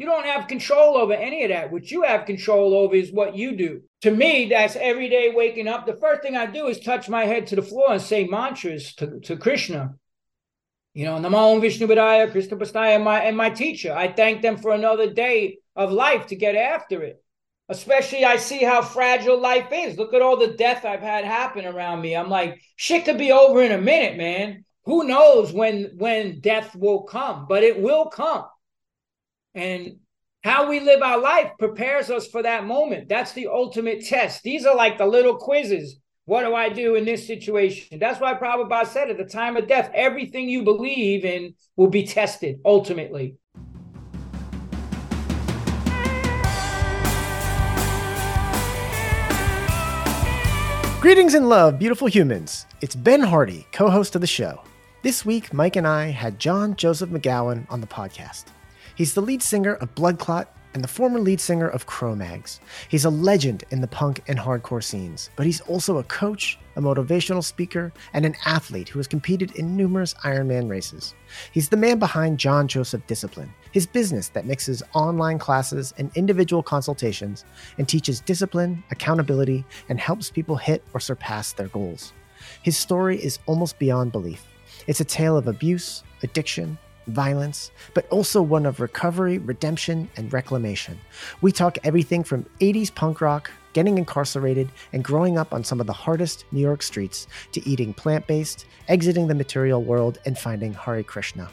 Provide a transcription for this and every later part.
You don't have control over any of that. What you have control over is what you do. To me, that's every day waking up. The first thing I do is touch my head to the floor and say mantras to, to Krishna. You know, Namo Vishnu Padaya, Krishna Pastaya, and my and my teacher. I thank them for another day of life to get after it. Especially, I see how fragile life is. Look at all the death I've had happen around me. I'm like, shit could be over in a minute, man. Who knows when when death will come, but it will come. And how we live our life prepares us for that moment. That's the ultimate test. These are like the little quizzes. What do I do in this situation? That's why Prabhupada said at the time of death, everything you believe in will be tested ultimately. Greetings and love, beautiful humans. It's Ben Hardy, co host of the show. This week, Mike and I had John Joseph McGowan on the podcast. He's the lead singer of Bloodclot and the former lead singer of Cro-Mags. He's a legend in the punk and hardcore scenes, but he's also a coach, a motivational speaker, and an athlete who has competed in numerous Ironman races. He's the man behind John Joseph Discipline, his business that mixes online classes and individual consultations and teaches discipline, accountability, and helps people hit or surpass their goals. His story is almost beyond belief. It's a tale of abuse, addiction, violence, but also one of recovery, redemption, and reclamation. We talk everything from 80s punk rock, getting incarcerated, and growing up on some of the hardest New York streets to eating plant based, exiting the material world, and finding Hare Krishna.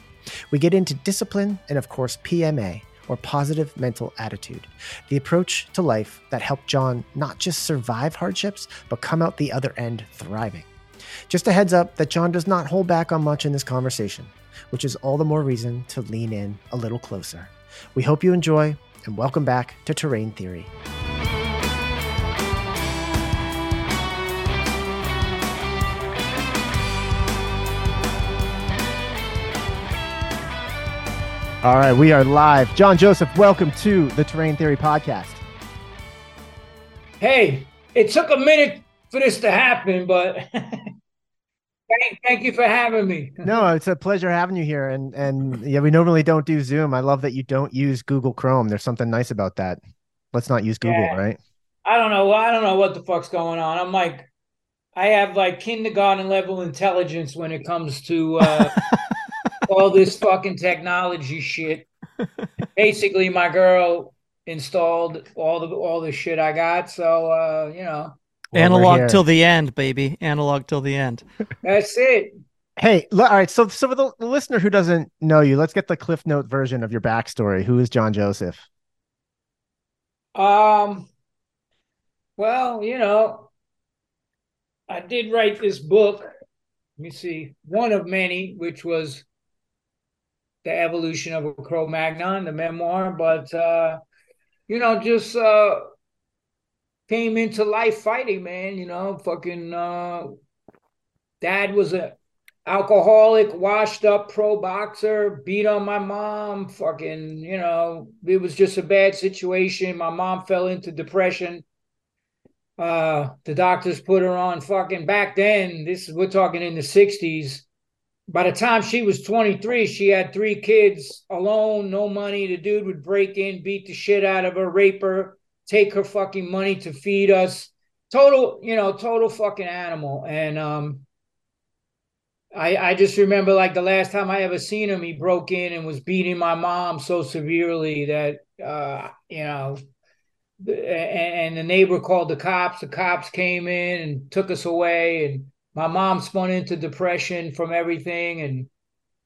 We get into discipline and, of course, PMA, or positive mental attitude, the approach to life that helped John not just survive hardships, but come out the other end thriving. Just a heads up that John does not hold back on much in this conversation which is all the more reason to lean in a little closer. We hope you enjoy, and welcome back to Terrain Theory. All right, we are live. John Joseph, welcome to the Terrain Theory podcast. Hey, it took a minute for this to happen, but Thank, thank you for having me. no, it's a pleasure having you here. And and yeah, we normally don't do Zoom. I love that you don't use Google Chrome. There's something nice about that. Let's not use Google, yeah. right? I don't know. I don't know what the fuck's going on. I'm like, I have like kindergarten level intelligence when it comes to uh, all this fucking technology shit. Basically, my girl installed all the all the shit I got. So uh, you know, Analog till the end, baby. Analog till the end. That's it. Hey, all right. So, so for the, the listener who doesn't know you, let's get the Cliff Note version of your backstory. Who is John Joseph? Um. Well, you know, I did write this book. Let me see, one of many, which was the evolution of a Cro-Magnon, the memoir. But uh, you know, just uh, came into life fighting, man. You know, fucking uh, dad was a alcoholic, washed up pro boxer, beat on my mom. Fucking, you know, it was just a bad situation. My mom fell into depression. Uh, the doctors put her on fucking back then. This is we're talking in the '60s. By the time she was 23, she had three kids alone, no money. The dude would break in, beat the shit out of her, rape her take her fucking money to feed us. Total, you know, total fucking animal. And um I I just remember like the last time I ever seen him, he broke in and was beating my mom so severely that uh, you know, and, the neighbor called the cops. The cops came in and took us away, and my mom spun into depression from everything, and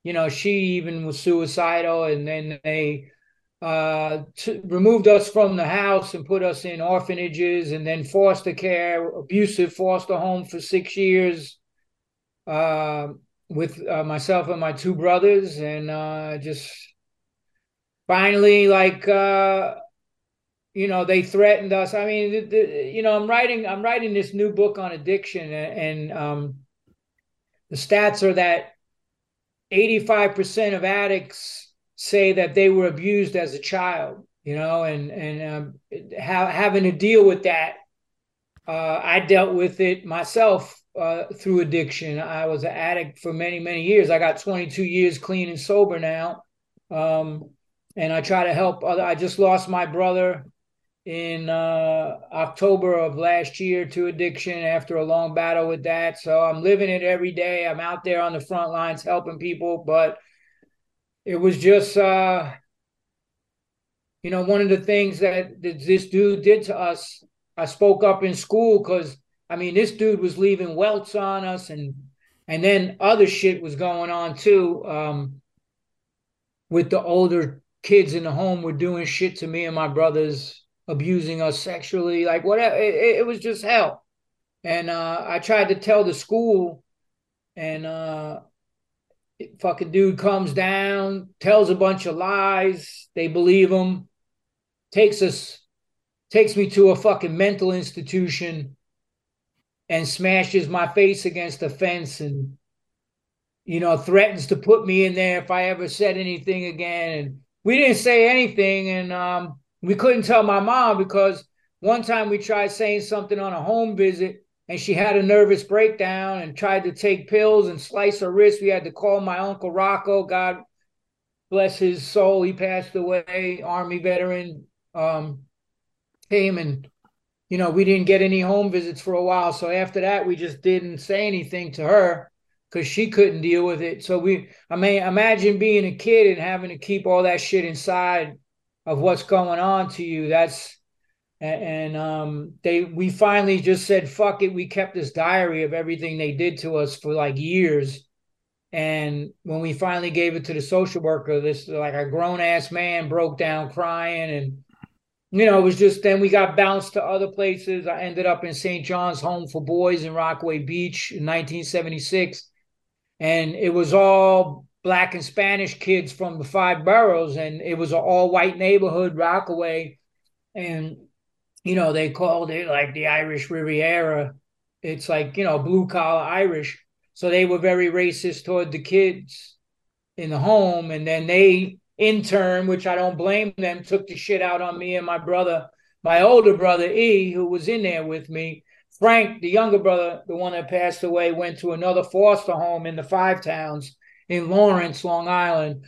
you know, she even was suicidal, and then they uh, t- removed us from the house and put us in orphanages and then foster care, abusive foster home for six years uh, with uh, myself and my two brothers. And uh, just finally, like, uh, you know, they threatened us. I mean, the, the, you know, I'm writing, I'm writing this new book on addiction, and, and um, the stats are that 85% of addicts say that they were abused as a child, you know, and and um, ha- having to deal with that. Uh, I dealt with it myself uh, through addiction. I was an addict for many many years. I got 22 years clean and sober now. Um, and I try to help other. I just lost my brother in uh, October of last year to addiction after a long battle with that. So I'm living it every day. I'm out there on the front lines helping people, but it was just uh, you know one of the things that, this dude did to us. I spoke up in school because I mean this dude was leaving welts on us and and then other shit was going on too um, with the older kids in the home were doing shit to me and my brothers abusing us sexually like whatever it, it was just hell and uh, i tried to tell the school and uh, fucking dude comes down tells a bunch of lies. They believe him. Takes us takes me to a fucking mental institution and smashes my face against a fence and you know threatens to put me in there if I ever said anything again. And we didn't say anything. And um, we couldn't tell my mom because one time we tried saying something on a home visit and she had a nervous breakdown and tried to take pills and slice her wrist we had to call my uncle Rocco god bless his soul he passed away army veteran um, came and you know, we didn't get any home visits for a while. So after that, we just didn't say anything to her because she couldn't deal with it. So we, I mean, imagine being a kid and having to keep all that shit inside of what's going on to you. That's, and, and um, they, we finally just said, fuck it. We kept this diary of everything they did to us for like years. And when we finally gave it to the social worker, this like a grown ass man broke down crying and you know, it was just then we got bounced to other places. I ended up in St. John's Home for Boys in Rockaway Beach in 1976. And it was all black and Spanish kids from the five boroughs. And it was an all white neighborhood, Rockaway. And, you know, they called it like the Irish Riviera. It's like, you know, blue collar Irish. So they were very racist toward the kids in the home. And then they intern, which I don't blame them, took the shit out on me and my brother, my older brother E, who was in there with me. Frank, the younger brother, the one that passed away, went to another foster home in the Five Towns in Lawrence, Long Island.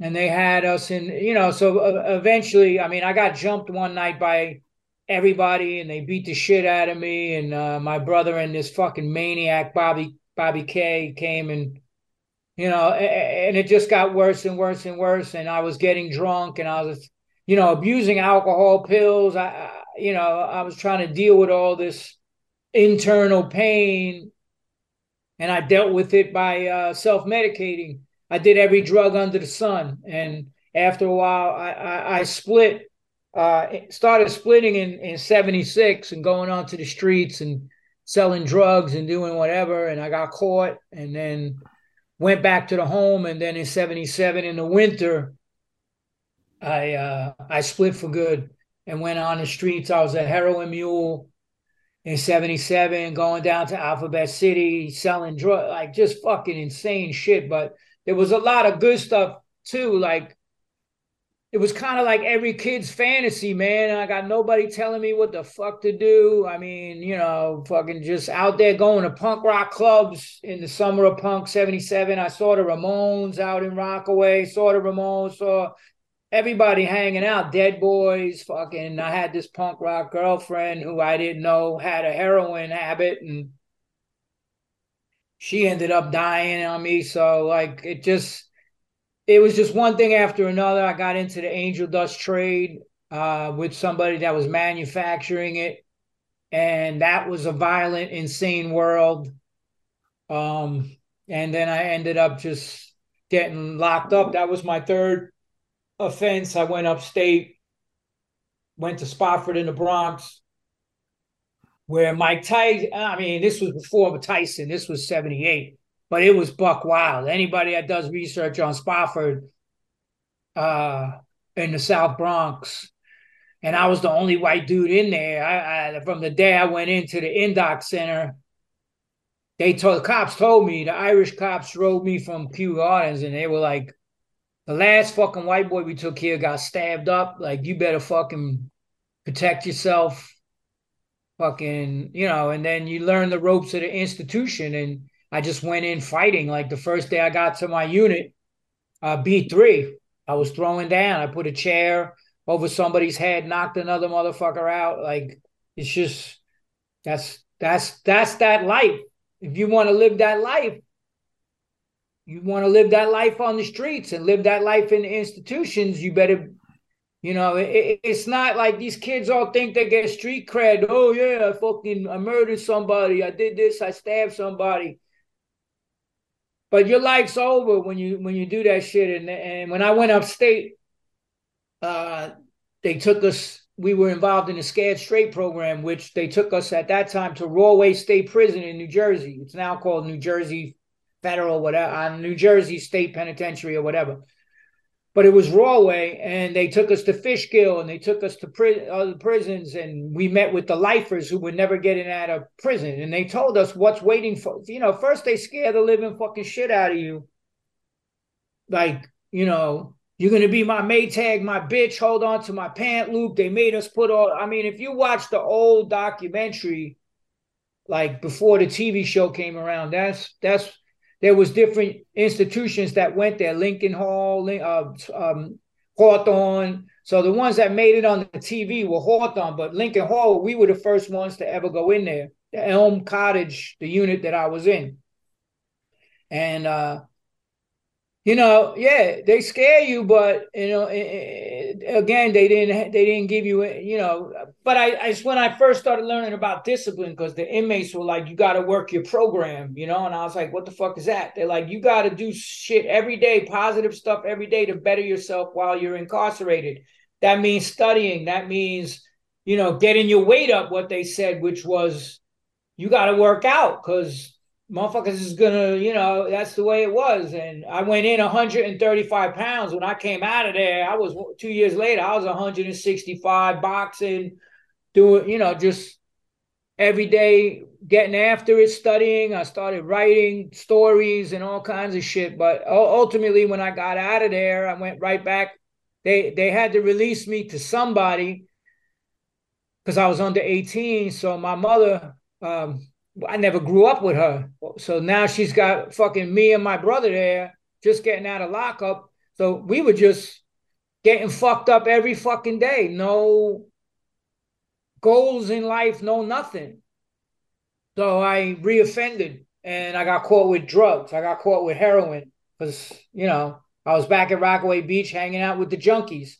And they had us in, you know, so uh, eventually, I mean, I got jumped one night by everybody and they beat the shit out of me. And uh, my brother and this fucking maniac, Bobby, Bobby K, came and you know, and it just got worse and worse and worse. And I was getting drunk and I was, you know, abusing alcohol, pills. I, you know, I was trying to deal with all this internal pain and I dealt with it by uh, self medicating. I did every drug under the sun. And after a while, I, I, I split, uh, started splitting in, in 76 and going onto the streets and selling drugs and doing whatever. And I got caught. And then went back to the home, and then in '77 in the winter, I uh, I split for good and went on the streets. I was a heroin mule in '77, going down to Alphabet City, selling drugs, like just fucking insane shit. But there was a lot of good stuff too, like it was kind of like every kid's fantasy, man. I got nobody telling me what the fuck to do. I mean, you know, fucking just out there going to punk rock clubs in the summer of punk 77. I saw the Ramones out in Rockaway, saw the Ramones, saw everybody hanging out, Dead Boys, fucking. I had this punk rock girlfriend who I didn't know had a heroin habit and she ended up dying on me. So, like, it just, it was just one thing after another. I got into the angel dust trade uh, with somebody that was manufacturing it, and that was a violent, insane world. Um, and then I ended up just getting locked up. That was my third offense. I went upstate, went to Spofford in the Bronx, where Mike Tyson. I mean, this was before Tyson. This was '78 but it was buck wild. Anybody that does research on Spofford uh, in the South Bronx, and I was the only white dude in there. I, I from the day I went into the Indoc Center, they told the cops told me the Irish cops drove me from Kew Gardens, and they were like, "The last fucking white boy we took here got stabbed up. Like you better fucking protect yourself." Fucking, you know, and then you learn the ropes of the institution and I just went in fighting. Like the first day I got to my unit, uh, B3, I was throwing down. I put a chair over somebody's head, knocked another motherfucker out. Like it's just that's that's that's that life. If you want to live that life, you want to live that life on the streets and live that life in institutions, you better, you know, it, it's not like these kids all think they get street cred. Oh yeah, I fucking I murdered somebody. I did this. I stabbed somebody. But your life's over when you when you do that shit. And and when I went upstate, uh, they took us. We were involved in the Scared Straight program, which they took us at that time to Rahway State Prison in New Jersey. It's now called New Jersey federal, whatever, on New Jersey State Penitentiary or whatever. But it was Rahway, and they took us to Fishkill, and they took us to pri- other prisons, and we met with the lifers who were never getting out of prison, and they told us what's waiting for. You know, first they scare the living fucking shit out of you, like you know, you're gonna be my Maytag, my bitch. Hold on to my pant loop. They made us put all. I mean, if you watch the old documentary, like before the TV show came around, that's that's there was different institutions that went there, Lincoln Hall, uh, um, Hawthorne. So the ones that made it on the TV were Hawthorne, but Lincoln Hall, we were the first ones to ever go in there. The Elm Cottage, the unit that I was in. And uh, you know, yeah, they scare you, but you know, eh, eh, again, they didn't they didn't give you, eh, you know. But I, I when I first started learning about discipline, because the inmates were like, "You got to work your program," you know, and I was like, "What the fuck is that?" They're like, "You got to do shit every day, positive stuff every day to better yourself while you're incarcerated." That means studying. That means, you know, getting your weight up. What they said, which was, you got to work out because motherfuckers is gonna, you know, that's the way it was. And I went in 135 pounds. When I came out of there, I was two years later, I was 165 boxing, doing, you know, just every day getting after it, studying. I started writing stories and all kinds of shit. But ultimately, when I got out of there, I went right back. They they had to release me to somebody because I was under 18. So my mother um, I never grew up with her. So now she's got fucking me and my brother there just getting out of lockup. So we were just getting fucked up every fucking day. No goals in life, no nothing. So I reoffended and I got caught with drugs. I got caught with heroin because, you know, I was back at Rockaway Beach hanging out with the junkies.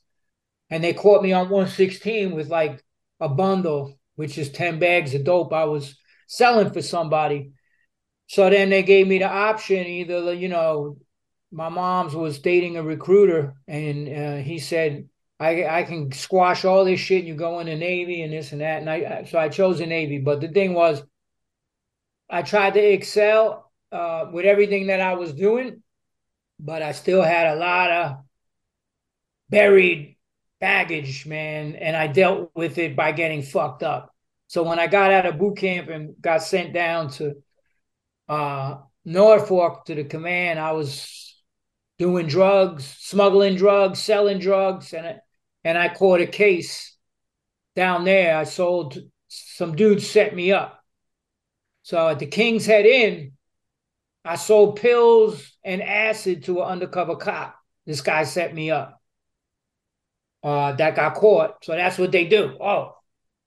And they caught me on 116 with like a bundle, which is 10 bags of dope. I was selling for somebody. So then they gave me the option either, you know, my mom's was dating a recruiter and uh, he said, I, I can squash all this shit. And you go in the Navy and this and that. And I, so I chose the Navy. But the thing was, I tried to excel uh, with everything that I was doing, but I still had a lot of buried baggage, man. And I dealt with it by getting fucked up. So when I got out of boot camp and got sent down to uh, Norfolk to the command, I was doing drugs, smuggling drugs, selling drugs, and and I caught a case down there. I sold some dudes set me up. So at the King's Head Inn, I sold pills and acid to an undercover cop. This guy set me up. Uh, that got caught. So that's what they do. Oh,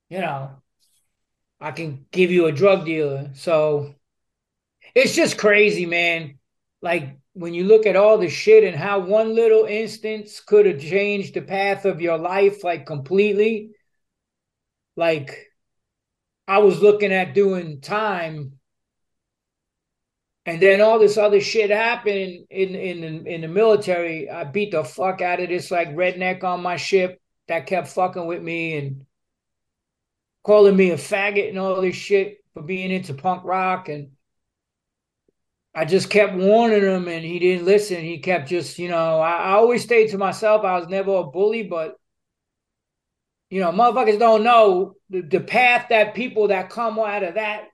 you know, I can give you a drug dealer. So it's just crazy, man. Like when you look at all the shit and how one little instance could have changed the path of your life like completely. Like I was looking at doing time and then all this other shit happened in in in, in the military. I beat the fuck out of this like redneck on my ship that kept fucking with me and calling me a faggot and all this shit for being into punk rock and I just kept warning him and he didn't listen. He kept just, you know, I, I, always stayed to myself. I was never a bully, but you know, motherfuckers don't know the, the path that people that come out of that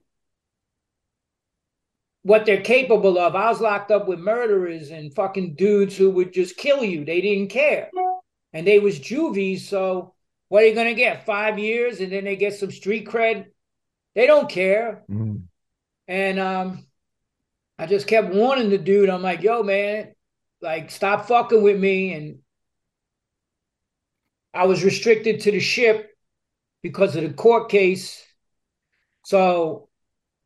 what they're capable of. I was locked up with murderers and fucking dudes who would just kill you. They didn't care. And they was juvies, so what are you going to get? Five years and then they get some street cred? They don't care. Mm. And um, I just kept warning the dude. I'm like, yo, man, like, stop fucking with me. And I was restricted to the ship because of the court case. So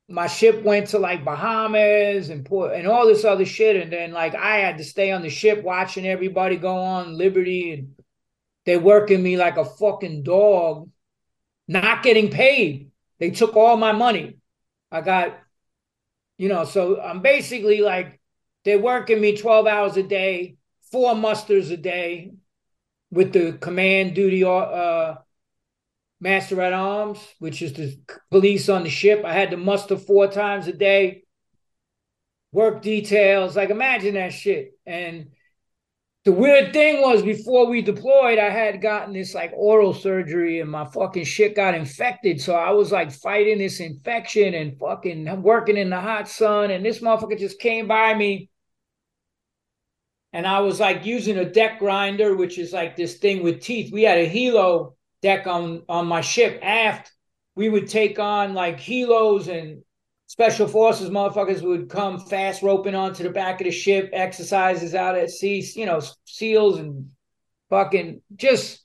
my ship went to like Bahamas and port and all this other shit. And then like I had to stay on the ship watching everybody go on Liberty and they're working me like a fucking dog, not getting paid. They took all my money. I got, you know, so I'm basically like they're working me 12 hours a day, four musters a day with the command duty uh master at arms, which is the police on the ship. I had to muster four times a day, work details. Like, imagine that shit. And the weird thing was before we deployed, I had gotten this like oral surgery and my fucking shit got infected. So I was like fighting this infection and fucking working in the hot sun. And this motherfucker just came by me. And I was like using a deck grinder, which is like this thing with teeth. We had a helo deck on on my ship aft, we would take on like helos and special forces motherfuckers would come fast roping onto the back of the ship, exercises out at sea, you know, seals and fucking just.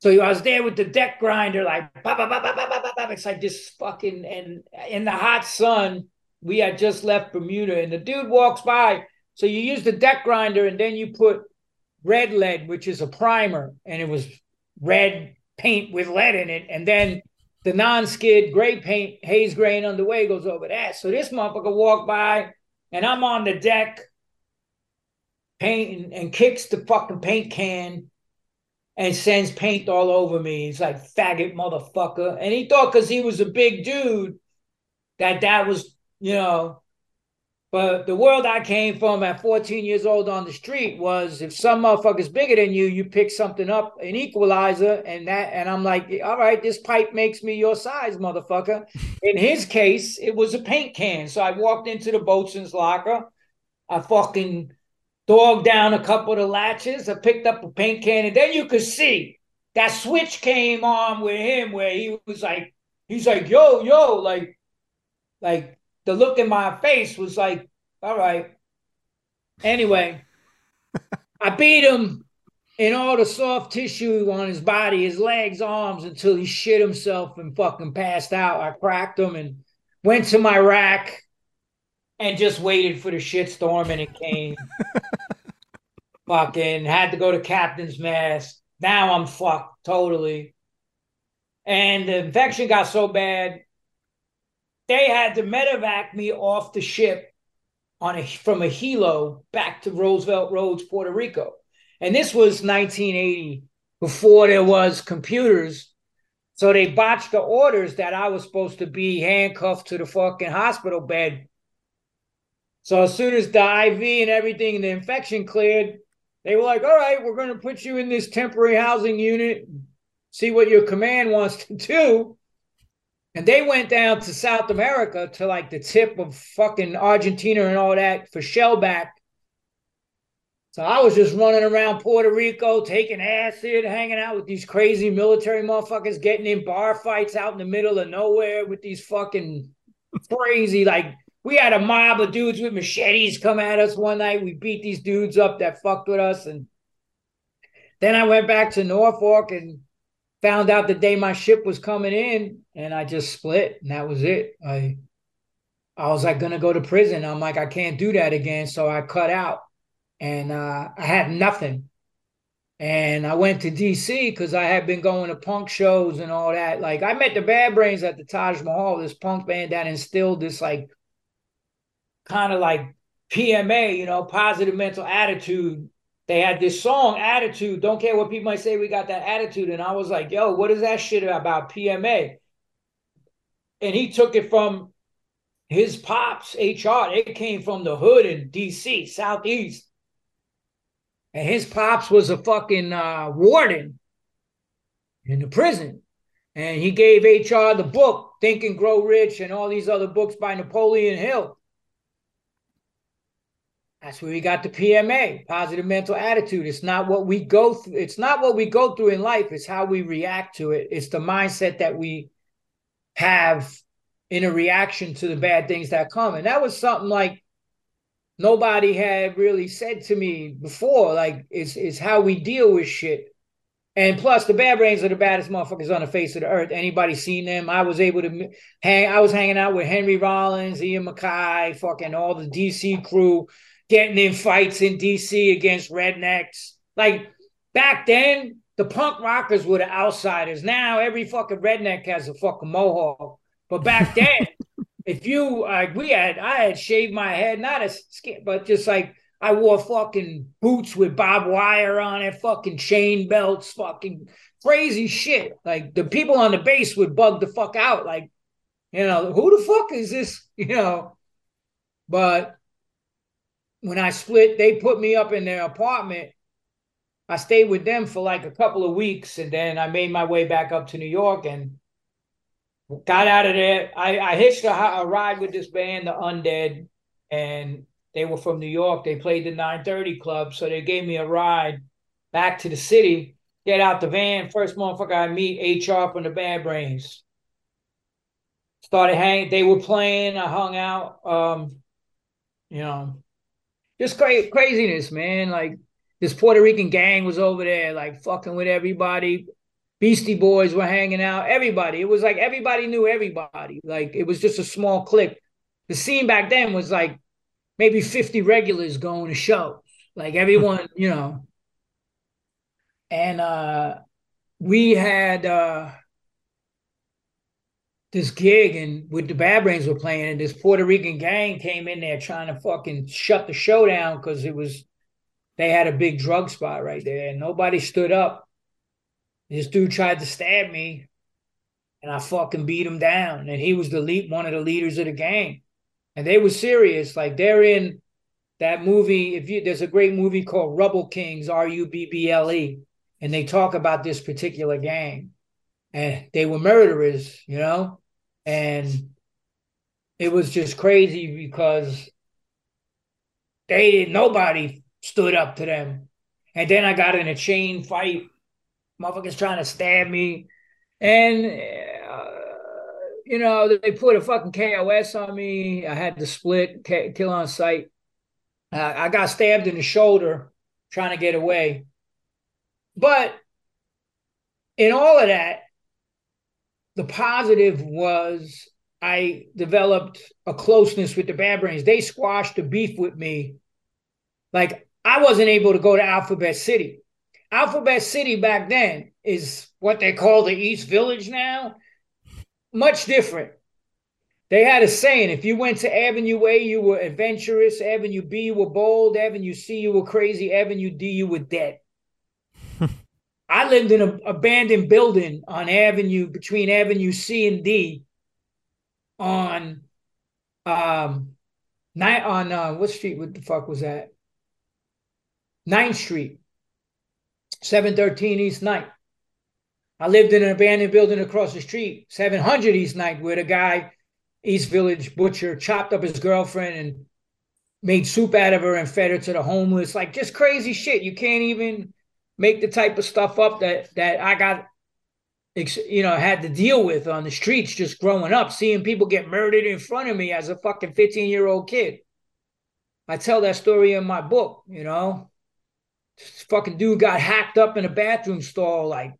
So I was there with the deck grinder, like bah, bah, bah, it's like this fucking and in the hot sun. We had just left Bermuda, and the dude walks by. So you use the deck grinder, and then you put red lead, which is a primer, and it was red paint with lead in it, and then the non-skid gray paint, haze grain underway goes over that. So this motherfucker walk by, and I'm on the deck, painting, and kicks the fucking paint can, and sends paint all over me. He's like faggot motherfucker, and he thought because he was a big dude that that was you know but the world I came from at 14 years old on the street was if some motherfucker's bigger than you, you pick something up, an equalizer, and that, and I'm like, all right, this pipe makes me your size, motherfucker. In his case, it was a paint can. So I walked into the boatswain's locker. I fucking dogged down a couple of the latches. I picked up a paint can, and then you could see that switch came on with him where he was like, he's like, yo, yo, like, like the look in my face was like, all right. Anyway, I beat him in all the soft tissue on his body, his legs, arms, until he shit himself and fucking passed out. I cracked him and went to my rack and just waited for the shit storm and it came. fucking had to go to captain's mast. Now I'm fucked totally. And the infection got so bad, they had to medevac me off the ship on a from a helo back to Roosevelt Roads, Puerto Rico. And this was 1980, before there was computers. So they botched the orders that I was supposed to be handcuffed to the fucking hospital bed. So as soon as the IV and everything, and the infection cleared, they were like, all right, we're going to put you in this temporary housing unit, see what your command wants to do. And they went down to South America to like the tip of fucking Argentina and all that for shellback. So I was just running around Puerto Rico, taking acid, hanging out with these crazy military motherfuckers, getting in bar fights out in the middle of nowhere with these fucking crazy, like we had a mob of dudes with machetes come at us one night. We beat these dudes up that fucked with us. And then I went back to Norfolk and found out the day my ship was coming in and I just split and that was it. I I was like gonna go to prison. I'm like, I can't do that again. So I cut out and uh, I had nothing. And I went to DC because I had been going to punk shows and all that. Like I met the Bad Brains at the Taj Mahal, this punk band that instilled this like kind of like PMA, you know, positive mental attitude they had this song attitude. Don't care what people might say we got that attitude. And i was like yo what is that shit about pma and he took it from his pops hr it came from the hood in dc southeast. And his pops was a fucking uh, warden in the prison. And he gave hr the book think and grow rich and all these other books by napoleon hill that's where we got the PMA, positive mental attitude. It's not what we go through. It's not what we go through in life. It's how we react to it. It's the mindset that we have in a reaction to the bad things that come. And that was something like nobody had really said to me before. Like it's it's how we deal with shit. And plus, the Bad Brains are the baddest motherfuckers on the face of the earth. Anybody seen them? I was able to hang. I was hanging out with Henry Rollins, Ian MacKaye, fucking all the DC crew, getting in fights in DC against rednecks. Like back then, the punk rockers were the outsiders. Now every fucking redneck has a fucking mohawk. But back then, if you like, we had, I had shaved my head, not a skin, but just like I wore fucking boots with barbed wire on it, fucking chain belts, fucking crazy shit. Like the people on the base would bug the fuck out. Like, you know, who the fuck is this? You know, but when I split, they put me up in their apartment. I stayed with them for like a couple of weeks, and then I made my way back up to New York and got out of there. I, I hitched a, a ride with this band, the Undead, and they were from New York. They played the 930 club. So they gave me a ride back to the city, get out the van. First motherfucker I meet, HR from the Bad Brains. Started hanging. They were playing. I hung out. Um, you know, just cra- craziness, man. Like this Puerto Rican gang was over there, like fucking with everybody. Beastie Boys were hanging out. Everybody. It was like everybody knew everybody. Like it was just a small clique. The scene back then was like maybe 50 regulars going to shows. Like everyone, you know. And uh we had uh this gig and with the Bad Brains were playing, and this Puerto Rican gang came in there trying to fucking shut the show down because it was they had a big drug spot right there, and nobody stood up. This dude tried to stab me, and I fucking beat him down. And he was the lead, one of the leaders of the gang and they were serious. Like they're in that movie. If you there's a great movie called Rubble Kings, R U B B L E, and they talk about this particular gang, and they were murderers, you know, and it was just crazy because they didn't. Nobody stood up to them, and then I got in a chain fight. Motherfuckers trying to stab me, and you know, they put a fucking KOS on me. I had to split, kill on sight. Uh, I got stabbed in the shoulder trying to get away. But in all of that, the positive was I developed a closeness with the Bad Brains. They squashed the beef with me. Like I wasn't able to go to Alphabet City. Alphabet City back then is what they call the East Village now much different. They had a saying if you went to Avenue A, you were adventurous. Avenue B, you were bold. Avenue C, you were crazy. Avenue D, you were dead. I lived in an abandoned building on Avenue between Avenue C and D on um night on uh, what street what the fuck was that? Ninth Street, 713 East Ninth. I lived in an abandoned building across the street, 700 East Night, where the guy, East Village butcher, chopped up his girlfriend and made soup out of her and fed her to the homeless. Like just crazy shit. You can't even make the type of stuff up that that I got, you know, had to deal with on the streets just growing up, seeing people get murdered in front of me as a fucking 15 year old kid. I tell that story in my book, you know. This fucking dude got hacked up in a bathroom stall, like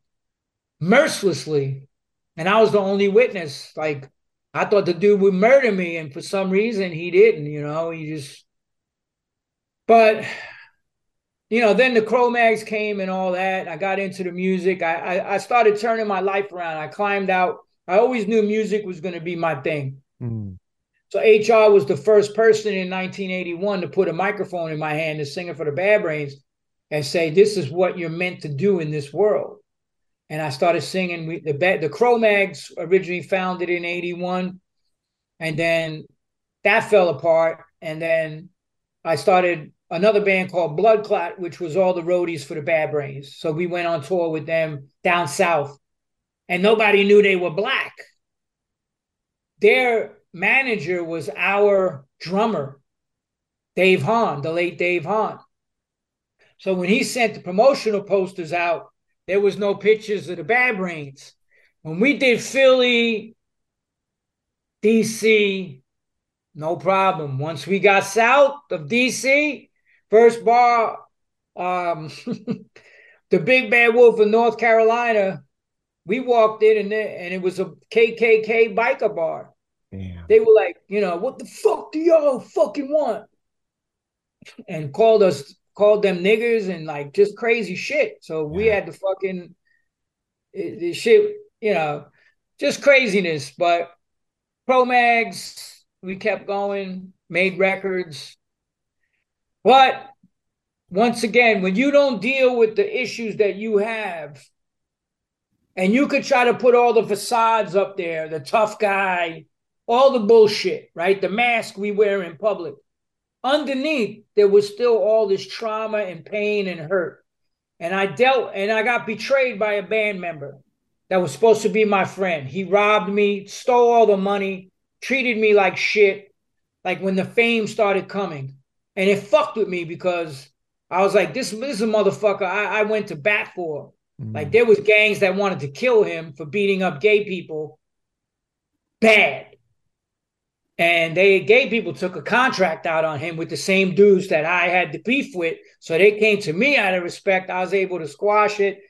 mercilessly. And I was the only witness. Like, I thought the dude would murder me, and for some reason he didn't, you know, he just. But, you know, then the Cro-Mags came and all that. I got into the music. I, I, I started turning my life around. I climbed out. I always knew music was going to be my thing. Mm. So HR was the first person in 1981 to put a microphone in my hand, the singer for the Bad Brains, and say, "This is what you're meant to do in this world." and I started singing. We, the the Cro-Mags originally founded in '81, and then that fell apart. And then I started another band called Bloodclot, which was all the roadies for the Bad Brains. So we went on tour with them down south, and nobody knew they were black. Their manager was our drummer, Dave Hahn, the late Dave Hahn. So when he sent the promotional posters out there was no pictures of the Bad Brains. When we did Philly, DC, no problem. Once we got south of DC, first bar, um, the Big Bad Wolf of North Carolina, we walked in and, there, and it was a KKK biker bar. Yeah. They were like, you know, what the fuck do y'all fucking want? And called us, called them niggers and like just crazy shit. So we had to fucking it shit, you know, just craziness. But Cro-Mags, we kept going, made records. But once again, when you don't deal with the issues that you have, and you could try to put all the facades up there, the tough guy, all the bullshit, right? The mask we wear in public. Underneath, there was still all this trauma and pain and hurt. And I dealt, and I got betrayed by a band member that was supposed to be my friend. He robbed me, stole all the money, treated me like shit, like when the fame started coming. And it fucked with me because I was like, this, this is a motherfucker I, I went to bat for. Mm-hmm. Like there was gangs that wanted to kill him for beating up gay people. Bad. And they gay people took a contract out on him with the same dudes that I had the beef with. So they came to me out of respect. I was able to squash it.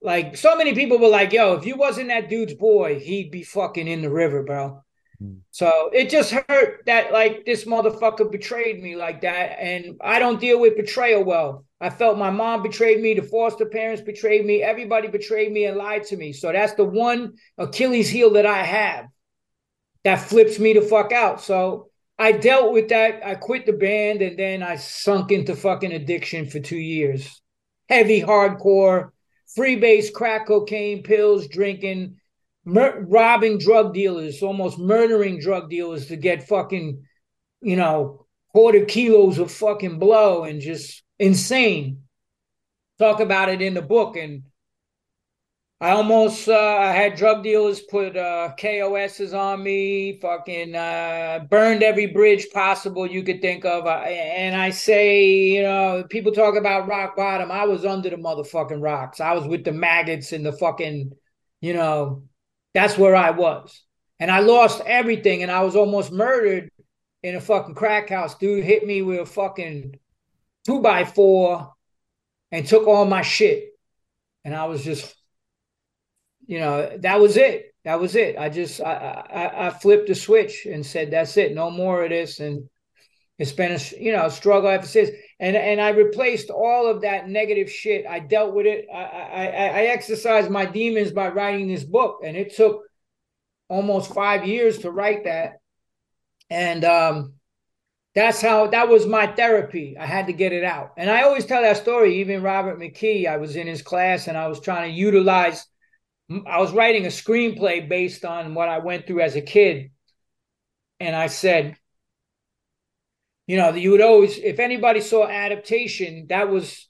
Like so many people were like, yo, if you wasn't that dude's boy, he'd be fucking in the river, bro. Mm. So it just hurt that like this motherfucker betrayed me like that. And I don't deal with betrayal well. I felt my mom betrayed me, the foster parents betrayed me, everybody betrayed me and lied to me. So that's the one Achilles heel that I have that flips me the fuck out. So I dealt with that. I quit the band and then I sunk into fucking addiction for two years. Heavy, hardcore, freebase, crack cocaine, pills, drinking, mur- robbing drug dealers, almost murdering drug dealers to get fucking, you know, quarter kilos of fucking blow and just insane. Talk about it in the book. And I almost uh, I had drug dealers put uh, KOSs on me, fucking uh, burned every bridge possible you could think of. I, and I say, you know, people talk about rock bottom. I was under the motherfucking rocks. I was with the maggots and the fucking, you know, that's where I was. And I lost everything and I was almost murdered in a fucking crack house. Dude hit me with a fucking two by four and took all my shit. And I was just you know, that was it. That was it. I just I, I I flipped the switch and said, "That's it. No more of this." And it's been a you know struggle ever since. And and I replaced all of that negative shit. I dealt with it. I I, I exercised my demons by writing this book, and it took almost five years to write that. And um, that's how that was my therapy. I had to get it out. And I always tell that story. Even Robert McKee, I was in his class, and I was trying to utilize I was writing a screenplay based on what I went through as a kid. And I said, you know, you would always, if anybody saw adaptation, that was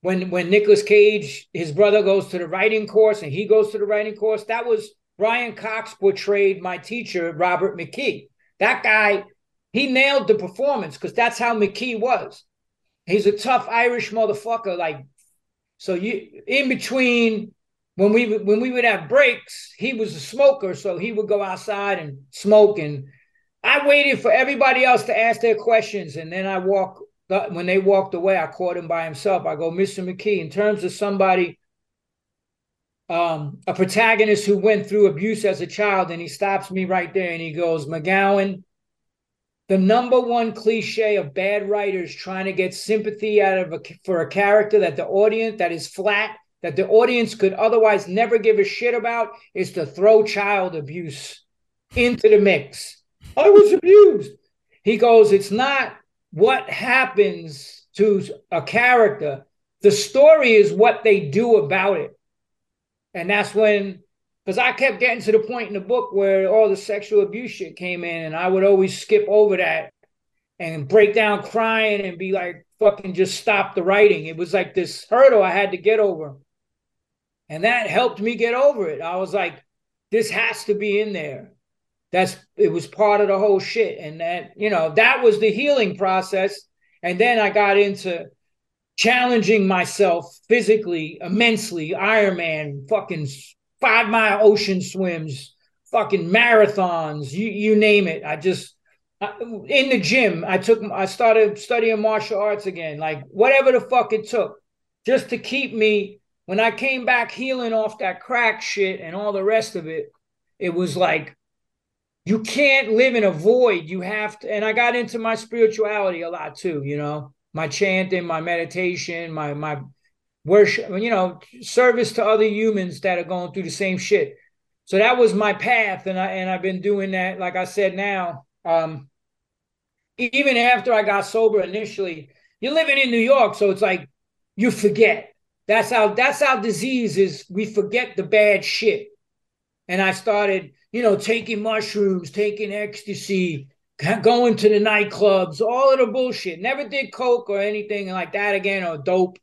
when when Nicolas Cage, his brother goes to the writing course and he goes to the writing course. That was Brian Cox portrayed my teacher, Robert McKee. That guy, he nailed the performance because that's how McKee was. He's a tough Irish motherfucker. Like, so you in between when we when we would have breaks, he was a smoker, so he would go outside and smoke. And I waited for everybody else to ask their questions, and then I walk. When they walked away, I caught him by himself. I go, Mr. McKee, in terms of somebody, um, a protagonist who went through abuse as a child, and he stops me right there, and he goes, McGowan, the number one cliche of bad writers trying to get sympathy out of a, for a character that the audience that is flat that the audience could otherwise never give a shit about is to throw child abuse into the mix. I was abused. He goes, it's not what happens to a character. The story is what they do about it. And that's when, because I kept getting to the point in the book where all the sexual abuse shit came in, and I would always skip over that and break down crying and be like, fucking just stop the writing. It was like this hurdle I had to get over. And that helped me get over it. I was like, this has to be in there. That's it was part of the whole shit. And that, you know, that was the healing process. And then I got into challenging myself physically immensely. Ironman, fucking five mile ocean swims, fucking marathons, you you name it. I just in the gym, I took I started studying martial arts again, like whatever the fuck it took, just to keep me when I came back healing off that crack shit and all the rest of it, it was like you can't live in a void. You have to, and I got into my spirituality a lot too, you know, my chanting, my meditation, my my worship, you know, service to other humans that are going through the same shit. So that was my path, and I and I've been doing that, like I said now. Um, even after I got sober initially, you're living in New York, so it's like you forget that's how that's how disease is. We forget the bad shit. And I started, you know, taking mushrooms, taking ecstasy, going to the nightclubs, all of the bullshit. Never did coke or anything like that again or dope.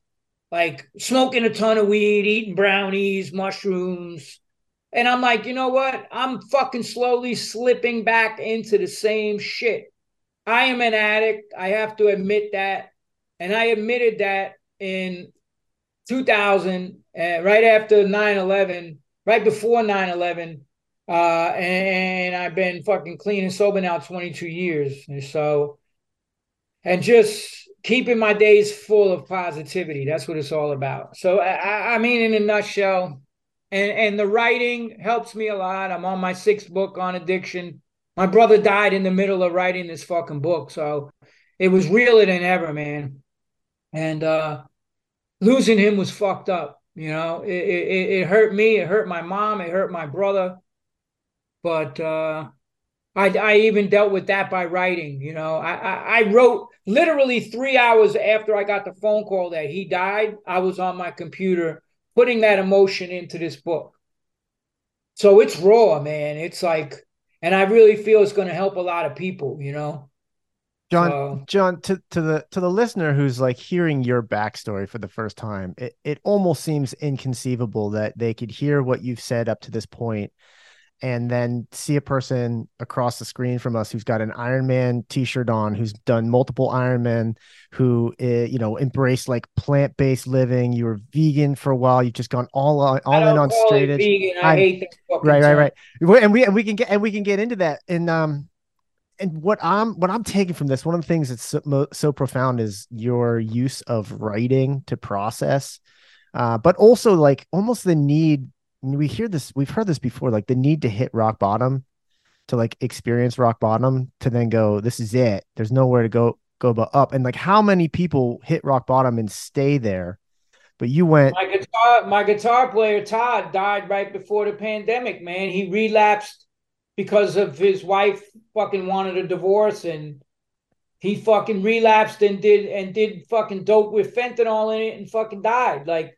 Like smoking a ton of weed, eating brownies, mushrooms. And I'm like, you know what? I'm fucking slowly slipping back into the same shit. I am an addict. I have to admit that. And I admitted that in 2000, uh, right after 9 11, right before 9 11. Uh, and, and, I've been fucking clean and sober now 22 years. And so, and just keeping my days full of positivity. That's what it's all about. So, I, I mean, in a nutshell, and, and the writing helps me a lot. I'm on my sixth book on addiction. My brother died in the middle of writing this fucking book. So it was realer than ever, man. And, uh, losing him was fucked up. You know, it, it, it hurt me. It hurt my mom. It hurt my brother. But uh, I, I even dealt with that by writing. You know, I, I, I wrote literally three hours after I got the phone call that he died. I was on my computer putting that emotion into this book. So it's raw, man. It's like, and I really feel it's going to help a lot of people. You know. John, so, John, to, to the to the listener who's like hearing your backstory for the first time, it, it almost seems inconceivable that they could hear what you've said up to this point and then see a person across the screen from us who's got an Iron Man t-shirt on, who's done multiple Ironman, who uh, you know embraced like plant-based living. You were vegan for a while. You've just gone all on, all in on straight edge. Vegan. I, I hate right, right, right. And we and we can get and we can get into that. And um, and what I'm what I'm taking from this, one of the things that's so, so profound is your use of writing to process, uh, but also like almost the need. We hear this, we've heard this before, like the need to hit rock bottom, to like experience rock bottom, to then go, this is it. There's nowhere to go go but up. And like, how many people hit rock bottom and stay there? But you went. My guitar, my guitar player Todd died right before the pandemic. Man, he relapsed because of his wife fucking wanted a divorce and he fucking relapsed and did and did fucking dope with fentanyl in it and fucking died. Like,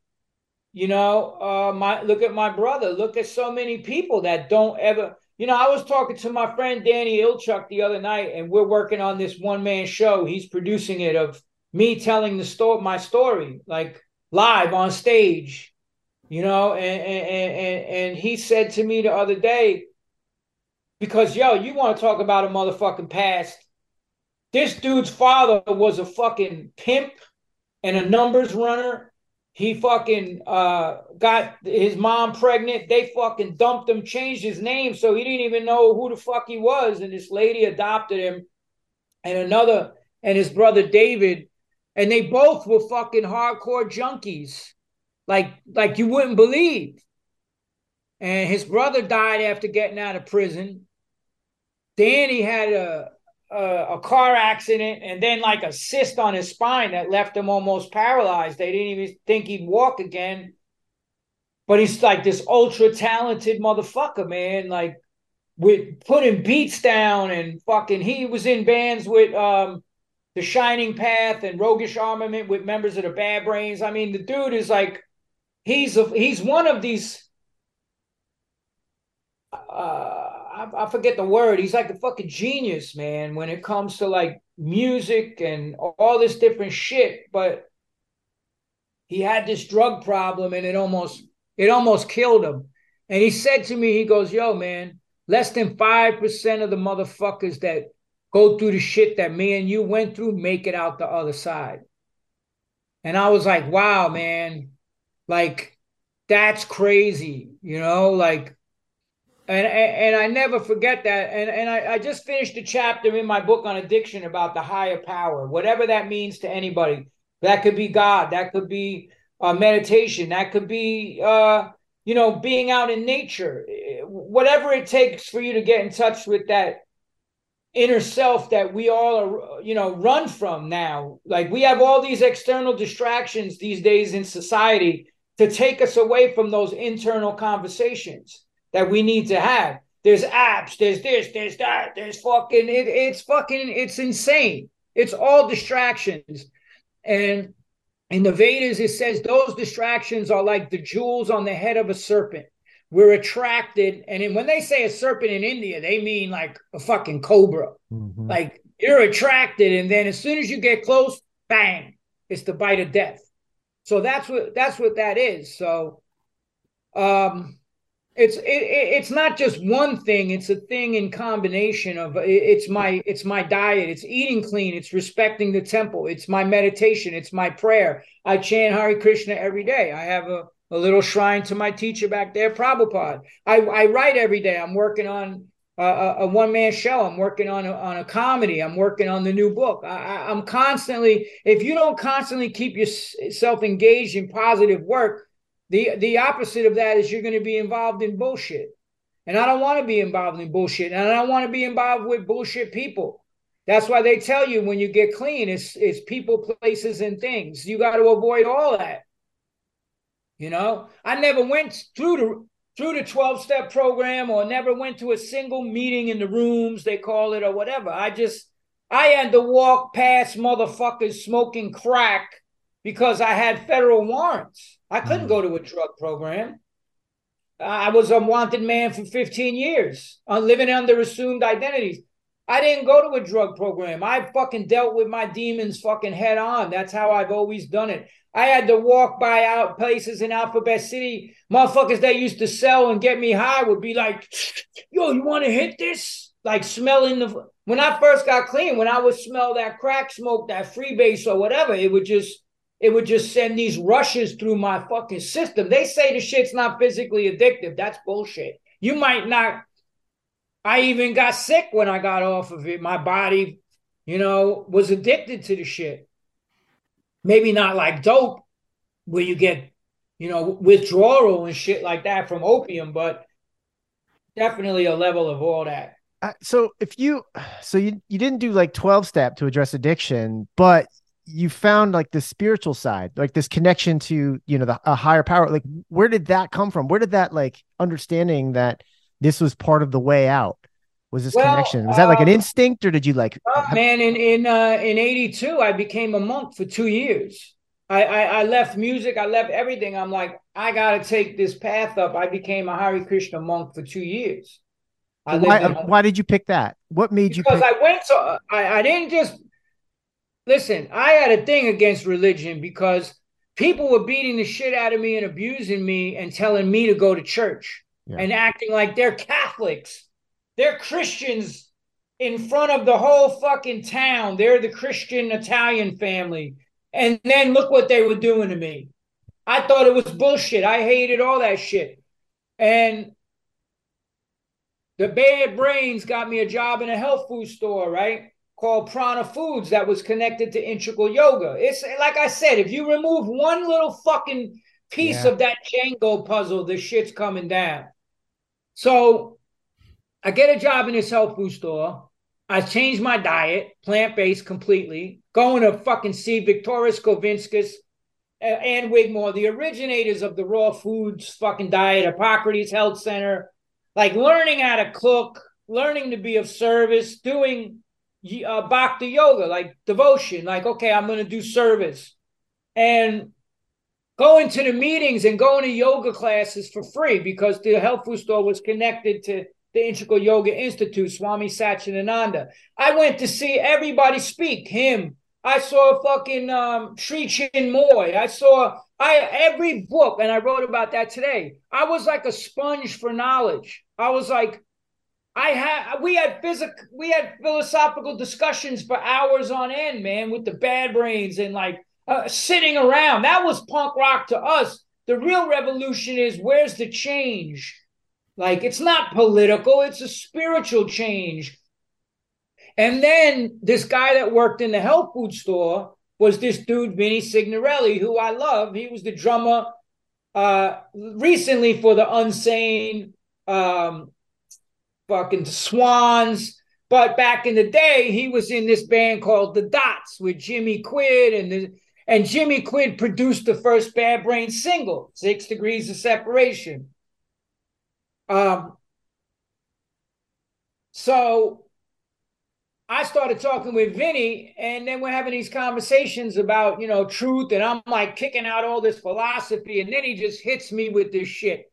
you know, uh my look at my brother. Look at so many people that don't ever you know, I was talking to my friend Danny Ilchuk the other night, and we're working on this one man show. He's producing it of me telling the story, my story, like live on stage, you know. And and and and he said to me the other day, because yo, you want to talk about a motherfucking past. This dude's father was a fucking pimp and a numbers runner. He fucking uh, got his mom pregnant. They fucking dumped him, changed his name, so he didn't even know who the fuck he was. And this lady adopted him, and another, and his brother David, and they both were fucking hardcore junkies, like like you wouldn't believe. And his brother died after getting out of prison. Danny had a, a, a car accident and then like a cyst on his spine that left him almost paralyzed. They didn't even think he'd walk again. But he's like this ultra talented motherfucker, man. Like with putting beats down and fucking he was in bands with um the Shining Path and Roguish Armament with members of the Bad Brains. I mean, the dude is like he's a, he's one of these uh I, I forget the word. He's like a fucking genius, man, when it comes to like music and all this different shit. But he had this drug problem and it almost it almost killed him. And he said to me, he goes, Yo, man, less than 5% of the motherfuckers that go through the shit that me and you went through make it out the other side. And I was like, wow, man, like that's crazy, you know, like and, and I never forget that. And and I, I just finished a chapter in my book on addiction about the higher power, whatever that means to anybody. That could be God, that could be uh, meditation. That could be, uh, you know, being out in nature. Whatever it takes for you to get in touch with that inner self that we all are, you know, run from now. Like we have all these external distractions these days in society to take us away from those internal conversations that we need to have. There's apps, there's this, there's that, there's fucking it, it's fucking it's insane. It's all distractions. And in the Vedas, it says those distractions are like the jewels on the head of a serpent. We're attracted, and when they say a serpent in India, they mean like a fucking cobra. Mm-hmm. Like you're attracted, and then as soon as you get close, bang, it's the bite of death. So that's what that's what that is. So um it's it, it's not just one thing it's a thing in combination of it's my it's my diet it's eating clean it's respecting the temple it's my meditation it's my prayer. I chant Hare Krishna every day. I have a, a little shrine to my teacher back there Prabhupada. I, I write every day. I'm working on a, a one-man show. I'm working on a, on a comedy. I'm working on the new book. I, i'm constantly if you don't constantly keep yourself engaged in positive work the the opposite of that is you're going to be involved in bullshit. And I don't want to be involved in bullshit. And I don't want to be involved with bullshit people. That's why they tell you when you get clean, it's it's people, places, and things. You got to avoid all that. You know, I never went through the through the 12 step program or never went to a single meeting in the rooms they call it or whatever. I just I had to walk past motherfuckers smoking crack because I had federal warrants. I couldn't mm. go to a drug program. I was a wanted man for 15 years, uh, living under assumed identities. I didn't go to a drug program. I fucking dealt with my demons fucking head on. That's how I've always done it. I had to walk by out places in Alphabet City. Motherfuckers that used to sell and get me high would be like, yo, you want to hit this? Like smelling the. When I first got clean, when I would smell that crack smoke, that freebase or whatever, it would just it would just send these rushes through my fucking system. They say the shit's not physically addictive. That's bullshit. You might not. I even got sick when I got off of it. My body, you know, was addicted to the shit. Maybe not like dope, where you get, you know, withdrawal and shit like that from opium, but definitely a level of all that. Uh, so if you so you you didn't do like 12 step to address addiction but you found like the spiritual side, like this connection to, you know, the a higher power. Like, where did that come from? Where did that like understanding that this was part of the way out? Was this well, connection? Was that like an uh, instinct, or did you like? Uh, have- man, in in uh, in '82, I became a monk for two years. I, I, I left music, I left everything. I'm like, I got to take this path up. I became a Hare Krishna monk for two years. why, why did you pick that? What made because you? Because I went to, I, I didn't just listen, I had a thing against religion because people were beating the shit out of me and abusing me and telling me to go to church yeah. and acting like they're Catholics. They're Christians in front of the whole fucking town. They're the Christian Italian family. And then look what they were doing to me. I thought it was bullshit. I hated all that shit. And the bad brains got me a job in a health food store, right? Called Prana Foods that was connected to integral yoga. It's like I said, if you remove one little fucking piece yeah. of that Jenga puzzle, the shit's coming down. So I get a job in this health food store. I changed my diet, plant based completely, going to fucking see Viktoras Kulvinskas uh, and Wigmore, the originators of the raw foods fucking diet, Hippocrates Health Center, like learning how to cook, learning to be of service, doing uh, bhakti yoga, like devotion, like, okay, I'm going to do service. And going to the meetings and going to yoga classes for free because the health food store was connected to the Integral Yoga Institute, Swami Satchidananda. I went to see everybody speak, him. I saw fucking um, Sri Chinmoy. I saw I every book, and I wrote about that today. I was like a sponge for knowledge. I was like, I had we had physic we had philosophical discussions for hours on end, man, with the bad brains and like uh, sitting around. That was punk rock to us. The real revolution is where's the change? Like it's not political, it's a spiritual change. And then this guy that worked in the health food store was this dude Vinnie Signorelli, who I love. He was the drummer uh, recently for the Unsane, um, fucking Swans. But back in the day, he was in this band called The Dots with Jimmy Quidd, and the, and Jimmy Quidd produced the first Bad Brain single, Six Degrees of Separation. Um, so I started talking with Vinny, and then we're having these conversations about, you know, truth, and I'm like kicking out all this philosophy, and then he just hits me with this shit.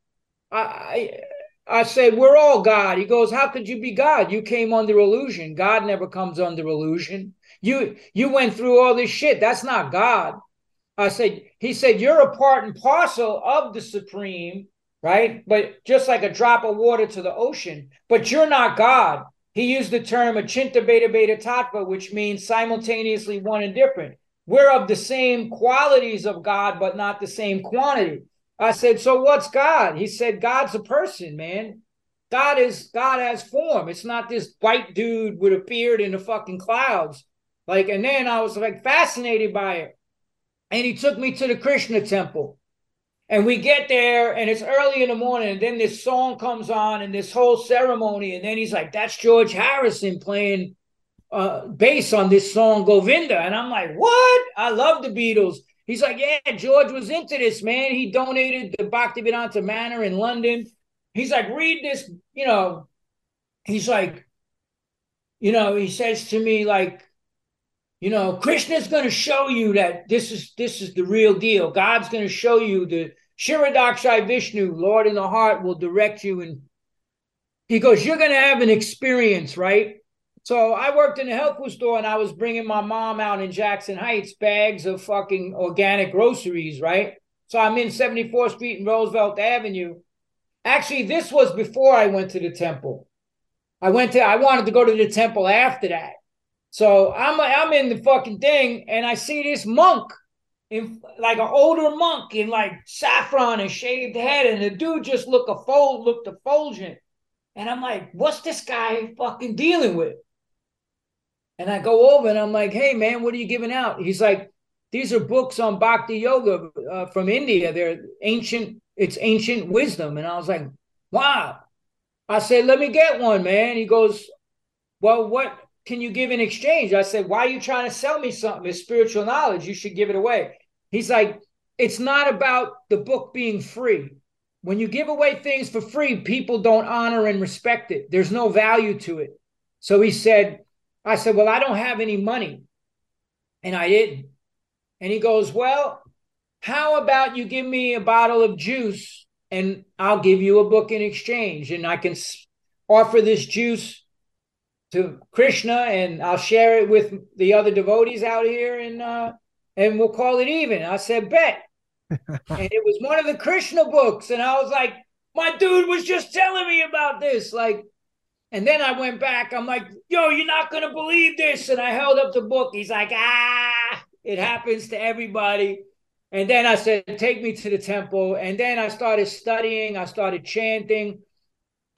I, I said, We're all God. He goes, How could you be God? You came under illusion. God never comes under illusion. You you went through all this shit. That's not God. I said, he said, You're a part and parcel of the supreme, right? But just like a drop of water to the ocean, but you're not God. He used the term achintya bheda abheda tattva, which means simultaneously one and different. We're of the same qualities of God, but not the same quantity. I said, so what's God? He said, God's a person, man. God is God has form. It's not this white dude with a beard in the fucking clouds. Like, and then I was like fascinated by it. And he took me to the Krishna temple. And we get there, and it's early in the morning, and then this song comes on, and this whole ceremony, and then he's like, "That's George Harrison playing uh, bass on this song Govinda," and I'm like, "What? I love the Beatles." He's like, yeah, George was into this, man. He donated the Bhaktivedanta Manor in London. He's like, read this, you know. He's like, you know, he says to me, like, you know, Krishna's going to show you that this is this is the real deal. God's going to show you the Kshirodakshayi Vishnu, Lord in the heart, will direct you. And he goes, you're going to have an experience, right? So I worked in a health food store and I was bringing my mom out in Jackson Heights bags of fucking organic groceries, right? So I'm in 74th Street and Roosevelt Avenue. Actually, this was before I went to the temple. I went to I wanted to go to the temple after that. So I'm I'm in the fucking thing and I see this monk in like an older monk in like saffron and shaved head, and the dude just looked a fold looked effulgent. And I'm like, what's this guy fucking dealing with? And I go over and I'm like, hey, man, what are you giving out? He's like, these are books on bhakti yoga uh, from India. They're ancient, it's ancient wisdom. And I was like, wow. I said, let me get one, man. He goes, well, what can you give in exchange? I said, why are you trying to sell me something? It's spiritual knowledge. You should give it away. He's like, it's not about the book being free. When you give away things for free, people don't honor and respect it. There's no value to it. So he said, I said, Well, I don't have any money. And I didn't. And he goes, Well, how about you give me a bottle of juice and I'll give you a book in exchange and I can offer this juice to Krishna and I'll share it with the other devotees out here and uh, and we'll call it even. I said, bet. and it was one of the Krishna books. And I was like, my dude was just telling me about this. Like, and then I went back. I'm like, yo, you're not going to believe this. And I held up the book. He's like, ah, it happens to everybody. And then I said, take me to the temple. And then I started studying. I started chanting.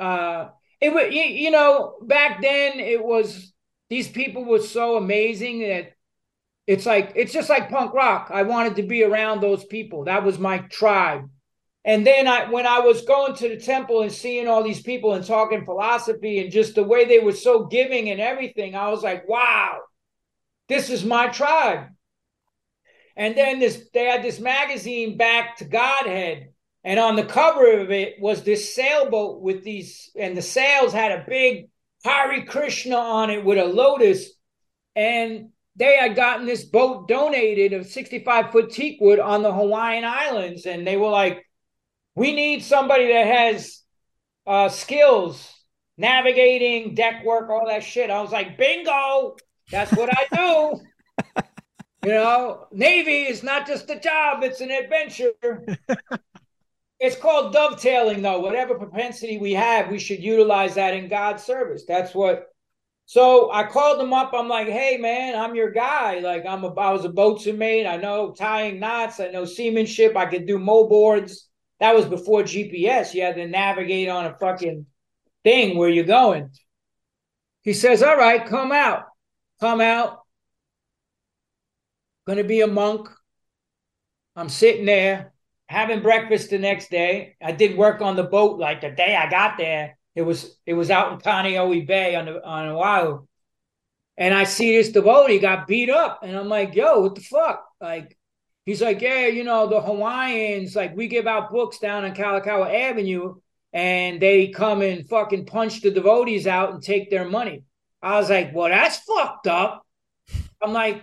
Uh, it was, you, you know, back then it was, these people were so amazing that it's like, it's just like punk rock. I wanted to be around those people. That was my tribe. And then I, when I was going to the temple and seeing all these people and talking philosophy and just the way they were so giving and everything, I was like, wow, this is my tribe. And then this, they had this magazine back to Godhead, and on the cover of it was this sailboat with these, and the sails had a big Hare Krishna on it with a lotus, and they had gotten this boat donated of 65 foot teak wood on the Hawaiian Islands, and they were like, we need somebody that has uh, skills, navigating, deck work, all that shit. I was like, bingo, that's what I do. you know, Navy is not just a job, it's an adventure. it's called dovetailing, though. Whatever propensity we have, we should utilize that in God's service. That's what. So I called them up. I'm like, hey man, I'm your guy. Like I'm a, I was a boatswain mate. I know tying knots. I know seamanship. I could do mo boards. That was before GPS. You had to navigate on a fucking thing where you're going. He says, All right, come out. Come out. to be a monk. I'm sitting there having breakfast the next day. I did work on the boat like the day I got there. It was it was out in Kaneohe Bay on the on Oahu. And I see this devotee got beat up. And I'm like, yo, what the fuck? Like, he's like, yeah, you know, the Hawaiians, like we give out books down on Kalakaua Avenue and they come and fucking punch the devotees out and take their money. I was like, well, that's fucked up. I'm like,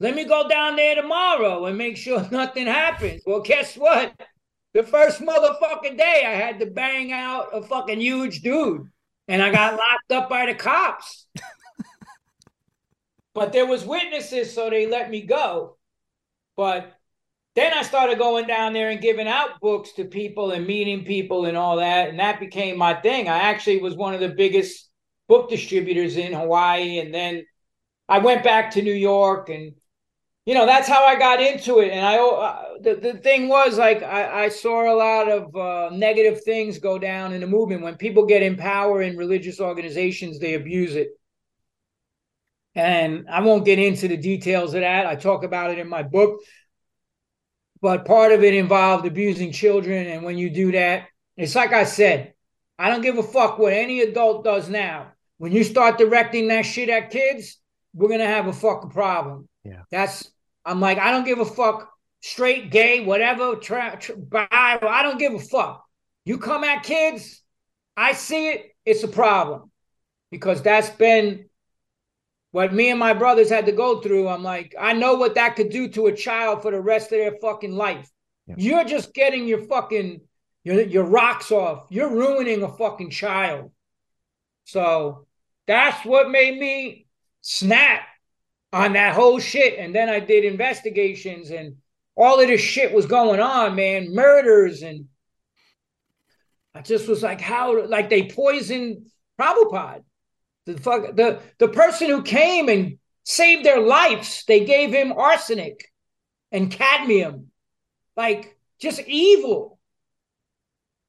let me go down there tomorrow and make sure nothing happens. Well, guess what? The first motherfucking day, I had to bang out a fucking huge dude, and I got locked up by the cops. but there was witnesses, so they let me go. But then I started going down there and giving out books to people and meeting people and all that, and that became my thing. I actually was one of the biggest book distributors in Hawaii, and then I went back to New York and you know that's how I got into it. And I uh, the the thing was like I, I saw a lot of uh, negative things go down in the movement when people get in power in religious organizations, they abuse it. And I won't get into the details of that. I talk about it in my book. But part of it involved abusing children. And when you do that, it's like I said, I don't give a fuck what any adult does now. When you start directing that shit at kids, we're gonna have a fucking problem. Yeah. That's I'm like, I don't give a fuck, straight, gay, whatever, tra- tra- bi, I don't give a fuck. You come at kids, I see it, it's a problem. Because that's been what me and my brothers had to go through. I'm like, I know what that could do to a child for the rest of their fucking life. Yeah. You're just getting your fucking your, your rocks off. You're ruining a fucking child. So that's what made me snap on that whole shit. And then I did investigations and all of this shit was going on, man. Murders and I just was like, how like they poisoned Prabhupada. The fuck the the person who came and saved their lives, they gave him arsenic and cadmium. Like just evil.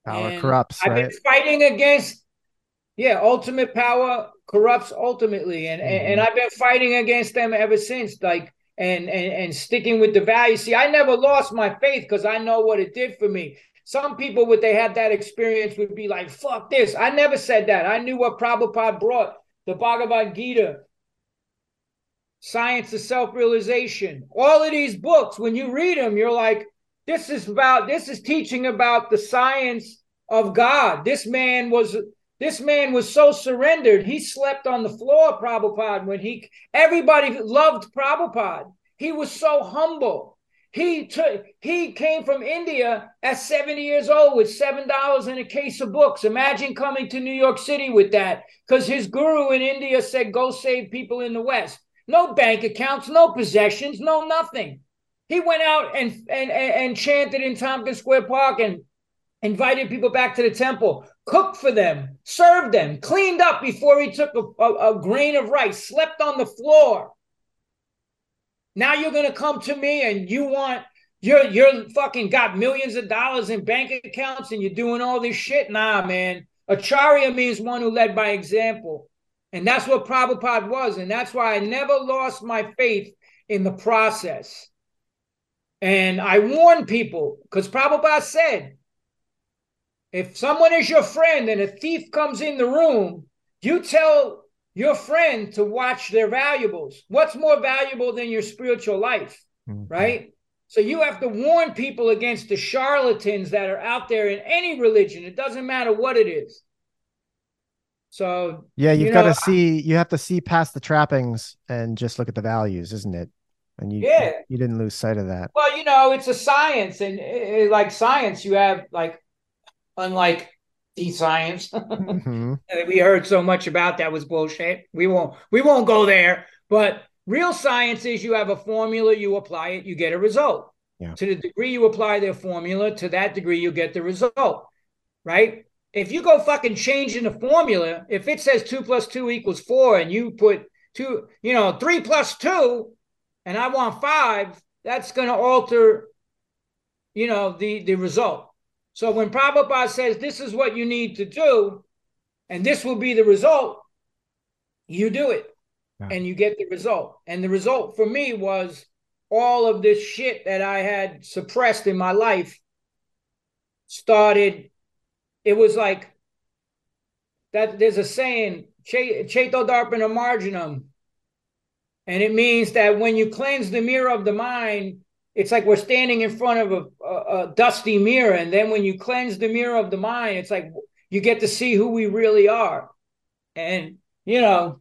Power and corrupts. I've right? been fighting against yeah, ultimate power corrupts ultimately, and, mm-hmm. and and I've been fighting against them ever since. Like and and and sticking with the values. See, I never lost my faith because I know what it did for me. Some people, would they had that experience, would be like, "Fuck this." I never said that. I knew what Prabhupada brought: the Bhagavad Gita, Science of Self-Realization. All of these books, when you read them, you're like, "This is about. This is teaching about the science." of God. This man was this man was so surrendered. He slept on the floor, Prabhupada, when he everybody loved Prabhupada. He was so humble. He took he came from India at 70 years old with seven dollars in a case of books. Imagine coming to New York City with that. Because his guru in India said, go save people in the West. No bank accounts, no possessions, no nothing. He went out and and and chanted in Tompkins Square Park and invited people back to the temple, cooked for them, served them, cleaned up before he took a, a, a grain of rice, slept on the floor. Now you're gonna come to me and you want you're you're fucking got millions of dollars in bank accounts and you're doing all this shit. Nah, man. Acharya means one who led by example. And that's what Prabhupada was. And that's why I never lost my faith in the process. And I warn people, because Prabhupada said, if someone is your friend and a thief comes in the room, you tell your friend to watch their valuables. What's more valuable than your spiritual life, mm-hmm. right? So you have to warn people against the charlatans that are out there in any religion. It doesn't matter what it is. So yeah, you've you got to see. You have to see past the trappings and just look at the values, isn't it? And you, yeah, you didn't lose sight of that. Well, you know, it's a science, and it, like science, you have like unlike science mm-hmm. we heard so much about that was bullshit. We won't we won't go there. But real science is you have a formula, you apply it, you get a result. Yeah. To the degree you apply the formula, to that degree you get the result. Right? If you go fucking changing the formula, if it says two plus two equals four, and you put two, you know, three plus two, and I want five, that's gonna alter, you know, the the result. So when Prabhupada says this is what you need to do, and this will be the result, you do it yeah. and you get the result. And the result for me was all of this shit that I had suppressed in my life started. It was like that. There's a saying, "Cheto darpana marjanam," and it means that when you cleanse the mirror of the mind, it's like we're standing in front of a, a, a dusty mirror, and then when you cleanse the mirror of the mind, it's like you get to see who we really are, and you know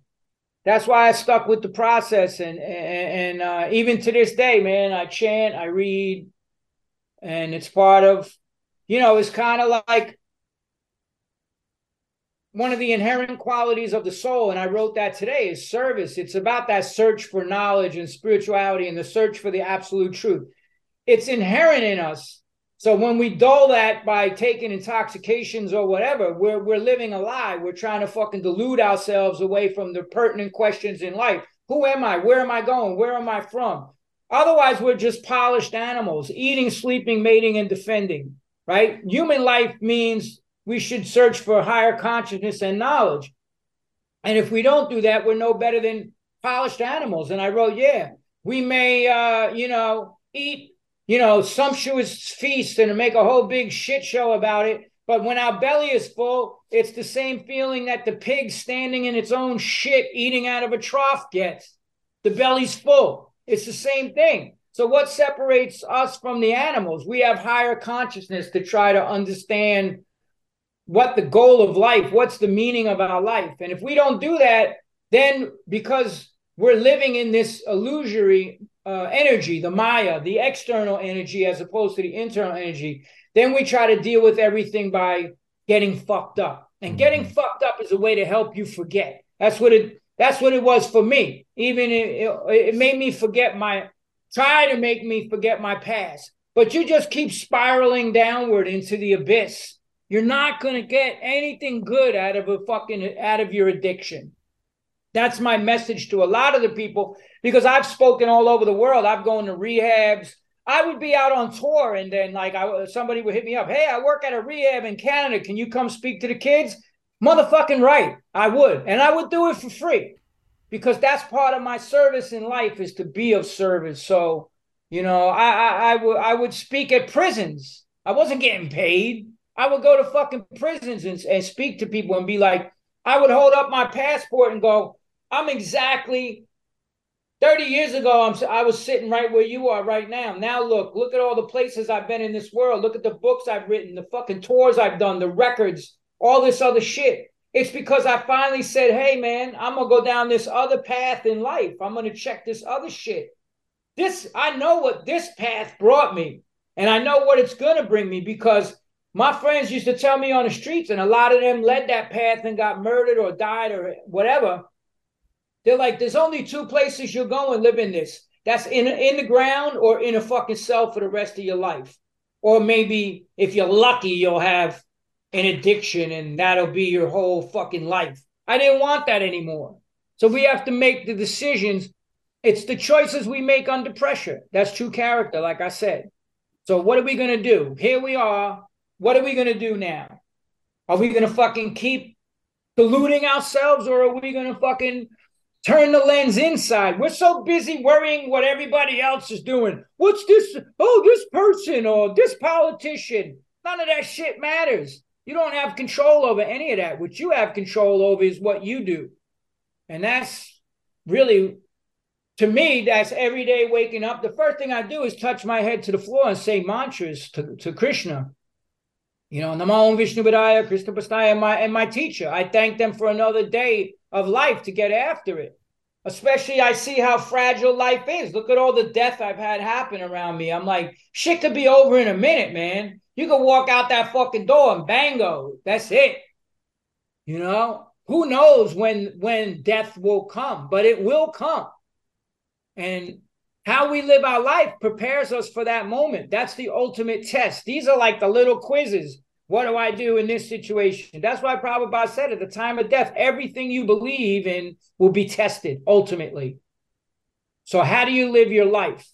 that's why I stuck with the process. And and, and uh, even to this day, man, I chant, I read, and it's part of, you know, it's kind of like one of the inherent qualities of the soul. And I wrote that today is service. It's about that search for knowledge and spirituality and the search for the absolute truth. It's inherent in us so when we dull that by taking intoxications or whatever, we're we're living a lie. We're trying to fucking delude ourselves away from the pertinent questions in life. Who am I? Where am I going? Where am I from? Otherwise, we're just polished animals, eating, sleeping, mating, and defending. Right? Human life means we should search for higher consciousness and knowledge. And if we don't do that, we're no better than polished animals. And I wrote, yeah, we may, uh, you know, eat you know, sumptuous feast and make a whole big shit show about it. But when our belly is full, it's the same feeling that the pig standing in its own shit eating out of a trough gets. The belly's full. It's the same thing. So, what separates us from the animals? We have higher consciousness to try to understand what the goal of life, what's the meaning of our life. And if we don't do that, then because we're living in this illusory uh, energy, the Maya, the external energy as opposed to the internal energy, then we try to deal with everything by getting fucked up. And mm-hmm. getting fucked up is a way to help you forget. That's what it. That's what it was for me. Even it, it, it made me forget my. Try to make me forget my past, but you just keep spiraling downward into the abyss. You're not going to get anything good out of a fucking out of your addiction. That's my message to a lot of the people because I've spoken all over the world. I've gone to rehabs. I would be out on tour and then like I somebody would hit me up. Hey, I work at a rehab in Canada. Can you come speak to the kids? Motherfucking right, I would, and I would do it for free because that's part of my service in life is to be of service. So you know, I I, I would I would speak at prisons. I wasn't getting paid. I would go to fucking prisons and, and speak to people and be like, I would hold up my passport and go, I'm exactly 30 years ago, I'm, I was sitting right where you are right now. Now look, look at all the places I've been in this world. Look at the books I've written, the fucking tours I've done, the records, all this other shit. It's because I finally said, hey, man, I'm going to go down this other path in life. I'm going to check this other shit. This, I know what this path brought me, and I know what it's going to bring me because my friends used to tell me on the streets, and a lot of them led that path and got murdered or died or whatever they're like, there's only two places you're going in this. That's in in the ground or in a fucking cell for the rest of your life. Or maybe if you're lucky, you'll have an addiction and that'll be your whole fucking life. I didn't want that anymore. So we have to make the decisions. It's the choices we make under pressure. That's true character, like I said. So what are we gonna do? Here we are. What are we gonna do now? Are we gonna fucking keep deluding ourselves or are we gonna fucking turn the lens inside. We're so busy worrying what everybody else is doing. What's this? Oh, this person or this politician. None of that shit matters. You don't have control over any of that. What you have control over is what you do. And that's really, to me, that's every day waking up. The first thing I do is touch my head to the floor and say mantras to, to Krishna. You know, Namo Vishnu Padaya, Krishna Presthaya, and my, and my teacher. I thank them for another day of life to get after it. Especially, I see how fragile life is. Look at all the death I've had happen around me. I'm like, shit could be over in a minute, man. You could walk out that fucking door and bango. That's it. You know, who knows when when death will come, but it will come. And how we live our life prepares us for that moment. That's the ultimate test. These are like the little quizzes what do I do in this situation? That's why Prabhupada said at the time of death, everything you believe in will be tested ultimately. So, how do you live your life?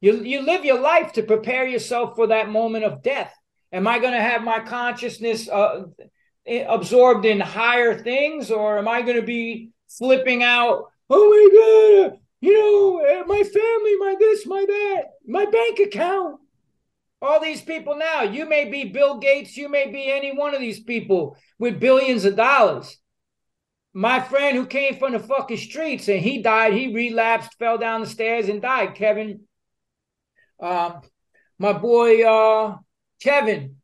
You, you live your life to prepare yourself for that moment of death. Am I going to have my consciousness uh, absorbed in higher things, or am I going to be flipping out? Oh my God, you know, eh, my family, my this, my that, my bank account. All these people now, you may be Bill Gates, you may be any one of these people with billions of dollars. My friend who came from the fucking streets and he died, he relapsed, fell down the stairs and died. Kevin, um, my boy uh, Kevin,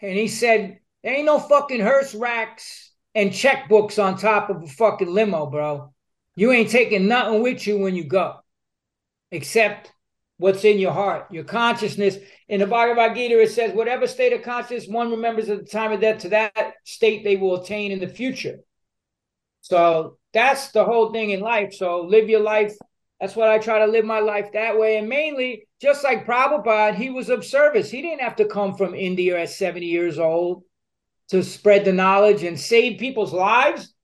and he said, There ain't no fucking hearse racks and checkbooks on top of a fucking limo, bro. You ain't taking nothing with you when you go, except what's in your heart, your consciousness. In the Bhagavad Gita, it says, whatever state of consciousness one remembers at the time of death, to that state they will attain in the future. So that's the whole thing in life. So live your life. That's what I try to live my life that way. And mainly, just like Prabhupada, he was of service. He didn't have to come from India at 70 years old to spread the knowledge and save people's lives.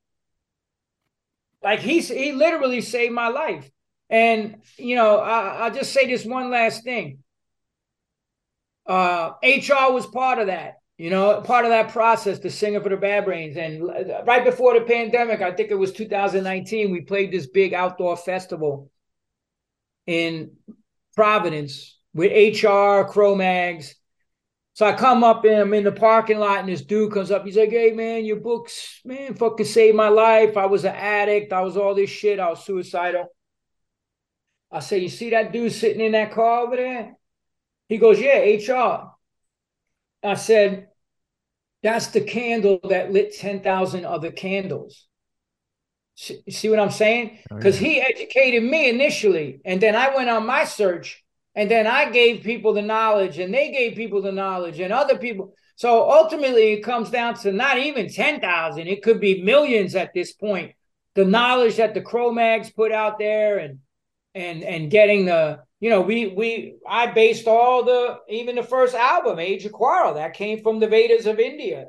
Like he's he literally saved my life. And you know, I, will just say this one last thing. Uh, HR was part of that. You know, part of that process, the singer for the Bad Brains. And right before the pandemic, I think it was 2019, we played this big outdoor festival in Providence with HR, Cro-Mags, so I come up and I'm in the parking lot, and this dude comes up. He's like, "Hey man, your books, man, fucking saved my life. I was an addict. I was all this shit. I was suicidal." I say, "You see that dude sitting in that car over there?" He goes, "Yeah, HR." I said, "That's the candle that lit ten thousand other candles." See what I'm saying? Because oh, yeah. he educated me initially, and then I went on my search and then I gave people the knowledge, and they gave people the knowledge, and other people. So ultimately, it comes down to not even 10,000, it could be millions at this point. The knowledge that the Cro-Mags put out there and and and getting the you know we we I based all the even the first album Age of Quarrel that came from the Vedas of India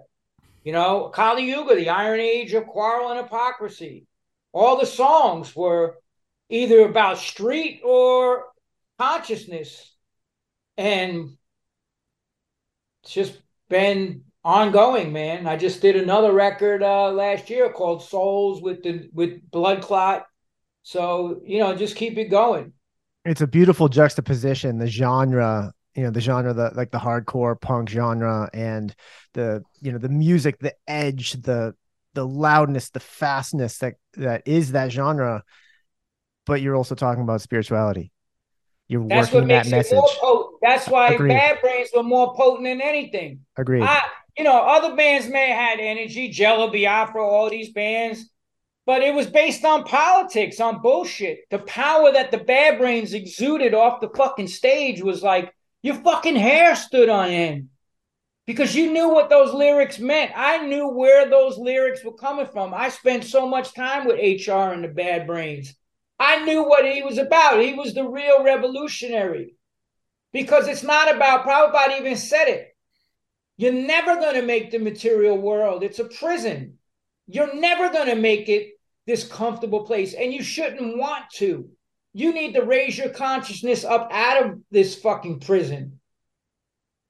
you know Kali Yuga the Iron Age of Quarrel and Hypocrisy all the songs were either about street or consciousness and it's just been ongoing man. I just did another record uh last year called souls with the with Bloodclot. So you know just keep it going. It's a beautiful juxtaposition the genre you know the genre the like the hardcore punk genre and the you know the music the edge the the loudness the fastness that that is that genre. But you're also talking about spirituality you're That's working that message. That's why Agreed. Bad Brains were more potent than anything. Agreed. I, you know, other bands may have had energy, Jello Biafra, all these bands, but it was based on politics, on bullshit. The power that the Bad Brains exuded off the fucking stage was like your fucking hair stood on end because you knew what those lyrics meant. I knew where those lyrics were coming from. I spent so much time with HR and the Bad Brains. I knew what he was about. He was the real revolutionary. Because it's not about, Prabhupada even said it. You're never going to make the material world. It's a prison. You're never going to make it this comfortable place, and you shouldn't want to. You need to raise your consciousness up out of this fucking prison.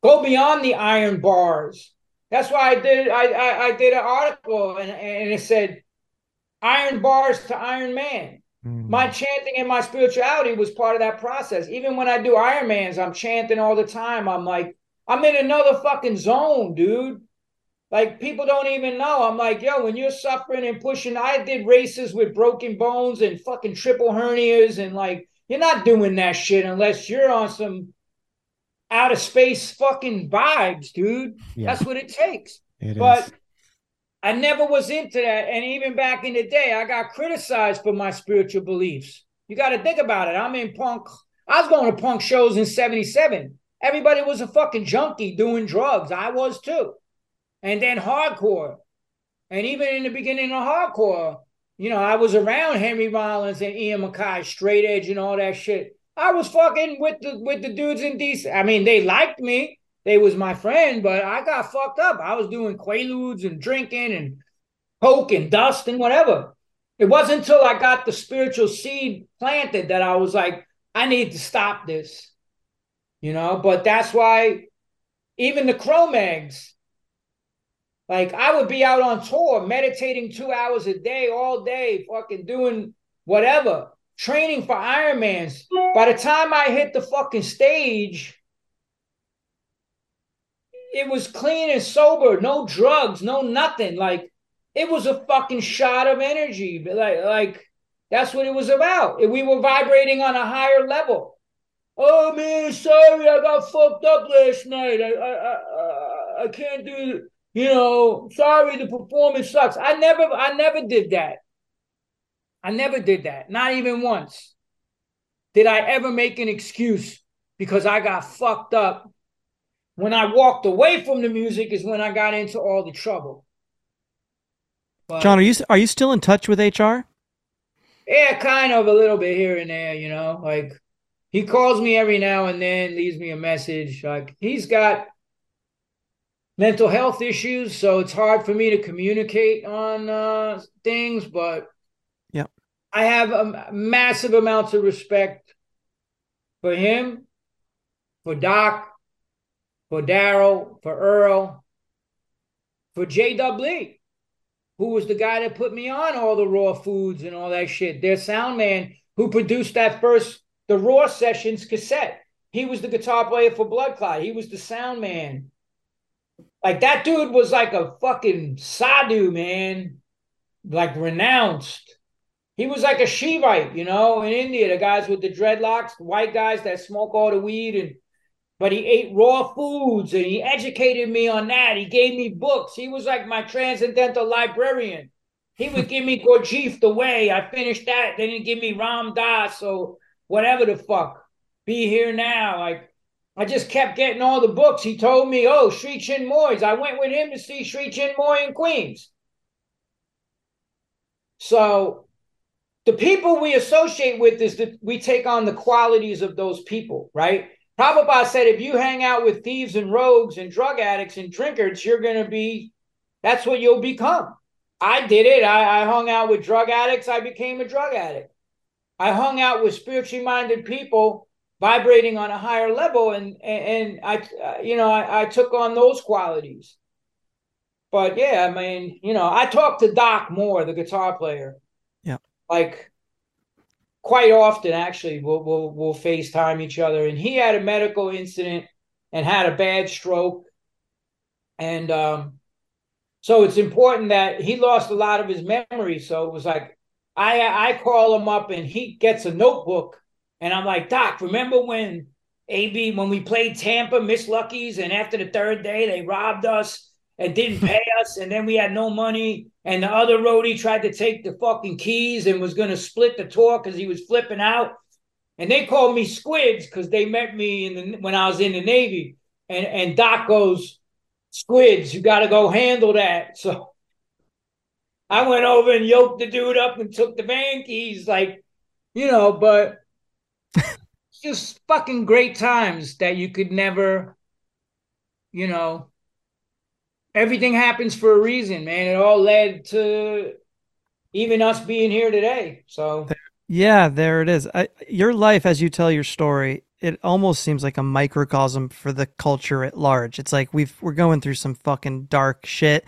Go beyond the iron bars. That's why I did I, I, I did an article and, and it said iron bars to iron man. Mm. My chanting and my spirituality was part of that process. Even when I do Ironmans, I'm chanting all the time. I'm like, I'm in another fucking zone, dude. Like people don't even know. I'm like, yo, when you're suffering and pushing, I did races with broken bones and fucking triple hernias, and like, you're not doing that shit unless you're on some out of space fucking vibes, dude. Yeah. That's what it takes. It but is. I never was into that. And even back in the day, I got criticized for my spiritual beliefs. You got to think about it. I'm in punk. I was going to punk shows in 77. Everybody was a fucking junkie doing drugs. I was too. And then hardcore. And even in the beginning of hardcore, you know, I was around Henry Rollins and Ian MacKaye, straight edge and all that shit. I was fucking with the with the dudes in DC. I mean, they liked me they was my friend, but I got fucked up. I was doing quaaludes and drinking and coke and dust and whatever. It wasn't until I got the spiritual seed planted that I was like, I need to stop this. You know, but that's why even the Cro-Mags, like I would be out on tour meditating two hours a day, all day, fucking doing whatever. training for Ironmans. By the time I hit the fucking stage, it was clean and sober, no drugs, no nothing. Like it was a fucking shot of energy. Like, like that's what it was about. We were vibrating on a higher level. Oh man, sorry, I got fucked up last night. I I I, I can't do. You know, sorry, the performance sucks. I never I never did that. I never did that. Not even once. Did I ever make an excuse because I got fucked up? When I walked away from the music is when I got into all the trouble. But, John, are you are you still in touch with HR? Yeah, kind of a little bit here and there, you know. Like he calls me every now and then, leaves me a message. Like he's got mental health issues, so it's hard for me to communicate on uh, things. But yeah, I have a massive amounts of respect for him, for Doc, for Daryl, for Earl, for JW who was the guy that put me on all the raw foods and all that shit. Their sound man who produced that first the raw sessions cassette. He was the guitar player for Bloodclot. He was the sound man. Like that dude was like a fucking sadhu, man. Like renounced. He was like a Shivite, you know, in India, the guys with the dreadlocks, the white guys that smoke all the weed and but he ate raw foods and he educated me on that. He gave me books. He was like my transcendental librarian. He would give me Gurdjieff the way. I finished that. Then he'd give me Ram Dass or whatever the fuck. Be here now. Like I just kept getting all the books. He told me, oh, Sri Chinmoy's. I went with him to see Sri Chinmoy in Queens. So the people we associate with is that we take on the qualities of those people, right? Prabhupada said if you hang out with thieves and rogues and drug addicts and drunkards, you're going to be, that's what you'll become. I did it. I, I, hung out with drug addicts. I became a drug addict. I hung out with spiritually minded people vibrating on a higher level. And, and, and I, uh, you know, I, I took on those qualities. But yeah, I mean, you know, I talked to Doc Moore, the guitar player. Yeah. Like, quite often actually we'll, we'll we'll FaceTime each other. And he had a medical incident and had a bad stroke. And um, so it's important that he lost a lot of his memory. So it was like I I call him up and he gets a notebook and I'm like, Doc, remember when AB when we played Tampa, Miss Lucky's, and after the third day they robbed us and didn't pay us, and then we had no money. And the other roadie tried to take the fucking keys and was going to split the tour because he was flipping out. And they called me Squids because they met me in the, when I was in the Navy. And and Doc goes, Squids, you got to go handle that. So I went over and yoked the dude up and took the van keys, like, you know, but just fucking great times that you could never, you know, everything happens for a reason, man. It all led to even us being here today. So yeah, there it is. I, your life, as you tell your story, it almost seems like a microcosm for the culture at large. It's like we've we're going through some fucking dark shit.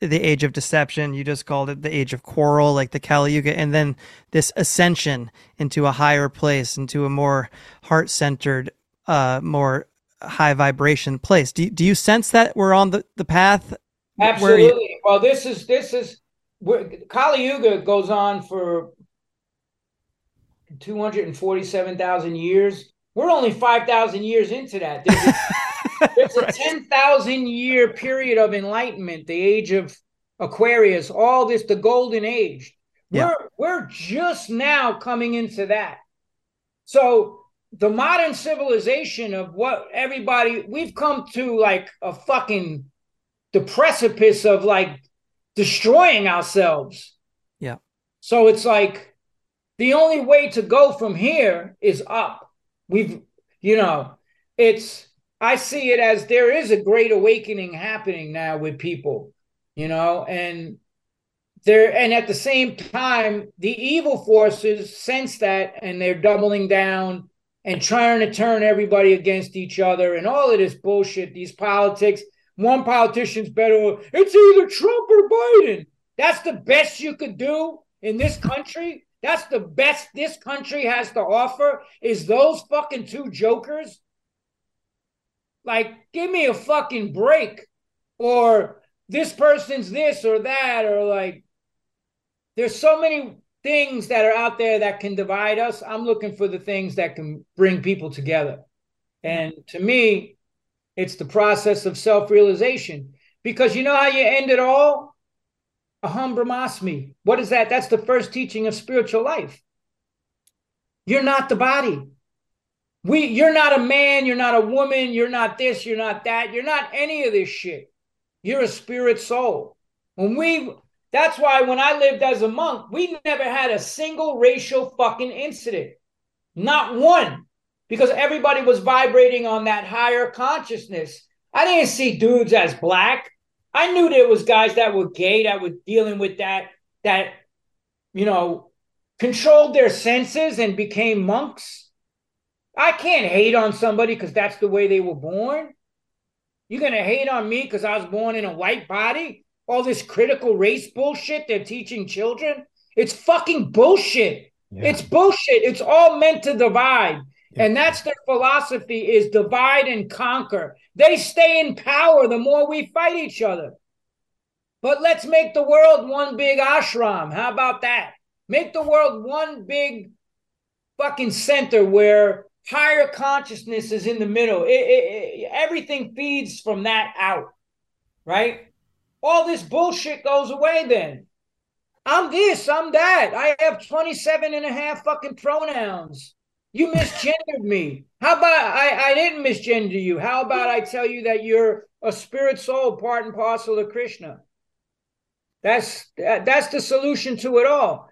The age of deception, you just called it the age of quarrel, like the Kali Yuga, and then this ascension into a higher place, into a more heart centered, uh, more high vibration place. Do you, do you sense that we're on the, the path? Absolutely. Well, this is this is Kali Yuga goes on for two hundred and forty-seven thousand years. We're only five thousand years into that. There's a, right. a ten thousand year period of enlightenment, the age of Aquarius, all this, the golden age. Yeah. We're we're just now coming into that. So the modern civilization of what everybody we've come to like a fucking the precipice of like destroying ourselves. Yeah. So it's like the only way to go from here is up. We've, you know, it's, I see it as there is a great awakening happening now with people, you know, and there, and at the same time, the evil forces sense that and they're doubling down and trying to turn everybody against each other and all of this bullshit, these politics. One politician's better. It's either Trump or Biden. That's the best you could do in this country. That's the best this country has to offer is those fucking two jokers. Like, give me a fucking break. Or this person's this or that, or like, there's so many things that are out there that can divide us. I'm looking for the things that can bring people together. And to me, it's the process of self realization. Because you know how you end it all? Aham Brahmasmi. What is that? That's the first teaching of spiritual life. You're not the body. We, you're not a man, you're not a woman, you're not this, you're not that, you're not any of this shit. You're a spirit soul. When we, that's why when I lived as a monk, we never had a single racial fucking incident. Not one. Because everybody was vibrating on that higher consciousness. I didn't see dudes as black. I knew there was guys that were gay that were dealing with that, that, you know, controlled their senses and became monks. I can't hate on somebody because that's the way they were born. You're to hate on me because I was born in a white body? All this critical race bullshit they're teaching children? It's fucking bullshit. Yeah. It's bullshit. It's all meant to divide. Yeah. And that's their philosophy is divide and conquer. They stay in power the more we fight each other. But let's make the world one big ashram. How about that? Make the world one big fucking center where higher consciousness is in the middle. It, it, it, everything feeds from that out, right? All this bullshit goes away then. I'm this, I'm that. I have 27 and a half fucking pronouns. You misgendered me. How about I, I didn't misgender you? How about I tell you that you're a spirit soul, part and parcel of Krishna? That's that's the solution to it all.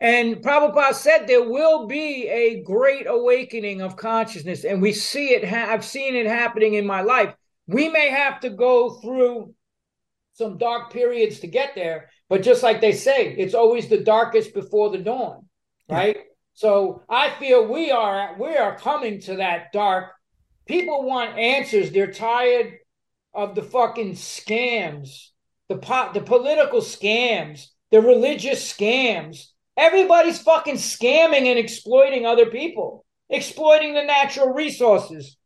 And Prabhupada said there will be a great awakening of consciousness, and we see it. Ha- I've seen it happening in my life. We may have to go through some dark periods to get there, but just like they say, it's always the darkest before the dawn, right? Yeah. So I feel we are we are coming to that dark. People want answers. They're tired of the fucking scams, the po- the political scams, the religious scams Everybody's fucking scamming and exploiting other people, exploiting the natural resources.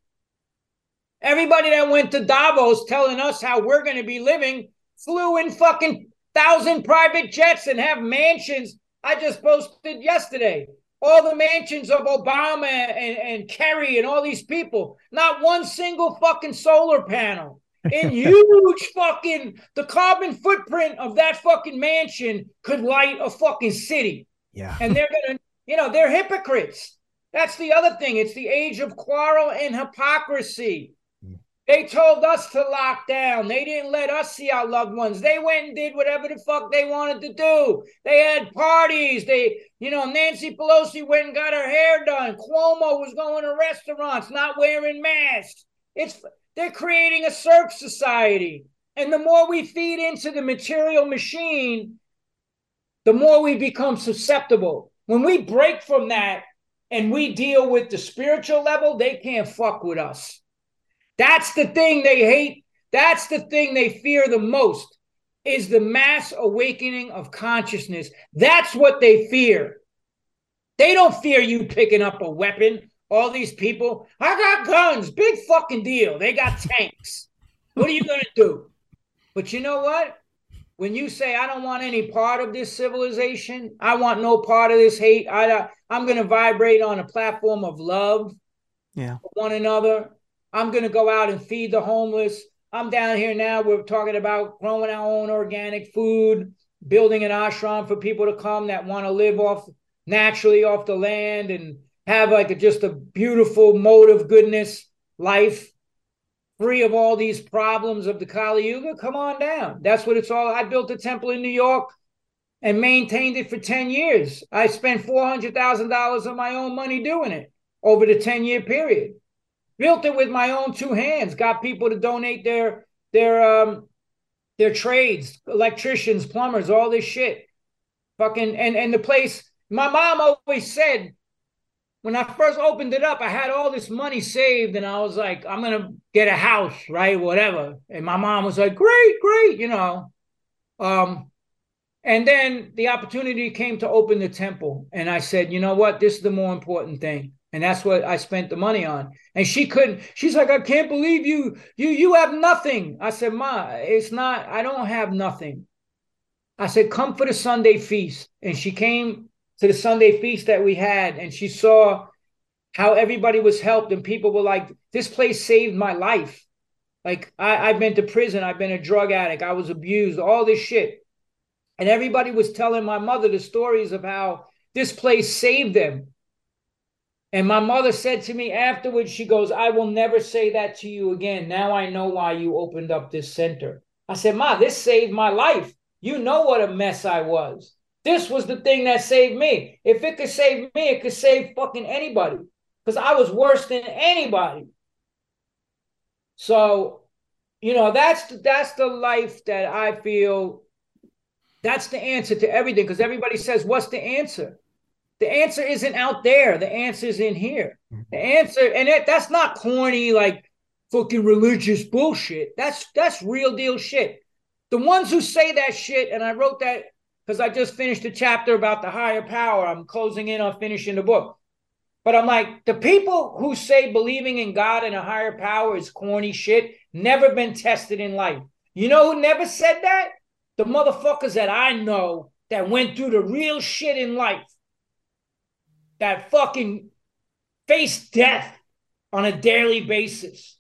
Everybody that went to Davos telling us how we're going to be living flew in fucking thousand private jets and have mansions. I just posted yesterday all the mansions of Obama and, and Kerry and all these people. Not one single fucking solar panel in huge fucking the carbon footprint of that fucking mansion could light a fucking city. Yeah. And they're gonna, you know, they're hypocrites. That's the other thing. It's the age of quarrel and hypocrisy. They told us to lock down. They didn't let us see our loved ones. They went and did whatever the fuck they wanted to do. They had parties. They, you know, Nancy Pelosi went and got her hair done. Cuomo was going to restaurants, not wearing masks. It's they're creating a serf society. And the more we feed into the material machine, the more we become susceptible. When we break from that and we deal with the spiritual level, they can't fuck with us. That's the thing they hate. That's the thing they fear the most is the mass awakening of consciousness. That's what they fear. They don't fear you picking up a weapon all these people, I got guns, big fucking deal. They got tanks. What are you going to do? But you know what? When you say I don't want any part of this civilization, I want no part of this hate. I I'm going to vibrate on a platform of love, yeah, one another. I'm going to go out and feed the homeless. I'm down here now. We're talking about growing our own organic food, building an ashram for people to come that want to live off naturally off the land and have like a, just a beautiful mode of goodness life, free of all these problems of the Kali Yuga, come on down. That's what it's all. I built a temple in New York and maintained it for 10 years. I spent $400,000 of my own money doing it over the 10 year period. Built it with my own two hands, got people to donate their their um their trades, electricians, plumbers, all this shit. Fucking and and the place my mom always said when I first opened it up, I had all this money saved, and I was like, I'm gonna get a house, right? Whatever. And my mom was like, Great, great, you know. Um, And then the opportunity came to open the temple. And I said, you know what? This is the more important thing. And that's what I spent the money on. And she couldn't, she's like, I can't believe you, you, you have nothing. I said, Ma, it's not, I don't have nothing. I said, come for the Sunday feast. And she came to the Sunday feast that we had and she saw how everybody was helped and people were like, this place saved my life. Like I, I've been to prison, I've been a drug addict, I was abused, all this shit. And everybody was telling my mother the stories of how this place saved them. And my mother said to me afterwards, she goes, I will never say that to you again. Now I know why you opened up this center. I said, Ma, this saved my life. You know what a mess I was. This was the thing that saved me. If it could save me, it could save fucking anybody. Because I was worse than anybody. So, you know, that's the, that's the life that I feel that's the answer to everything. Because everybody says, What's the answer? The answer isn't out there. The answer is in here. The answer, and that's not corny like fucking religious bullshit. That's that's real deal shit. The ones who say that shit, and I wrote that because I just finished a chapter about the higher power. I'm closing in on finishing the book. But I'm like, the people who say believing in God and a higher power is corny shit, never been tested in life. You know who never said that? The motherfuckers that I know that went through the real shit in life that fucking face death on a daily basis.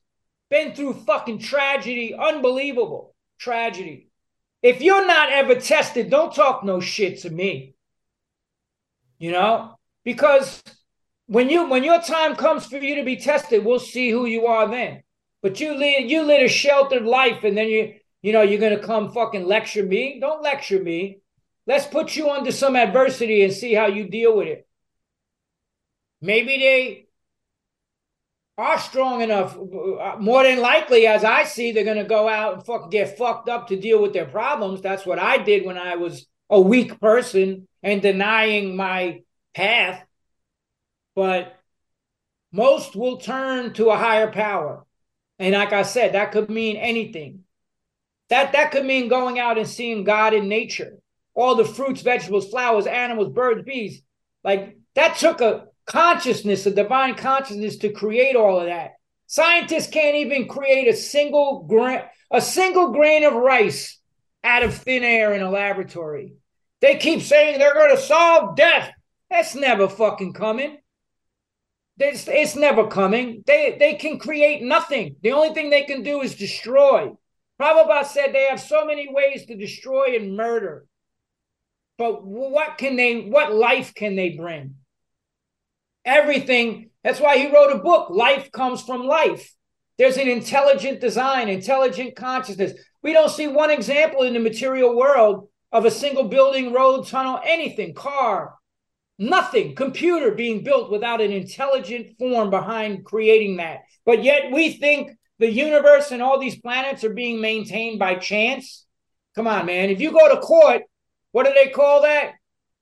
Been through fucking tragedy, unbelievable tragedy. If you're not ever tested, don't talk no shit to me. You know? Because when you when your time comes for you to be tested, we'll see who you are then. But you lead you live a sheltered life and then you you know you're gonna come fucking lecture me. Don't lecture me. Let's put you under some adversity and see how you deal with it. Maybe they are strong enough. Uh, more than likely, as I see, they're going to go out and fuck, get fucked up to deal with their problems. That's what I did when I was a weak person and denying my path. But most will turn to a higher power. And like I said, that could mean anything. That that could mean going out and seeing God in nature. All the fruits, vegetables, flowers, animals, birds, bees. Like that took a consciousness, a divine consciousness to create all of that. Scientists can't even create a single grain, a single grain of rice out of thin air in a laboratory. They keep saying they're going to solve death. That's never fucking coming. It's, it's never coming. They they can create nothing. The only thing they can do is destroy. Prabhupada said they have so many ways to destroy and murder. But what can they, what life can they bring? Everything. That's why he wrote a book. Life comes from life. There's an intelligent design, intelligent consciousness. We don't see one example in the material world of a single building, road, tunnel, anything, car, nothing, computer being built without an intelligent form behind creating that. But yet we think the universe and all these planets are being maintained by chance. Come on, man. If you go to court, what do they call that?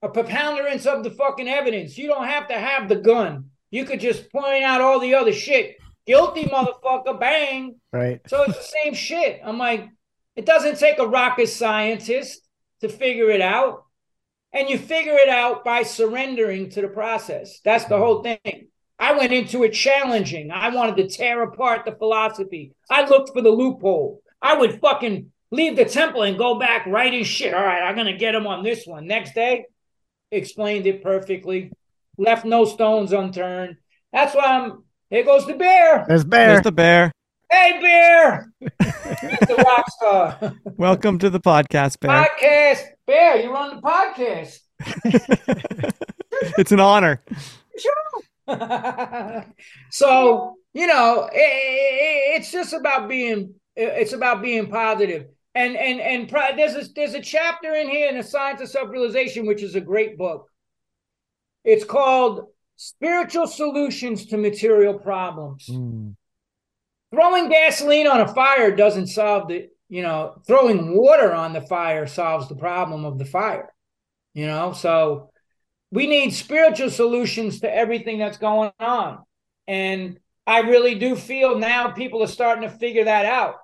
A preponderance of the fucking evidence. You don't have to have the gun. You could just point out all the other shit. Guilty motherfucker, bang. Right. So it's the same shit. I'm like, it doesn't take a rocket scientist to figure it out. And you figure it out by surrendering to the process. That's the whole thing. I went into it challenging. I wanted to tear apart the philosophy. I looked for the loophole. I would fucking leave the temple and go back writing shit. All right, I'm going to get him on this one. Next day, explained it perfectly, left no stones unturned. That's why I'm. Here goes the bear. There's bear. There's the bear. Hey, bear. the rock star. Welcome to the podcast, bear. Podcast, bear. You run the podcast. it's an honor. so you know, it, it, it's just about being. It's about being positive and and and there's a, there's a chapter in here in the science of self-realization which is a great book. It's called spiritual solutions to material problems. Mm. throwing gasoline on a fire doesn't solve the you know throwing water on the fire solves the problem of the fire you know? So we need spiritual solutions to everything that's going on. And i really do feel now people are starting to figure that out.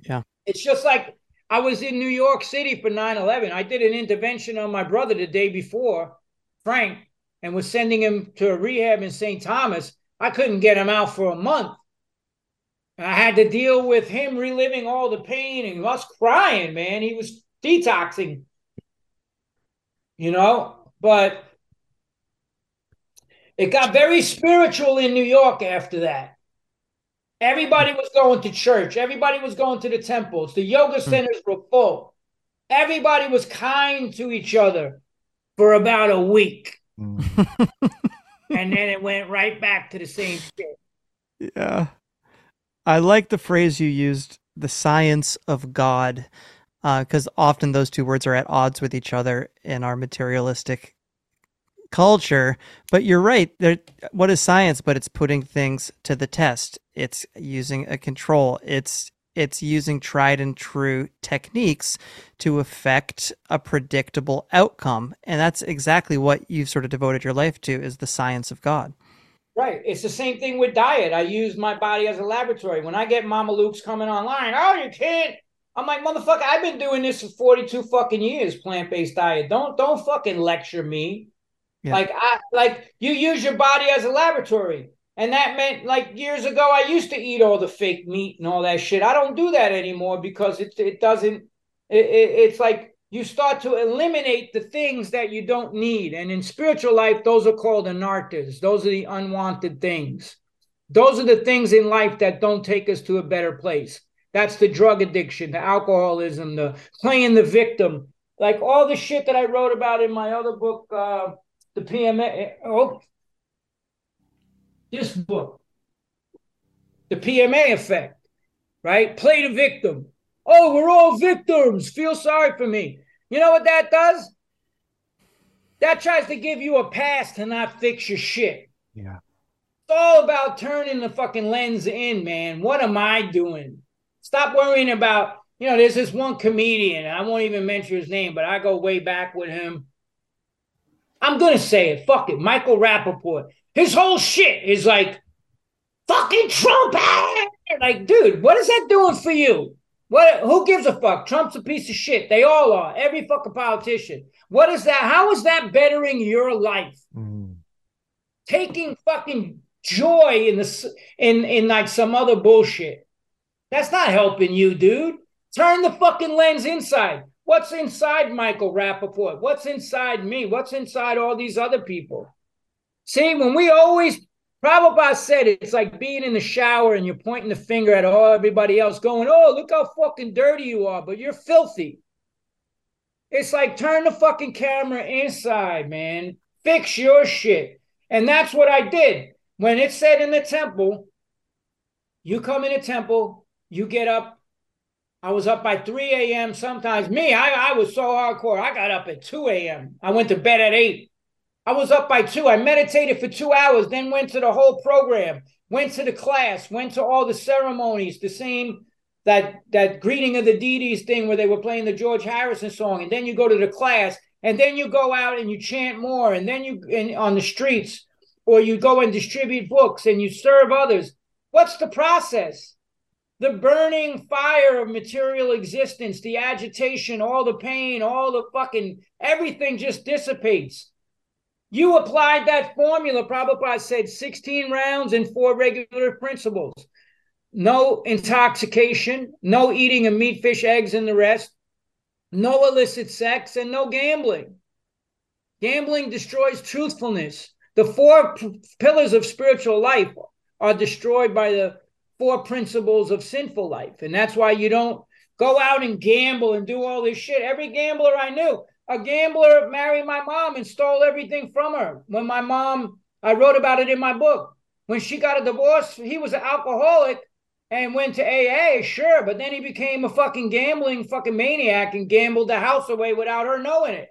Yeah. It's just like I was in New York City for 9 11. I did an intervention on my brother the day before, Frank, and was sending him to a rehab in St. Thomas. I couldn't get him out for a month. I had to deal with him reliving all the pain and us crying, man. He was detoxing, you know, but it got very spiritual in New York after that. Everybody was going to church. Everybody was going to the temples. The yoga hmm. centers were full. Everybody was kind to each other for about a week. Hmm. and then it went right back to the same shit. Yeah. I like the phrase you used, the science of God, because uh, often those two words are at odds with each other in our materialistic culture. But you're right. There, what is science? But it's putting things to the test. It's using a control. It's it's using tried and true techniques to affect a predictable outcome, and that's exactly what you've sort of devoted your life to is the science of God. Right. It's the same thing with diet. I use my body as a laboratory. When I get Mama Luke's coming online, oh, you can't. I'm like, motherfucker, I've been doing this for 42 fucking years, plant-based diet. Don't don't fucking lecture me. Yeah. Like I like you use your body as a laboratory. And that meant like years ago I used to eat all the fake meat and all that shit. I don't do that anymore because it it doesn't it, it, it's like you start to eliminate the things that you don't need. And in spiritual life, those are called anarthas. Those are the unwanted things. Those are the things in life that don't take us to a better place. That's the drug addiction, the alcoholism, the playing the victim, like all the shit that I wrote about in my other book, uh, the PMA. Oh, this book, the PMA effect, right? Play the victim. Oh, we're all victims. Feel sorry for me. You know what that does? That tries to give you a pass to not fix your shit. Yeah. It's all about turning the fucking lens in, man. What am I doing? Stop worrying about, you know, there's this one comedian, I won't even mention his name, but I go way back with him. I'm gonna say it. Fuck it. Michael Rapaport. His whole shit is like, fucking Trump. Like, dude, what is that doing for you? What? Who gives a fuck? Trump's a piece of shit. They all are. Every fucking politician. What is that? How is that bettering your life? Mm. Taking fucking joy in the in in like some other bullshit. That's not helping you, dude. Turn the fucking lens inside. What's inside Michael Rapaport? What's inside me? What's inside all these other people? See, when we always Prabhupada said it's like being in the shower and you're pointing the finger at all everybody else, going, "Oh, look how fucking dirty you are," but you're filthy. It's like turn the fucking camera inside, man. Fix your shit, and that's what I did. When it said in the temple, you come in a temple, you get up. I was up by 3 a.m. Sometimes me, I, I was so hardcore. I got up at 2 a.m. I went to bed at 8. I was up by two. I meditated for two hours, then went to the whole program, went to the class, went to all the ceremonies, the same that that greeting of the deities thing where they were playing the George Harrison song, and then you go to the class, and then you go out and you chant more, and then you on the streets, or you go and distribute books and you serve others. What's the process? The burning fire of material existence, the agitation, all the pain, all the fucking everything just dissipates you applied that formula. Prabhupada said 16 rounds and four regular principles. No intoxication, no eating of meat, fish, eggs, and the rest, no illicit sex, and no gambling. Gambling destroys truthfulness. The four p- pillars of spiritual life are destroyed by the four principles of sinful life. And that's why you don't go out and gamble and do all this shit. Every gambler I knew, a gambler married my mom and stole everything from her. When my mom, I wrote about it in my book. When she got a divorce, he was an alcoholic and went to AA, sure, but then he became a fucking gambling fucking maniac and gambled the house away without her knowing it.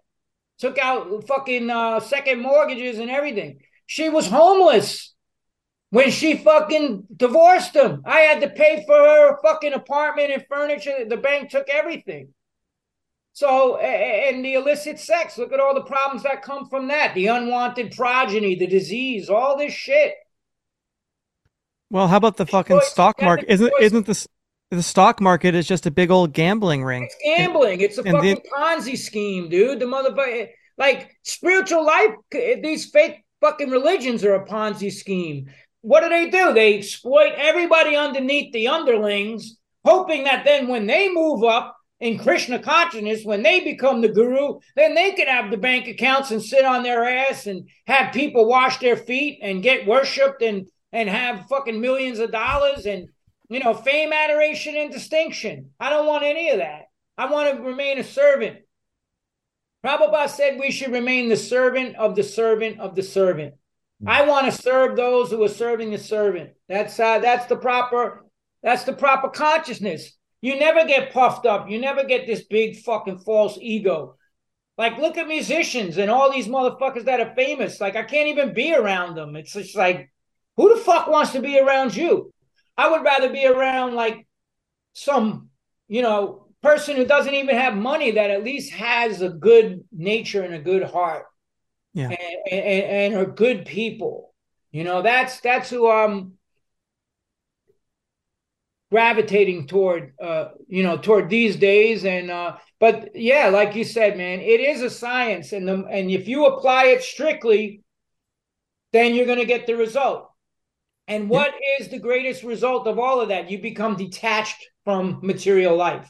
Took out fucking uh, second mortgages and everything. She was homeless when she fucking divorced him. I had to pay for her fucking apartment and furniture. The bank took everything. So, and the illicit sex, look at all the problems that come from that the unwanted progeny, the disease, all this shit. Well, how about the fucking stock market? Isn't isn't this The stock market is just a big old gambling ring. It's gambling. It's a And fucking the- Ponzi scheme, dude. The motherfucker, like spiritual life, these fake fucking religions are a Ponzi scheme. What do they do? They exploit everybody underneath the underlings, hoping that then when they move up in Krishna consciousness, when they become the guru, then they can have the bank accounts and sit on their ass and have people wash their feet and get worshipped and and have fucking millions of dollars and you know fame, adoration, and distinction. I don't want any of that. I want to remain a servant. Prabhupada said we should remain the servant of the servant of the servant. I want to serve those who are serving the servant. That's uh, that's the proper that's the proper consciousness. You never get puffed up. You never get this big fucking false ego. Like look at musicians and all these motherfuckers that are famous. Like I can't even be around them. It's just like who the fuck wants to be around you? I would rather be around like some, you know, person who doesn't even have money that at least has a good nature and a good heart. Yeah. And, and, and are good people. You know, that's that's who I'm gravitating toward uh you know toward these days. And uh but yeah like you said man it is a science. And the and if you apply it strictly then you're going to get the result. And what is the greatest result of all of that? You become detached from material life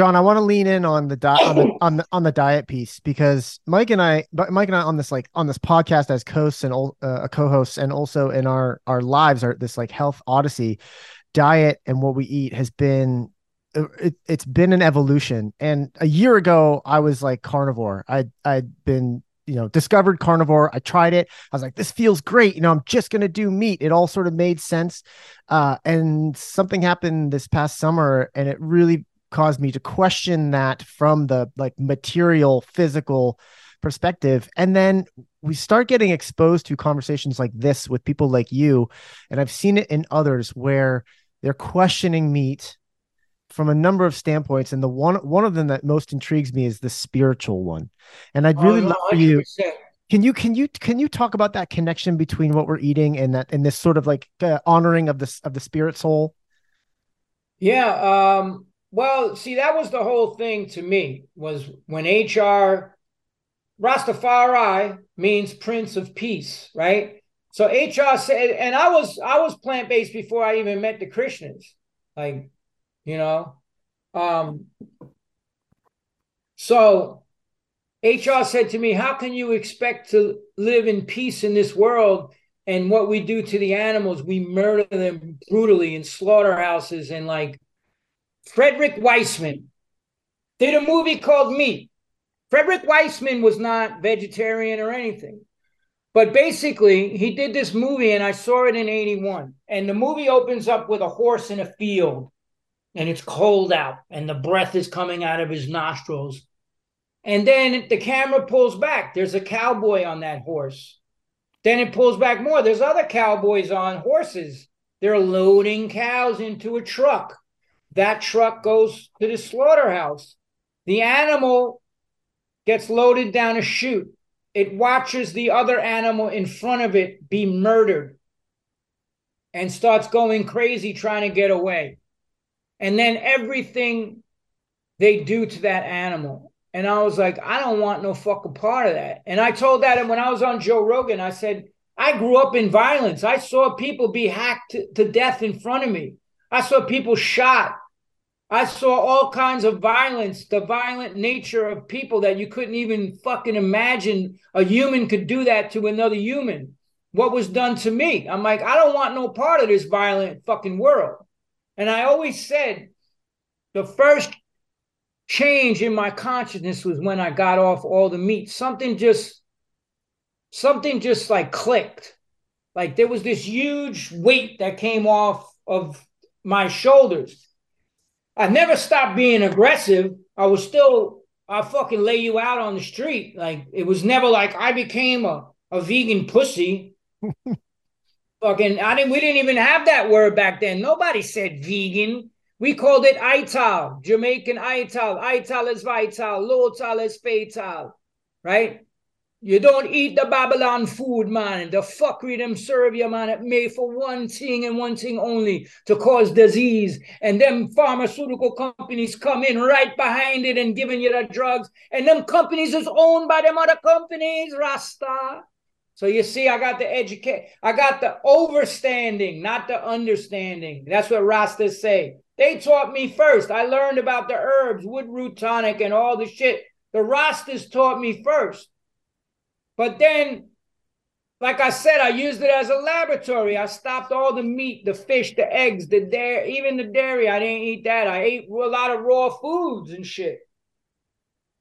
John, I want to lean in on the diet on the, on the on the diet piece because Mike and I, but Mike and I on this like on this podcast as co-hosts and uh, co-hosts, and also in our our lives, are this like health odyssey, diet and what we eat has been uh, it, it's been an evolution. And a year ago, I was like carnivore. I I'd been you know discovered carnivore. I tried it. I was like, this feels great. You know, I'm just gonna do meat. It all sort of made sense. Uh, and something happened this past summer, and it really caused me to question that from the like material physical perspective. And then we start getting exposed to conversations like this with people like you. And i've seen it in others where they're questioning meat from a number of standpoints. And the one one of them that most intrigues me is the spiritual one. And i'd really Oh, love for you can you can you can you talk about that connection between what we're eating and that and this sort of like uh, honoring of this of the spirit soul? Yeah. Um, well, see, that was the whole thing to me was when HR Rastafari means Prince of Peace, right? So HR said, and I was I was plant based before I even met the Krishnas, like, you know, um. So HR said to me, "How can you expect to live in peace in this world?" And what we do to the animals, we murder them brutally in slaughterhouses and like Frederick Wiseman did a movie called Meat. Frederick Wiseman was not vegetarian or anything. But basically, he did this movie and I saw it in 81. And the movie opens up with a horse in a field and it's cold out and the breath is coming out of his nostrils. And then the camera pulls back. There's a cowboy on that horse. Then it pulls back more. There's other cowboys on horses. They're loading cows into a truck. That truck goes to the slaughterhouse. The animal gets loaded down a chute. It watches the other animal in front of it be murdered and starts going crazy trying to get away. And then everything they do to that animal. And I was like, I don't want no fucking part of that. And I told that and when I was on Joe Rogan, I said, I grew up in violence. I saw people be hacked to, to death in front of me. I saw people shot. I saw all kinds of violence, the violent nature of people that you couldn't even fucking imagine a human could do that to another human. What was done to me? I'm like, I don't want no part of this violent fucking world. And I always said the first change in my consciousness was when I got off all the meat. Something just, something just like clicked. Like there was this huge weight that came off of my shoulders. I never stopped being aggressive. I was still, I fucking lay you out on the street. Like it was never like I became a, a vegan pussy. fucking, I didn't, we didn't even have that word back then. Nobody said vegan. We called it Ital, Jamaican Ital. Ital is vital, Lotal is fatal, right? You don't eat the Babylon food, man. The fuckery them serve you, man. It made for one thing and one thing only to cause disease. And them pharmaceutical companies come in right behind it and giving you the drugs. And them companies is owned by them other companies, Rasta. So you see, I got the educate, I got the overstanding, not the understanding. That's what Rastas say. They taught me first. I learned about the herbs, wood root tonic, and all the shit. The Rastas taught me first. But then, like I said, I used it as a laboratory. I stopped all the meat, the fish, the eggs, the dairy, even the dairy. I didn't eat that. I ate a lot of raw foods and shit.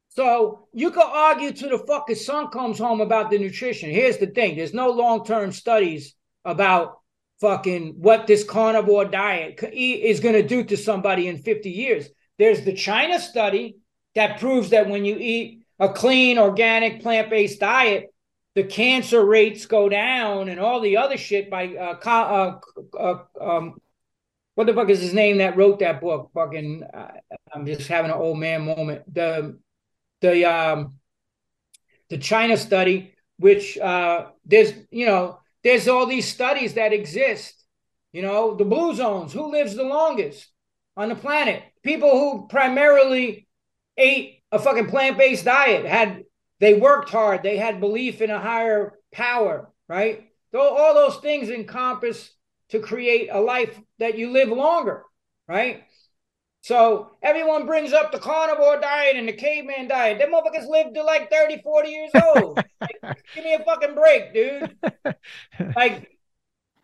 So you could argue to the fucking sun comes home about the nutrition. Here's the thing: there's no long-term studies about fucking what this carnivore diet is going to do to somebody in 50 years. There's the China study that proves that when you eat a clean, organic, plant based diet, the cancer rates go down and all the other shit by uh, uh, uh, um, what the fuck is his name that wrote that book? Fucking, uh, I'm just having an old man moment. The the um the China study, which uh, there's you know there's all these studies that exist. You know the blue zones. Who lives the longest on the planet? People who primarily ate a fucking plant-based diet, had they worked hard, they had belief in a higher power, right? So all those things encompass to create a life that you live longer, right? So everyone brings up the carnivore diet and the caveman diet. Them motherfuckers lived to like 30, 40 years old. like, give me a fucking break, dude. like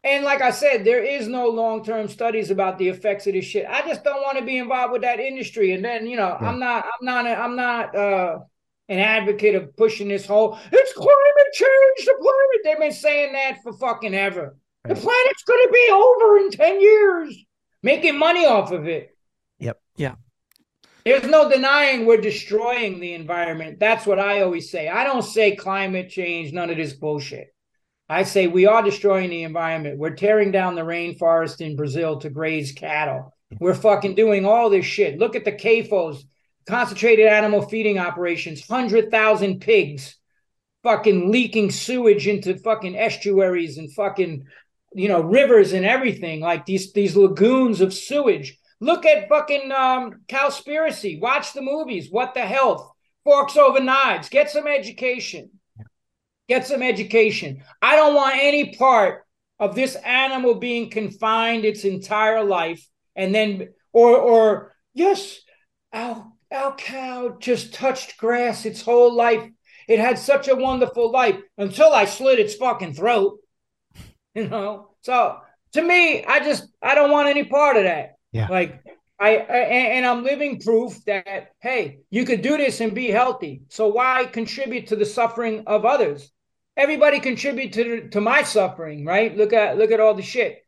and like I said, there is no long term studies about the effects of this shit. I just don't want to be involved with that industry. And then you know, yeah. I'm not, I'm not, I'm not uh, an advocate of pushing this whole it's climate change. The planet. They've been saying that for fucking ever. Right. The planet's going to be over in ten years, making money off of it. Yep. Yeah. There's no denying we're destroying the environment. That's what I always say. I don't say climate change, none of this bullshit. I say we are destroying the environment. We're tearing down the rainforest in Brazil to graze cattle. We're fucking doing all this shit. Look at the CAFOs, concentrated animal feeding operations, 100,000 pigs fucking leaking sewage into fucking estuaries and fucking, you know, rivers and everything, like these, these lagoons of sewage. Look at fucking um, Cowspiracy. Watch the movies. What the health? Forks over knives. Get some education get some education. I don't want any part of this animal being confined its entire life and then or or yes, our our cow just touched grass its whole life. It had such a wonderful life until I slit its fucking throat. You know? So to me, I just I don't want any part of that. Yeah. Like I, I and I'm living proof that hey, you could do this and be healthy. So why contribute to the suffering of others? Everybody contribute to, to my suffering, right? Look at look at all the shit.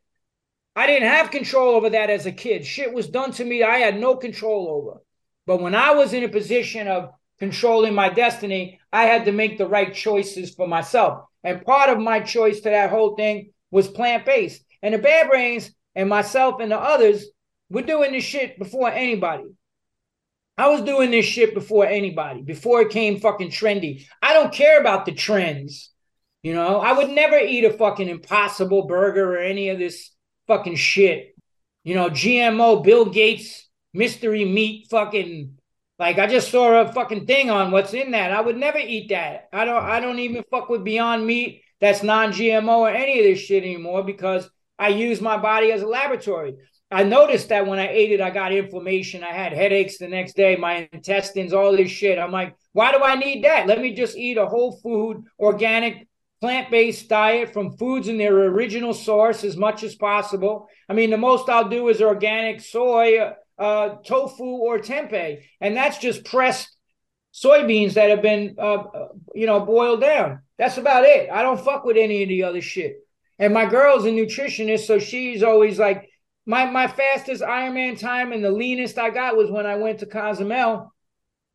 I didn't have control over that as a kid. Shit was done to me I had no control over. But when I was in a position of controlling my destiny, I had to make the right choices for myself. And part of my choice to that whole thing was plant based. And the Bad Brains and myself and the others were doing this shit before anybody. I was doing this shit before anybody, before it came fucking trendy. I don't care about the trends. You know, I would never eat a fucking impossible burger or any of this fucking shit. You know, GMO, Bill Gates, mystery meat, fucking like I just saw a fucking thing on what's in that. I would never eat that. I don't I don't even fuck with Beyond Meat that's non-GMO or any of this shit anymore because I use my body as a laboratory. I noticed that when I ate it, I got inflammation. I had headaches the next day, my intestines, all this shit. I'm like, why do I need that? Let me just eat a whole food, organic plant based diet from foods in their original source as much as possible. I mean, the most I'll do is organic soy, uh, tofu, or tempeh, and that's just pressed soybeans that have been, uh, you know, boiled down. That's about it. I don't fuck with any of the other shit. And my girl's a nutritionist, so she's always like, my my fastest Ironman time and the leanest I got was when I went to Cozumel,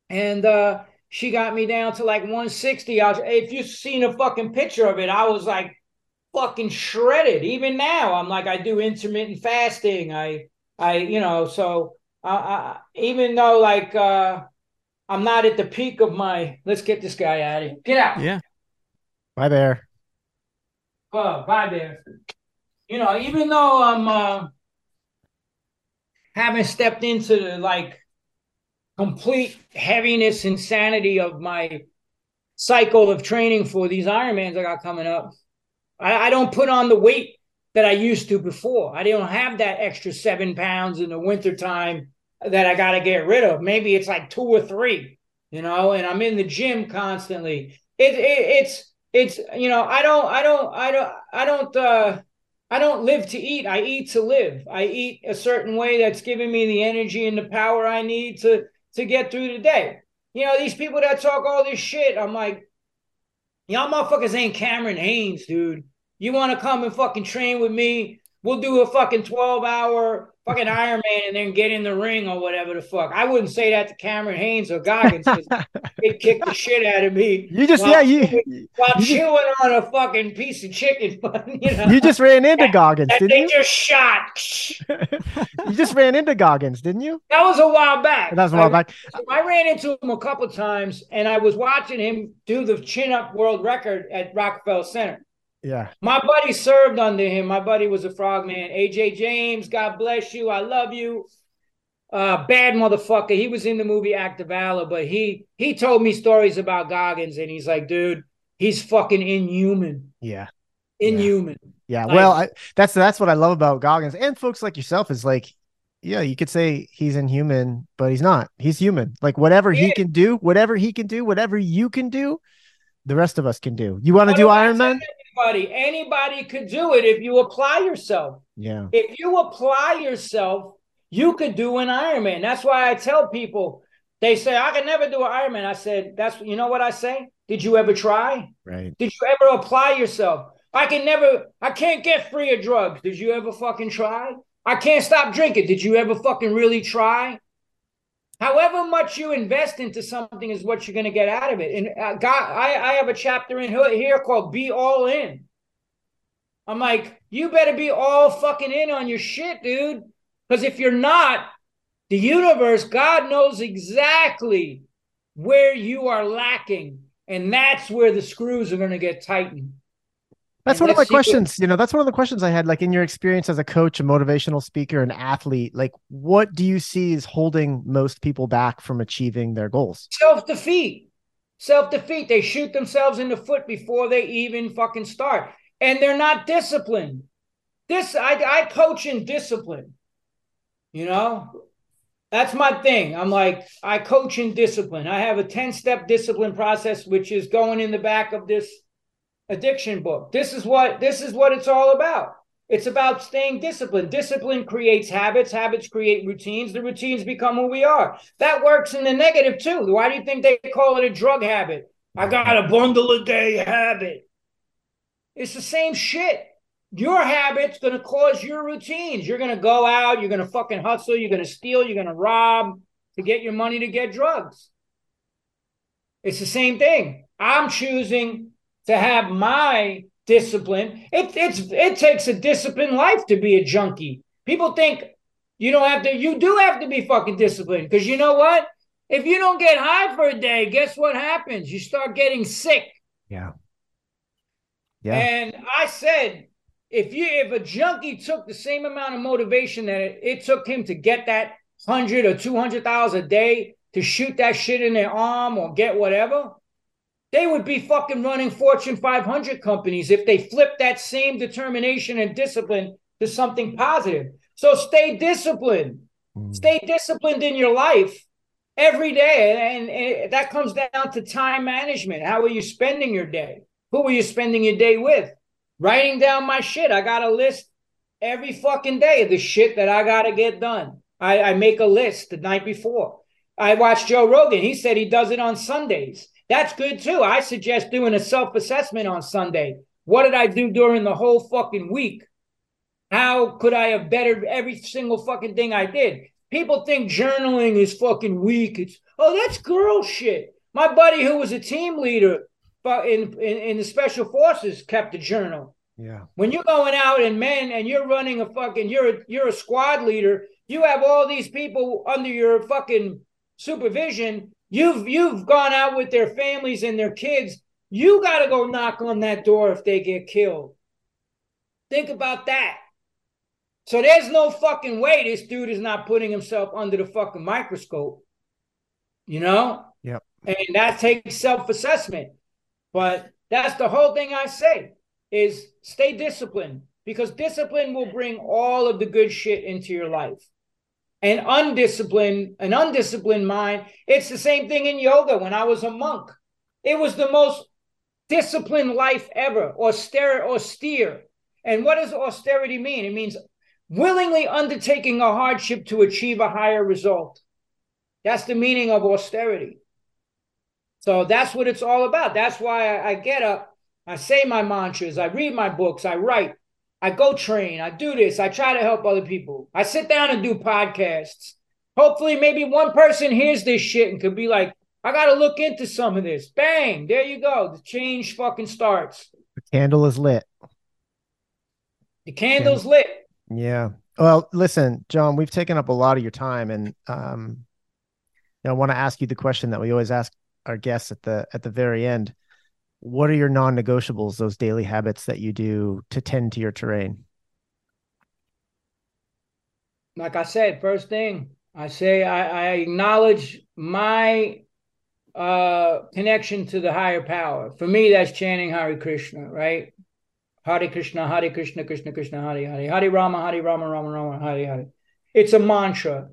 and uh, she got me down to like 160. I was, if you've seen a fucking picture of it, I was like fucking shredded. Even now, I'm like I do intermittent fasting. I I you know so I, I, even though like uh I'm not at the peak of my let's get this guy out of here. Get out. Yeah. Bye, there. Uh, bye, Bear. You know, even though I'm uh, haven't stepped into the like complete heaviness, insanity of my cycle of training for these Ironmans I got coming up, I, I don't put on the weight that I used to before. I don't have that extra seven pounds in the wintertime that I got to get rid of. Maybe it's like two or three, you know, and I'm in the gym constantly. It, it it's it's you know I don't I don't I don't I don't uh I don't live to eat. I eat to live. I eat a certain way that's giving me the energy and the power I need to to get through the day. You know, these people that talk all this shit, I'm like, y'all motherfuckers ain't Cameron Hanes, dude. You want to come and fucking train with me? We'll do a fucking 12 hour fucking Iron Man and then get in the ring or whatever the fuck. I wouldn't say that to Cameron Hanes or Goggins because they kick the shit out of me. You just, yeah, you. While you chewing on a fucking piece of chicken. you, know, You just ran into Goggins, that didn't they you? just shot. You just ran into Goggins, didn't you? That was a while back. That was a while I- back. I ran into him a couple times and I was watching him do the chin up world record at Rockefeller Center. Yeah. My buddy served under him. My buddy was a frogman. AJ James, God bless you. I love you. Uh, bad motherfucker. He was in the movie Act of Valor, but he he told me stories about Goggins, and he's like, dude, he's fucking inhuman. Yeah. Inhuman. Yeah. Like- well, I, that's that's what I love about Goggins and folks like yourself is like, yeah, you could say he's inhuman, but he's not. He's human. Like whatever he Yeah. can do, whatever he can do, whatever you can do, the rest of us can do. You want to do Iron Man? Anybody, anybody could do it if you apply yourself. Yeah. if you apply yourself, you could do an Ironman. That's why I tell people, they say, I can never do an Ironman. I said, that's, you know what I say? Did you ever try? Right. Did you ever apply yourself? I can never, I can't get free of drugs. Did you ever fucking try? I can't stop drinking. Did you ever fucking really try? However much you invest into something is what you're going to get out of it. And uh, God, I, I have a chapter in here- called "Be All In." I'm like, you better be all fucking in on your shit, dude. Because if you're not, the universe, God knows exactly where you are lacking, and that's where the screws are going to get tightened. That's And one of my let's questions. You know, that's one of the questions I had. Like in your experience as a coach, a motivational speaker, an athlete, like what do you see is holding most people back from achieving their goals? Self defeat. Self defeat. They shoot themselves in the foot before they even fucking start. And they're not disciplined. This I, I coach in discipline. You know? That's my thing. I'm like, I coach in discipline. I have a 10-step discipline process, which is going in the back of this addiction book. This is what this is what it's all about. It's about staying disciplined. Discipline creates habits. Habits create routines. The routines become who we are. That works in the negative too. Why do you think they call it a drug habit? I got a bundle a day habit. It's the same shit. Your habit's going to cause your routines. You're going to go out, you're going to fucking hustle, you're going to steal, you're going to rob to get your money to get drugs. It's the same thing. I'm choosing to have my discipline. It it's it takes a disciplined life to be a junkie. People think you don't have to. You do have to be fucking disciplined because you know what? If you don't get high for a day, guess what happens? You start getting sick. Yeah. Yeah. And I said, if you if a junkie took the same amount of motivation that it, it took him to get that hundred or two hundred dollars a day to shoot that shit in their arm or get whatever, they would be fucking running Fortune 500 companies if they flipped that same determination and discipline to something positive. So stay disciplined. Mm. Stay disciplined in your life every day. And, and that comes down to time management. How are you spending your day? Who are you spending your day with? Writing down my shit. I got a list every fucking day of the shit that I got to get done. I, I make a list the night before. I watched Joe Rogan. He said he does it on Sundays. That's good too. I suggest doing a self assessment on Sunday. What did I do during the whole fucking week? How could I have bettered every single fucking thing I did? People think journaling is fucking weak. It's oh, that's girl shit. My buddy who was a team leader in, in, in the special forces kept a journal. Yeah. When you're going out and men and you're running a fucking you're a, you're a squad leader, you have all these people under your fucking supervision. You've you've gone out with their families and their kids. You got to go knock on that door if they get killed. Think about that. So there's no fucking way this dude is not putting himself under the fucking microscope. You know? Yep. And that takes self-assessment. But that's the whole thing I say is stay disciplined because discipline will bring all of the good shit into your life. And undisciplined, an undisciplined mind, it's the same thing in yoga when I was a monk. It was the most disciplined life ever, austere, austere. And what does austerity mean? It means willingly undertaking a hardship to achieve a higher result. That's the meaning of austerity. So that's what it's all about. That's why I, I get up, I say my mantras, I read my books, I write, I go train, I do this, I try to help other people. I sit down and do podcasts. Hopefully, maybe one person hears this shit and could be like, I got to look into some of this. Bang, there you go. The change fucking starts. The candle is lit. The candle's lit. Yeah. Well, listen, John, we've taken up a lot of your time, and um, I want to ask you the question that we always ask our guests at the at the very end. What are your non-negotiables? Those daily habits that you do to tend to your terrain. Like I said, first thing I say, I, I acknowledge my uh, connection to the higher power. For me, that's chanting Hare Krishna, right? Hare Krishna, Hare Krishna, Krishna Krishna, Hare Hare, Hare Rama, Hare Rama, Rama Rama, Hare Hare. It's a mantra.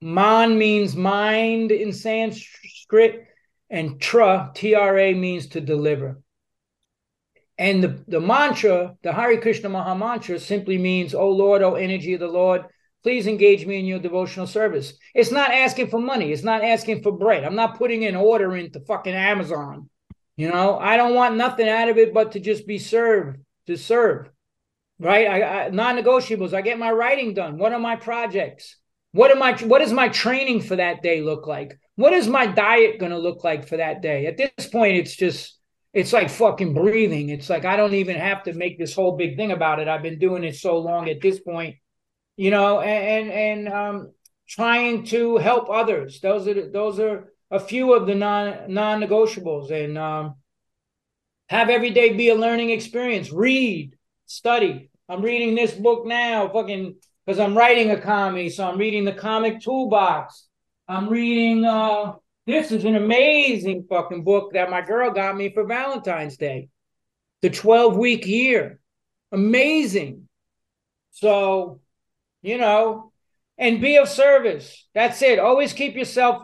Man means mind in Sanskrit, and tra, T R A, means to deliver. And the, the mantra, the Hare Krishna Maha Mantra, simply means, Oh Lord, oh energy of the Lord, please engage me in your devotional service. It's not asking for money. It's not asking for bread. I'm not putting an order into fucking Amazon. You know, I don't want nothing out of it but to just be served, to serve. Right? I, I non-negotiables. I get my writing done. What are my projects? What am I what does my training for that day look like? What is my diet going to look like for that day? At this point, it's just it's like fucking breathing. It's like I don't even have to make this whole big thing about it. I've been doing it so long at this point you know, and and um, trying to help others. Those are those are a few of the non non negotiables, and um, have every day be a learning experience. Read, study. I'm reading this book now, fucking because I'm writing a comedy, so I'm reading the comic toolbox. I'm reading. uh This is an amazing fucking book that my girl got me for Valentine's Day. The 12 week year, amazing. So you know, and be of service. That's it. Always keep yourself.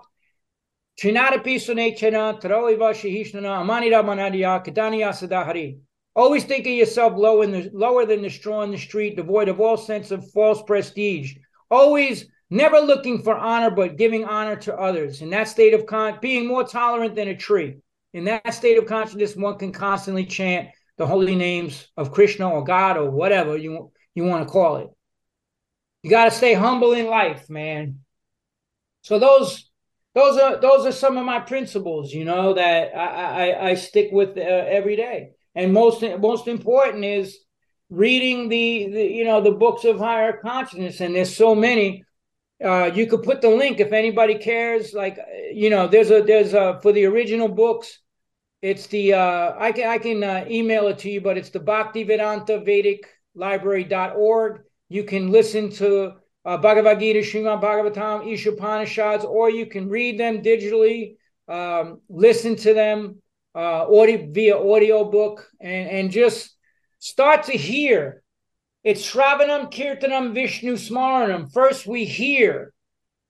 Always think of yourself low in the, lower than the straw in the street, devoid of all sense of false prestige. Always never looking for honor, but giving honor to others. In that state of con, being more tolerant than a tree. In that state of consciousness, one can constantly chant the holy names of Krishna or God or whatever you you want to call it. You got to stay humble in life, man. So those those are those are some of my principles, you know, that I I, I stick with uh, every day. And most most important is reading the, the you know the books of higher consciousness, and there's so many. Uh, you could put the link if anybody cares. Like you know, there's a there's a for the original books. It's the uh, I can I can uh, email it to you, but it's the Bhaktivedanta Vedic Library.org you can listen to uh, Bhagavad Gita, Srimad Bhagavatam, Isopanisads, or you can read them digitally, um, listen to them uh, audio, via audio book, and, and just start to hear. It's Shravanam, Kirtanam, Vishnu Smaranam. First, we hear.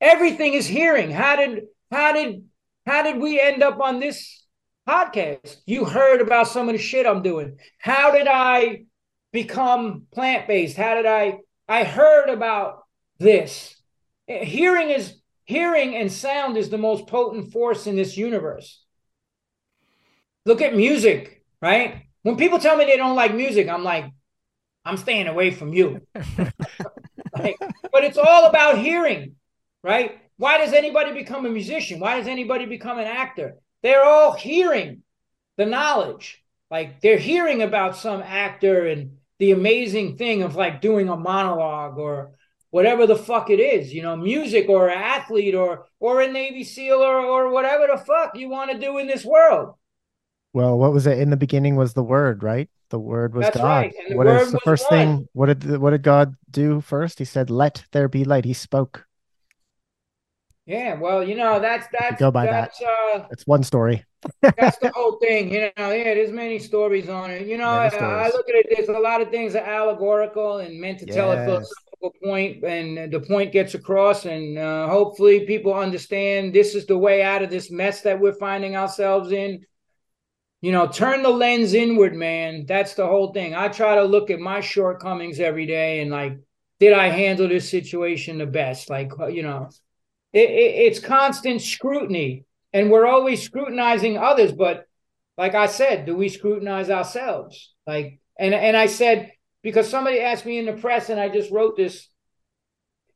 Everything is hearing. How did how did how did we end up on this podcast? You heard about some of the shit I'm doing. How did I become plant based? How did I I heard about this. Hearing is hearing and sound is the most potent force in this universe. Look at music, right? When people tell me they don't like music, I'm like, I'm staying away from you. like, but it's all about hearing, right? Why does anybody become a musician? Why does anybody become an actor? They're all hearing the knowledge. Like they're hearing about some actor and the amazing thing of like doing a monologue or whatever the fuck it is, you know, music or an athlete or or a Navy SEAL or or whatever the fuck you want to do in this world. Well, what was it? In the beginning was the word, right? The word was That's God. right. The What word is the first one. thing? What did what did God do first? He said, "Let there be light." He spoke. Yeah, well, you know, that's that's go by that. that's uh It's one story. that's the whole thing. You know, yeah, there's many stories on it. You know, I, I look at it, there's a lot of things that are allegorical and meant to tell a philosophical point, and the point gets across, and uh, hopefully people understand this is the way out of this mess that we're finding ourselves in. You know, turn the lens inward, man. That's the whole thing. I try to look at my shortcomings every day and like, did I handle this situation the best? Like, uh, you know, it, it, it's constant scrutiny, and we're always scrutinizing others. But like I said, do we scrutinize ourselves? Like, and and I said because somebody asked me in the press, and I just wrote this.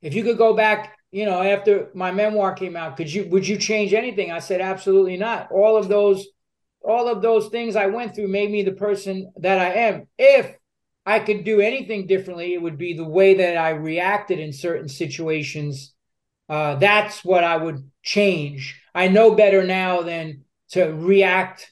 If you could go back, you know, after my memoir came out, could you would you change anything? I said absolutely not. All of those, all of those things I went through made me the person that I am. If I could do anything differently, it would be the way that I reacted in certain situations uh, that's what I would change. I know better now than to react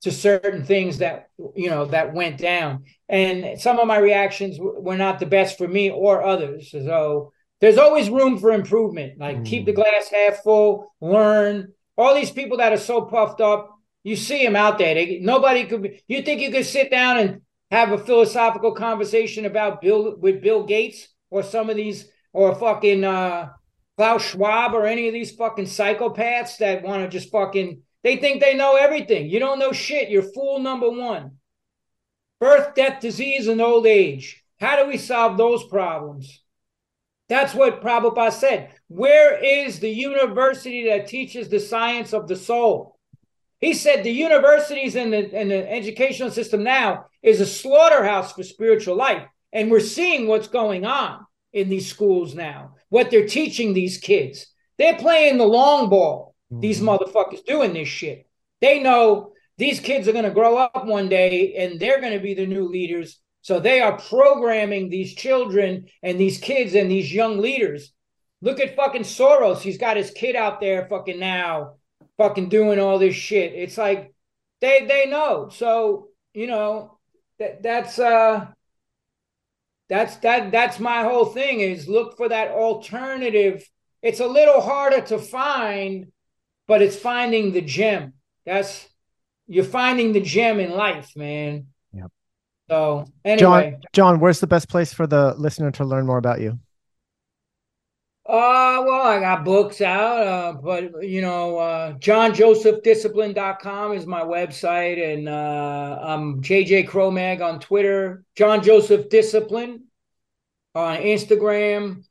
to certain things that you know that went down, and some of my reactions were not the best for me or others. So there's always room for improvement. Like mm. keep the glass half full, learn. All these people that are so puffed up, you see them out there. They, nobody could. Be, you think you could sit down and have a philosophical conversation about Bill with Bill Gates or some of these or fucking uh, Klaus Schwab or any of these fucking psychopaths that want to just fucking they think they know everything. You don't know shit. You're fool number one. Birth, death, disease, and old age. How do we solve those problems? That's what Prabhupada said. Where is the university that teaches the science of the soul? He said the universities and the, and the educational system now is a slaughterhouse for spiritual life. And we're seeing what's going on in these schools now, what they're teaching these kids. They're playing the long ball, mm-hmm. these motherfuckers doing this shit. They know these kids are going to grow up one day and they're going to be the new leaders. So they are programming these children and these kids and these young leaders. Look at fucking Soros. He's got his kid out there fucking now, fucking doing all this shit. It's like they they know. So, you know, that that's uh that's that that's my whole thing is look for that alternative. It's a little harder to find but it's finding the gem. That's you're finding the gem in life man. Yep. So anyway. John john where's the best place for the listener to learn more about you uh well i got books out uh but you know uh johnjosephdiscipline.com is my website and uh i'm jj cromag on twitter john joseph discipline on Instagram.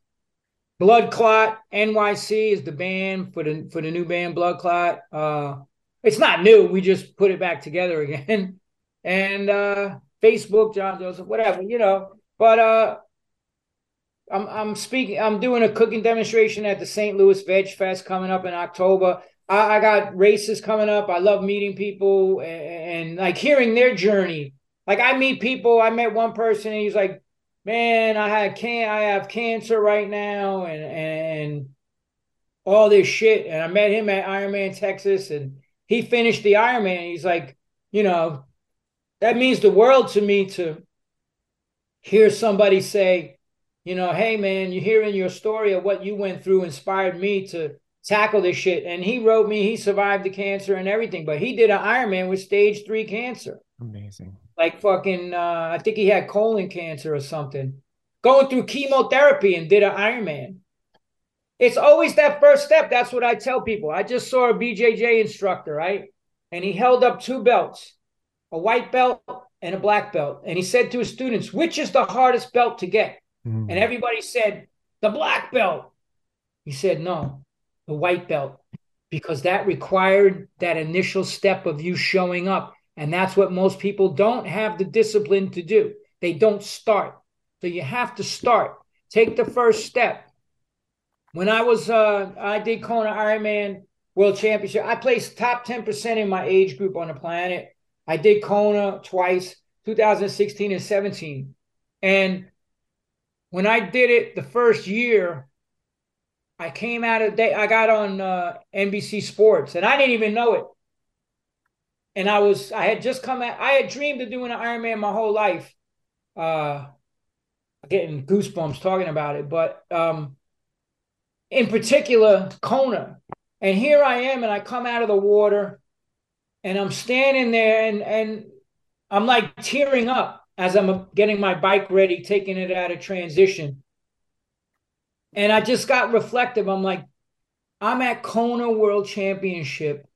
Blood Clot NYC is the band for the for the new band Bloodclot. Uh, it's not new. We just put it back together again. And uh, Facebook, John Joseph, whatever, you know. But uh, I'm I'm speaking. I'm doing a cooking demonstration at the St. Louis Veg Fest coming up in October. I, I got races coming up. I love meeting people and, and like hearing their journey. Like I meet people. I met one person and he's like, man, I had can I have cancer right now and and all this shit. And I met him at Ironman Texas and he finished the Ironman. He's like, you know, that means the world to me to hear somebody say, you know, hey man, you're hearing your story of what you went through inspired me to tackle this shit. And he wrote me, he survived the cancer and everything, but he did an Ironman with stage three cancer. Amazing like fucking uh, I think he had colon cancer or something. Going through chemotherapy and did an Ironman. It's always that first step. That's what I tell people. I just saw a BJJ instructor, right? And he held up two belts, a white belt and a black belt. And he said to his students, which is the hardest belt to get? Mm. And everybody said, the black belt. He said, no, the white belt, because that required that initial step of you showing up and that's what most people don't have the discipline to do. They don't start. So you have to start. Take the first step. When I was, uh, I did Kona Ironman World Championship. I placed top 10% in my age group on the planet. I did Kona twice, 2016 and 17. And when I did it the first year, I came out of day. I got on uh, NBC Sports, and I didn't even know it. and I was I had just come out. I had dreamed of doing an Ironman my whole life. Uh, getting goosebumps talking about it, but um, in particular Kona. And here I am, and I come out of the water, and I'm standing there, and and I'm like tearing up as I'm getting my bike ready, taking it out of transition. And I just got reflective. I'm like, I'm at Kona World Championship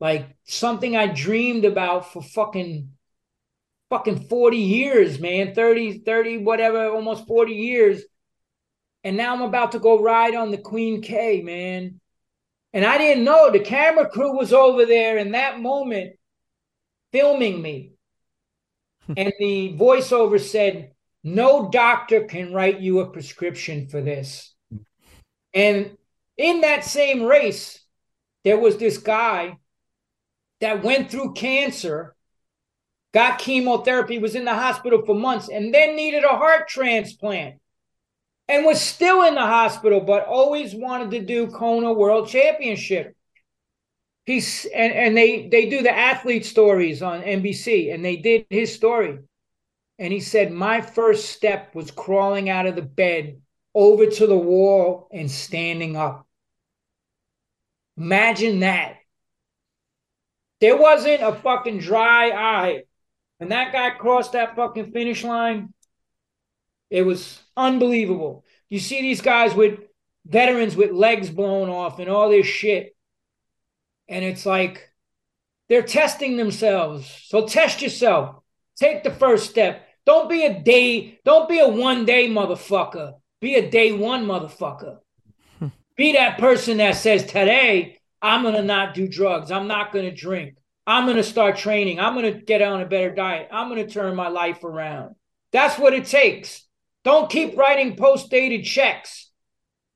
like something I dreamed about for fucking fucking 40 years, man. 30, 30, whatever, almost 40 years. And now I'm about to go ride on the Queen K, man. And I didn't know the camera crew was over there in that moment filming me. And the voiceover said, No doctor can write you a prescription for this. And in that same race, there was this guy that went through cancer, got chemotherapy, was in the hospital for months, and then needed a heart transplant and was still in the hospital, but always wanted to do Kona World Championship. He's and, and they they do the athlete stories on NBC, and they did his story. And he said, My first step was crawling out of the bed over to the wall and standing up. Imagine that. There wasn't a fucking dry eye. When that guy crossed that fucking finish line, it was unbelievable. You see these guys with veterans with legs blown off and all this shit. And it's like they're testing themselves. So test yourself. Take the first step. Don't be a day, don't be a one day motherfucker. Be a day one motherfucker. be that person that says, Today, I'm going to not do drugs. I'm not going to drink. I'm going to start training. I'm going to get on a better diet. I'm going to turn my life around. That's what it takes. Don't keep writing post dated checks.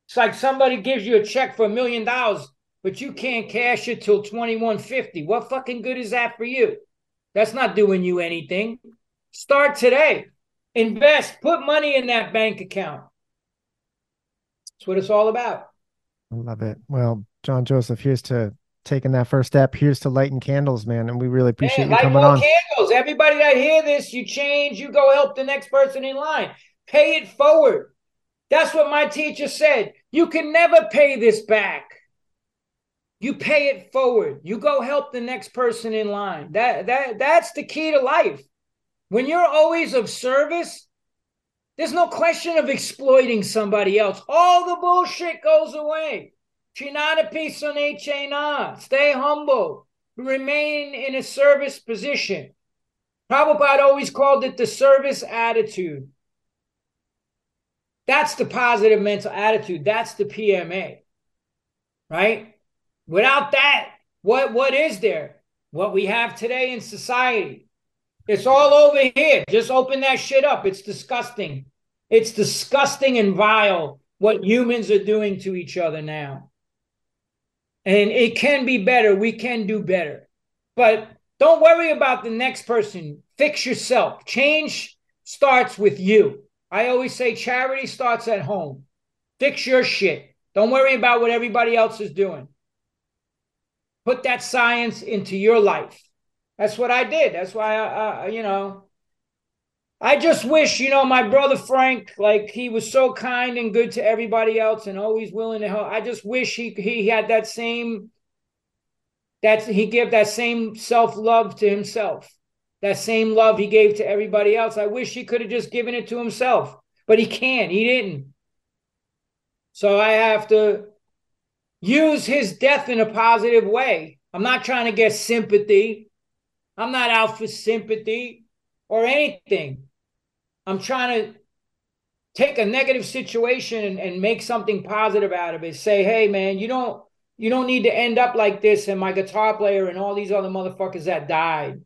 It's like somebody gives you a check for a million dollars, but you can't cash it till 2150. What fucking good is that for you? That's not doing you anything. Start today. Invest, put money in that bank account. That's what it's all about. I love it. Well, John Joseph, here's to taking that first step. Here's to lighting candles, man. And we really appreciate man, you coming on. candles. Everybody that hear this, you change, you go help the next person in line. Pay it forward. That's what my teacher said. You can never pay this back. You pay it forward. You go help the next person in line. That that that's the key to life. When you're always of service, there's no question of exploiting somebody else. All the bullshit goes away. Chinanapi Chena. Stay humble. Remain in a service position. Prabhupada always called it the service attitude. That's the positive mental attitude. That's the PMA. Right? Without that, what, what is there? What we have today in society. It's all over here. Just open that shit up. It's disgusting. It's disgusting and vile what humans are doing to each other now. And it can be better. We can do better. But don't worry about the next person. Fix yourself. Change starts with you. I always say charity starts at home. Fix your shit. Don't worry about what everybody else is doing. Put that science into your life. That's what I did. That's why I, you know, I just wish, you know, my brother Frank, like he was so kind and good to everybody else and always willing to help. I just wish he he had that same that he gave that same self-love to himself. That same love he gave to everybody else. I wish he could have just given it to himself, but he can't. He didn't. So I have to use his death in a positive way. I'm not trying to get sympathy. I'm not out for sympathy or anything. I'm trying to take a negative situation and, and make something positive out of it. Say, hey man, you don't you don't need to end up like this and my guitar player and all these other motherfuckers that died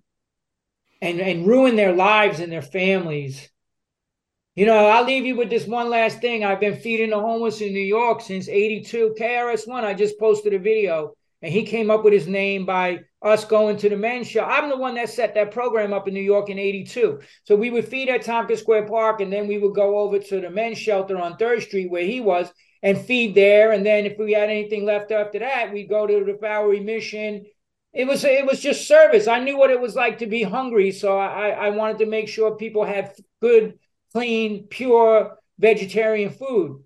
and and ruin their lives and their families. You know, I'll leave you with this one last thing. I've been feeding the homeless in New York since 82. KRS1, I just posted a video and he came up with his name by us going to the men's show. I'm the one that set that program up in New York in 82. So we would feed at Tompkins Square Park and then we would go over to the men's shelter on 3rd Street where he was and feed there. And then if we had anything left after that, we'd go to the Bowery Mission it was it was just service. I knew what it was like to be hungry, so I I wanted to make sure people had good, clean, pure vegetarian food.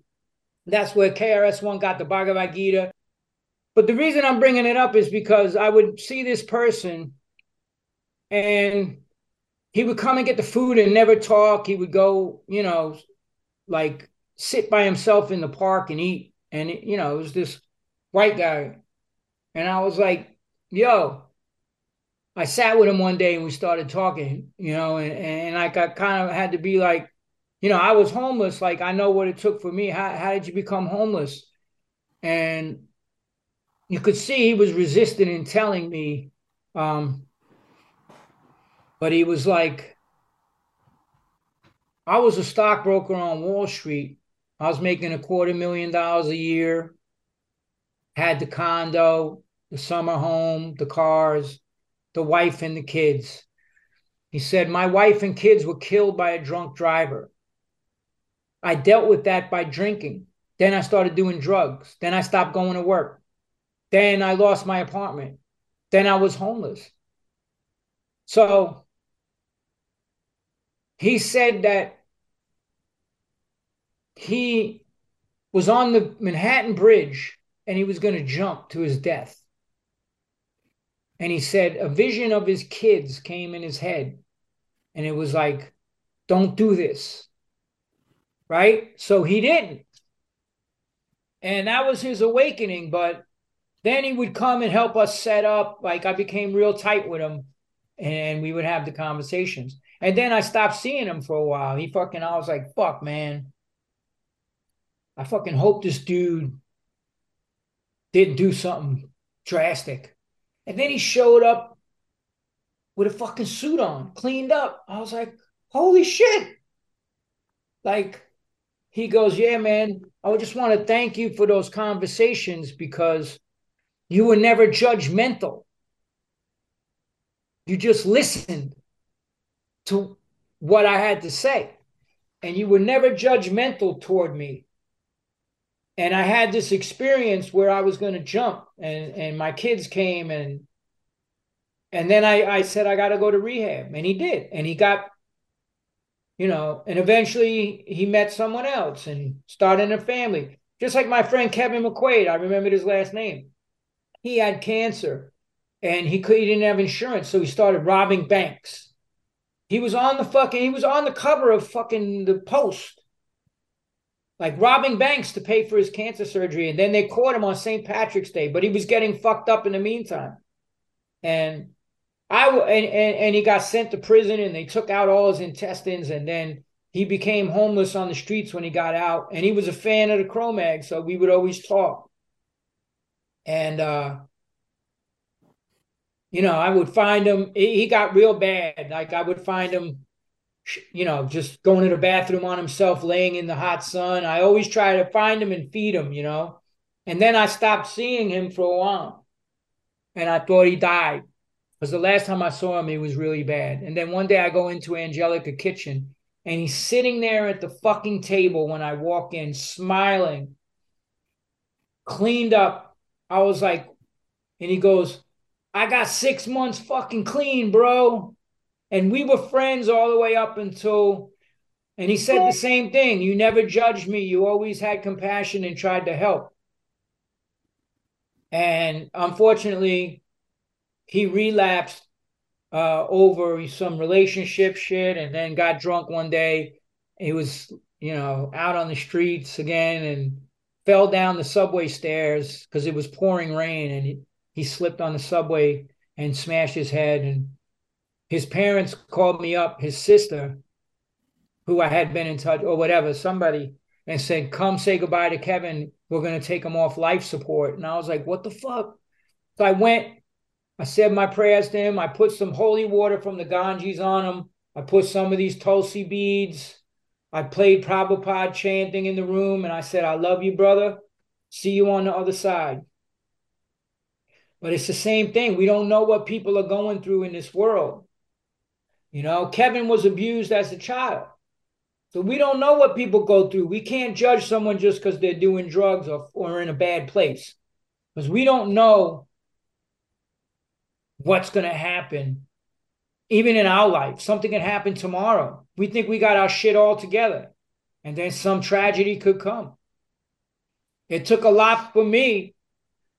That's where KRS One got the Bhagavad Gita. But the reason I'm bringing it up is because I would see this person, and he would come and get the food and never talk. He would go, you know, like sit by himself in the park and eat. And it, you know, it was this white guy, and I was like yo, I sat with him one day and we started talking, you know, and, and I got kind of had to be like, you know, I was homeless. Like, I know what it took for me. How, how did you become homeless? And you could see he was resistant in telling me. Um, but he was like, I was a stockbroker on Wall Street. I was making a quarter million dollars a year, had the condo, the summer home, the cars, the wife and the kids. He said, My wife and kids were killed by a drunk driver. I dealt with that by drinking. Then I started doing drugs. Then I stopped going to work. Then I lost my apartment. Then I was homeless. So he said that he was on the Manhattan Bridge and he was going to jump to his death. And he said a vision of his kids came in his head. And it was like, don't do this. Right? So he didn't. And that was his awakening. But then he would come and help us set up. Like I became real tight with him and we would have the conversations. And then I stopped seeing him for a while. He fucking, I was like, fuck, man. I fucking hope this dude didn't do something drastic. And then he showed up with a fucking suit on, cleaned up. I was like, holy shit. Like, he goes, yeah, man, I just want to thank you for those conversations because you were never judgmental. You just listened to what I had to say. And you were never judgmental toward me and I had this experience where I was going to jump, and and my kids came and and then I I said I got to go to rehab, and he did, and he got, you know, and eventually he met someone else and started a family, just like my friend Kevin McQuaid. I remembered his last name. He had cancer, and he could he didn't have insurance, so he started robbing banks. He was on the fucking he was on the cover of fucking the Post like robbing banks to pay for his cancer surgery. And then they caught him on St. Patrick's Day, but he was getting fucked up in the meantime. And I and, and and he got sent to prison and they took out all his intestines and then he became homeless on the streets when he got out and he was a fan of the Cro-Mag so we would always talk and uh you know I would find him he got real bad like I would find him you know, just going to the bathroom on himself, laying in the hot sun. I always try to find him and feed him, you know. And then I stopped seeing him for a while. And I thought he died because the last time I saw him, he was really bad. And then one day I go into Angelica Kitchen and he's sitting there at the fucking table when I walk in, smiling, cleaned up. I was like, and he goes, I got six months fucking clean, bro. And we were friends all the way up until, and he said the same thing. You never judged me. You always had compassion and tried to help. And unfortunately, he relapsed uh, over some relationship shit and then got drunk one day. He was, you know, out on the streets again and fell down the subway stairs because it was pouring rain and he, he slipped on the subway and smashed his head and his parents called me up, his sister, who I had been in touch or whatever, somebody, and said, Come say goodbye to Kevin. We're going to take him off life support. And I was like, What the fuck? So I went, I said my prayers to him. I put some holy water from the Ganges on him. I put some of these Tulsi beads. I played Prabhupada chanting in the room and I said, I love you, brother. See you on the other side. But it's the same thing. We don't know what people are going through in this world. You know, Kevin was abused as a child. So we don't know what people go through. We can't judge someone just because they're doing drugs or, or in a bad place. Because we don't know what's going to happen even in our life. Something can happen tomorrow. We think we got our shit all together, and then some tragedy could come. It took a lot for me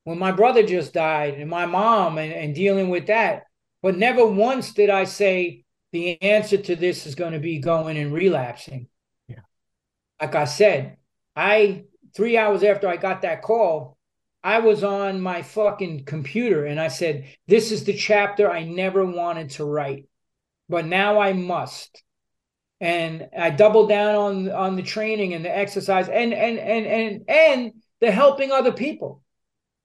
when my brother just died and my mom and, and dealing with that. But never once did I say the answer to this is going to be going and relapsing. Yeah. Like I said, I three hours after I got that call, I was on my fucking computer and I said, This is the chapter I never wanted to write, but now I must. And I doubled down on on the training and the exercise and and and and and the helping other people.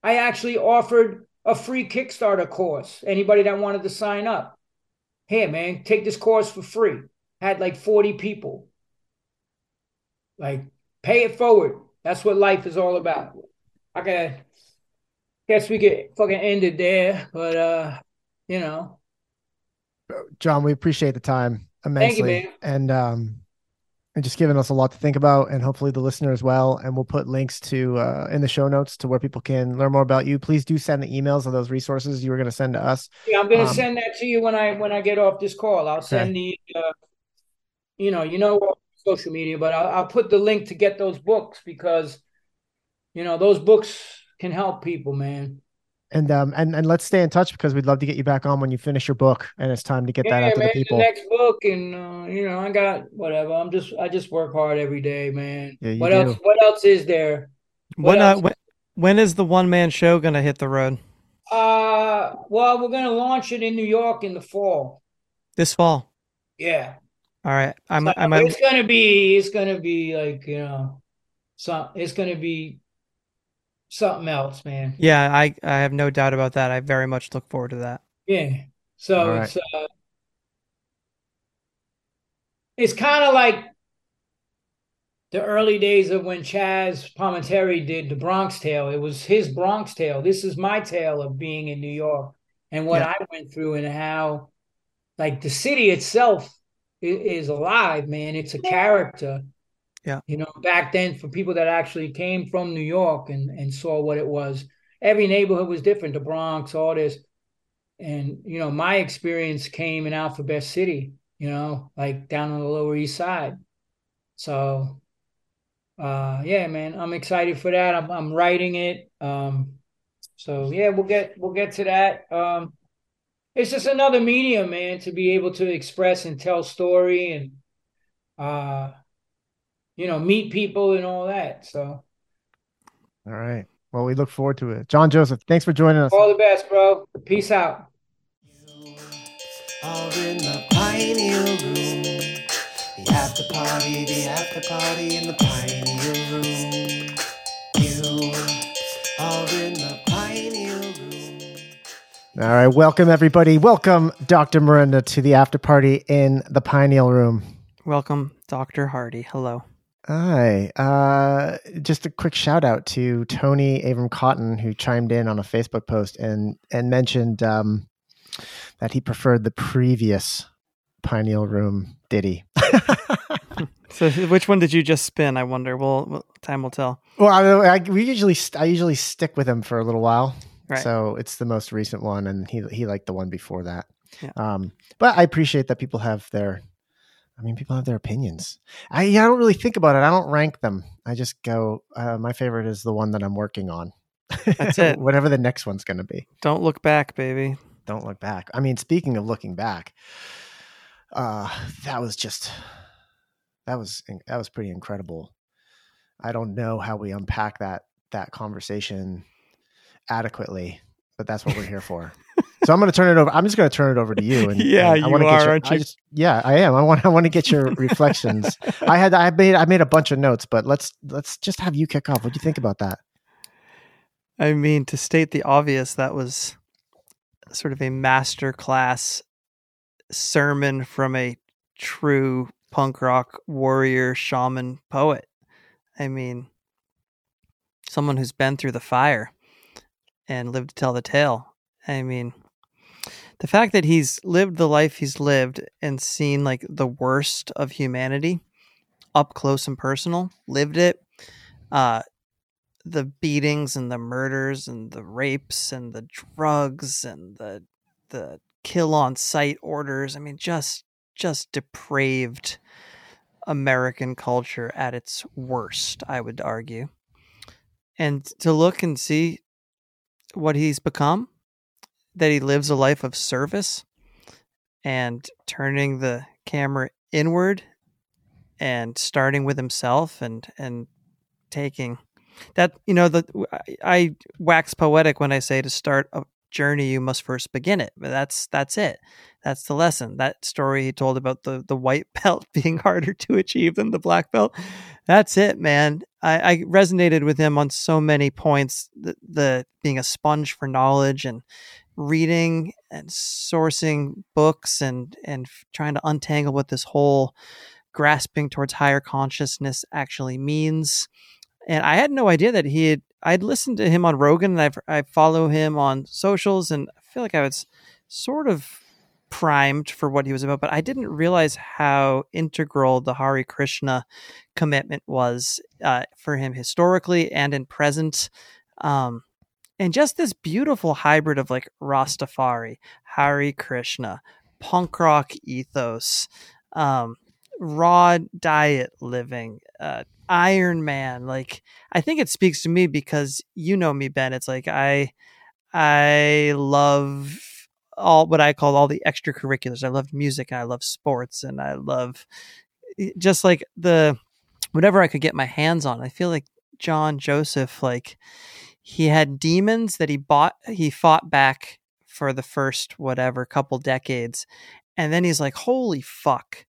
I actually offered a free Kickstarter course. Anybody that wanted to sign up. Here, man, take this course for free. Had like 40 people. Like, pay it forward. That's what life is all about. I guess we could fucking end it there, but uh, you know. John, we appreciate the time immensely. You, and um and just giving us a lot to think about and hopefully the listener as well. And we'll put links to uh in the show notes to where people can learn more about you. Please do send the emails of those resources you were going to send to us. Yeah, I'm going to um, send that to you when I when I get off this call. I'll send the uh, you know, you know social media, but I'll, I'll put the link to get those books because you know, those books can help people, man. And um and and let's stay in touch because we'd love to get you back on when you finish your book and it's time to get yeah, that out man, to the people. The next book and uh, you know I got whatever. I'm just I just work hard every day, man. Yeah, what do. else? What else is there? What when uh, when, when is the one man show gonna hit the road? Uh, well, we're gonna launch it in New York in the fall. This fall. Yeah. All right. I'm. So I'm. It's gonna be. It's gonna be like you know, some. It's gonna be something else, man. Yeah, I I have no doubt about that. I very much look forward to that. Yeah. So right. it's uh, it's kind of like the early days of when Chaz Palminteri did the Bronx Tale. It was his Bronx Tale. This is my tale of being in New York and what yeah. I went through and how, like, the city itself is, is alive, man. It's a character yeah. You know, back then for people that actually came from New York and, and saw what it was, every neighborhood was different, the Bronx, all this. And, you know, my experience came in Alphabet City, you know, like down on the Lower East Side. So uh yeah, man, I'm excited for that. I'm I'm writing it. Um so yeah, we'll get we'll get to that. Um it's just another medium, man, to be able to express and tell story and uh you know, meet people and all that. So, all right. Well, we look forward to it. John Joseph, thanks for joining us. All the best, bro. Peace out. You Are in the pineal room. The after party, the after party in the pineal room. You are in the pineal room. All right, welcome everybody. Welcome Dr. Merenda to the after party in the pineal room. Welcome, Dr. Hardy. Hello. Hi. Uh, just a quick shout out to Tony Abram Cotton, who chimed in on a Facebook post and and mentioned um, that he preferred the previous Pineal Room Ditty. so, which one did you just spin? I wonder. Well, time will tell. Well, I, I, we usually I usually stick with him for a little while. Right. So it's the most recent one, and he he liked the one before that. Yeah. Um, but I appreciate that people have their I mean, people have their opinions. I, I don't really think about it. I don't rank them. I just go, uh, my favorite is the one that I'm working on. That's it. Whatever the next one's going to be. Don't look back, baby. Don't look back. I mean, speaking of looking back, uh, that was just, that was, that was pretty incredible. I don't know how we unpack that, that conversation adequately, but that's what we're here for. So I'm going to turn it over. I'm just going to turn it over to you. And, yeah, and I you are, your, aren't you? I just, yeah, I am. I want. I want to get your reflections. I had. I made. I made a bunch of notes, but let's let's just have you kick off. What do you think about that? I mean, to state the obvious, that was sort of a master class sermon from a true punk rock warrior shaman poet. I mean, someone who's been through the fire and lived to tell the tale. I mean, the fact that he's lived the life he's lived and seen like the worst of humanity up close and personal, lived it, uh, the beatings and the murders and the rapes and the drugs and the the kill on sight orders. I mean, just just depraved American culture at its worst, I would argue. And to look and see what he's become, that he lives a life of service and turning the camera inward and starting with himself and and taking that you know the I wax poetic when I say to start a journey you must first begin it. But that's that's it that's the lesson that story he told about the the white belt being harder to achieve than the black belt that's it man I, I resonated with him on so many points the, the being a sponge for knowledge and reading and sourcing books and and trying to untangle what this whole grasping towards higher consciousness actually means and I had no idea that he had. I'd listened to him on Rogan, and I've, I follow him on socials, and I feel like I was sort of primed for what he was about, but I didn't realize how integral the Hare Krishna commitment was uh, for him historically and in present. Um, and just this beautiful hybrid of like Rastafari, Hare Krishna, punk rock ethos, um, raw diet living, uh, Iron Man. Like I think it speaks to me because you know me, Ben. It's like I I love all what I call all the extracurriculars. I love music and I love sports and I love eh, just like the whatever I could get my hands on. I feel like John Joseph, like he had demons that he bought he fought back for the first whatever couple decades. And then he's like, holy fuck,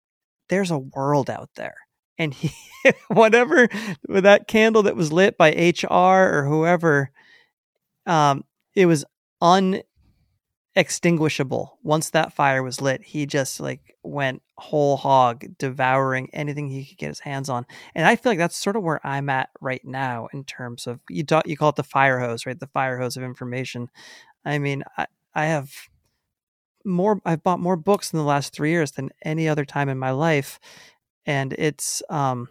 there's a world out there and he whatever with that candle that was lit by HR or whoever um it was unextinguishable once that fire was lit he just like went whole hog devouring anything he could get his hands on. And i feel like that's sort of where i'm at right now in terms of you talk, you call it the fire hose right? The fire hose of information. I mean i i have more i've bought more books in the last 3 years than any other time in my life. And it's um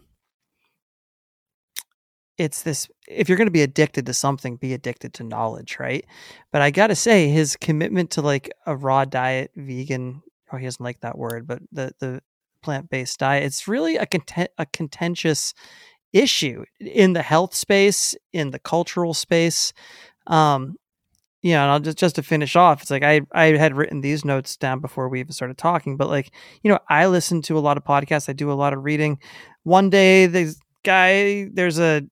it's this if you're going to be addicted to something be addicted to knowledge right but i gotta say his commitment to like a raw diet vegan oh he doesn't like that word but the the plant-based diet it's really a content a contentious issue in the health space in the cultural space um know, and I'll just just to finish off, it's like I I had written these notes down before we even started talking, but like you know, I listen to a lot of podcasts. I do a lot of reading. One day, the guy there's a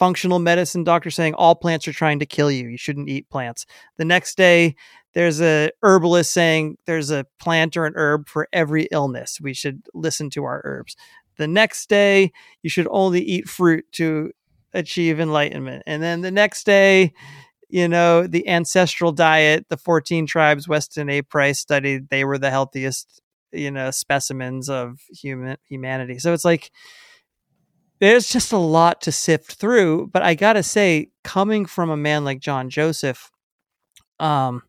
functional medicine doctor saying all plants are trying to kill you. You shouldn't eat plants. The next day, there's a herbalist saying there's a plant or an herb for every illness. We should listen to our herbs. The next day, you should only eat fruit to achieve enlightenment. And then the next day, you know, the ancestral diet, the 14 tribes Weston A. Price studied, they were the healthiest, you know, specimens of human humanity. So it's like there's just a lot to sift through. But I gotta say, coming from a man like John Joseph, um,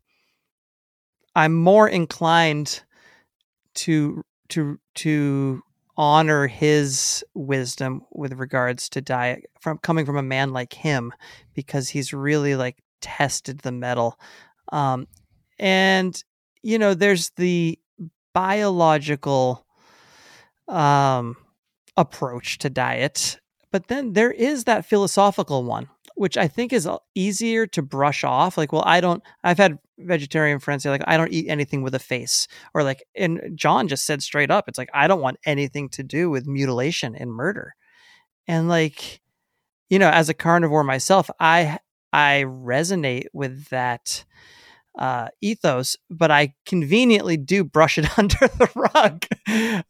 I'm more inclined to to to honor his wisdom with regards to diet from coming from a man like him because he's really like tested the metal. Um, and, you know, there's the biological um, approach to diet, but then there is that philosophical one, which I think is easier to brush off. Like, well, I don't, I've had vegetarian friends say, like, I don't eat anything with a face. Or, like, and John just said straight up, it's like, I don't want anything to do with mutilation and murder. And, like, you know, as a carnivore myself, I I resonate with that uh, ethos, but I conveniently do brush it under the rug.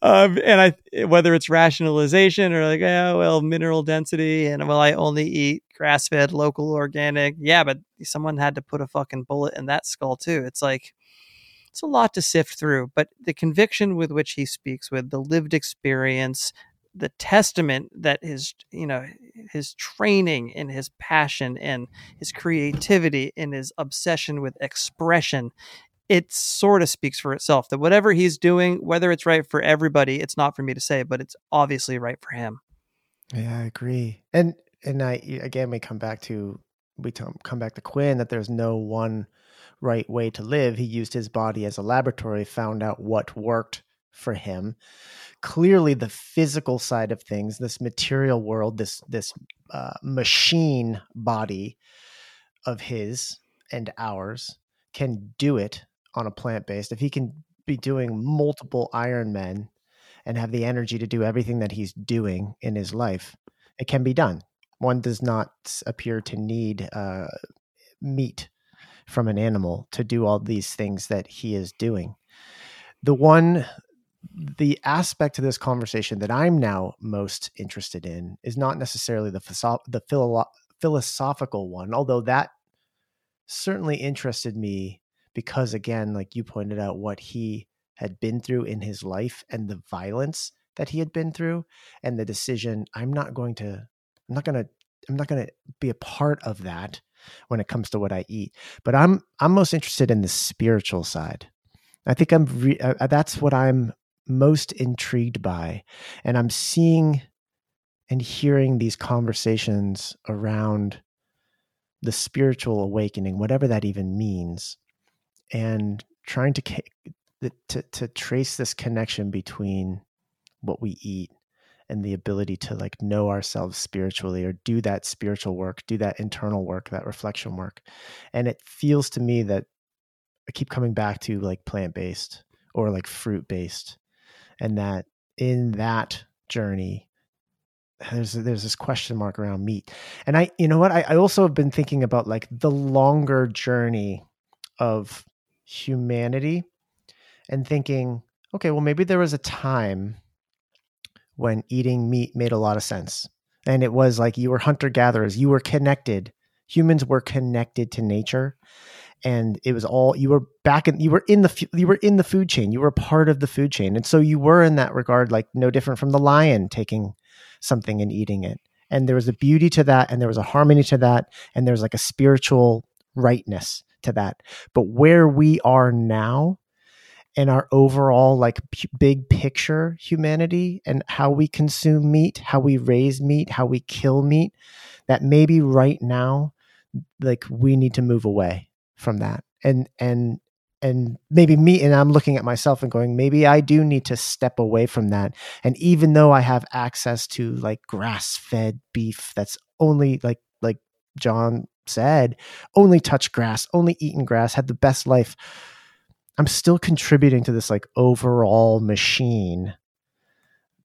Um, and I, whether it's rationalization or like, oh, well, mineral density and well, I only eat grass fed, local, organic. Yeah, but someone had to put a fucking bullet in that skull too. It's like, it's a lot to sift through, but the conviction with which he speaks with the lived experience, the testament that his you know his training and his passion and his creativity and his obsession with expression it sort of speaks for itself that whatever he's doing whether it's right for everybody it's not for me to say but it's obviously right for him yeah i agree and and i again we come back to we come back to quinn that there's no one right way to live. He used his body as a laboratory, found out what worked for him. Clearly, the physical side of things, this material world, this this uh, machine body of his and ours, can do it on a plant based. If he can be doing multiple Ironmen and have the energy to do everything that he's doing in his life, it can be done. One does not appear to need uh, meat from an animal to do all these things that he is doing. The one, the aspect of this conversation that I'm now most interested in is not necessarily the the philo- philosophical one, although that certainly interested me because, again, like you pointed out, what he had been through in his life and the violence that he had been through, and the decision I'm not going to, I'm not going to, I'm not going to be a part of that when it comes to what I eat. But I'm I'm most interested in the spiritual side. I think I'm re- uh, that's what I'm most intrigued by, and I'm seeing and hearing these conversations around the spiritual awakening, whatever that even means, and trying to to to trace this connection between what we eat and the ability to like know ourselves spiritually or do that spiritual work, do that internal work, that reflection work. And it feels to me that I keep coming back to like plant based or like fruit based. And that in that journey, there's there's this question mark around meat. And I, you know what, I, I also have been thinking about like the longer journey of humanity and thinking, okay, well, maybe there was a time when eating meat made a lot of sense. And it was like you were hunter gatherers, you were connected. Humans were connected to nature and it was all you were back in you were in the you were in the food chain. You were part of the food chain. And so you were in that regard like no different from the lion taking something and eating it. And there was a beauty to that and there was a harmony to that and there's like a spiritual rightness to that. But where we are now and our overall like p- big picture humanity and how we consume meat, how we raise meat, how we kill meat, that maybe right now like we need to move away from that. And and and maybe me and I'm looking at myself and going maybe I do need to step away from that. And even though I have access to like grass-fed beef that's only like like John said, only touch grass, only eaten grass, had the best life I'm still contributing to this like overall machine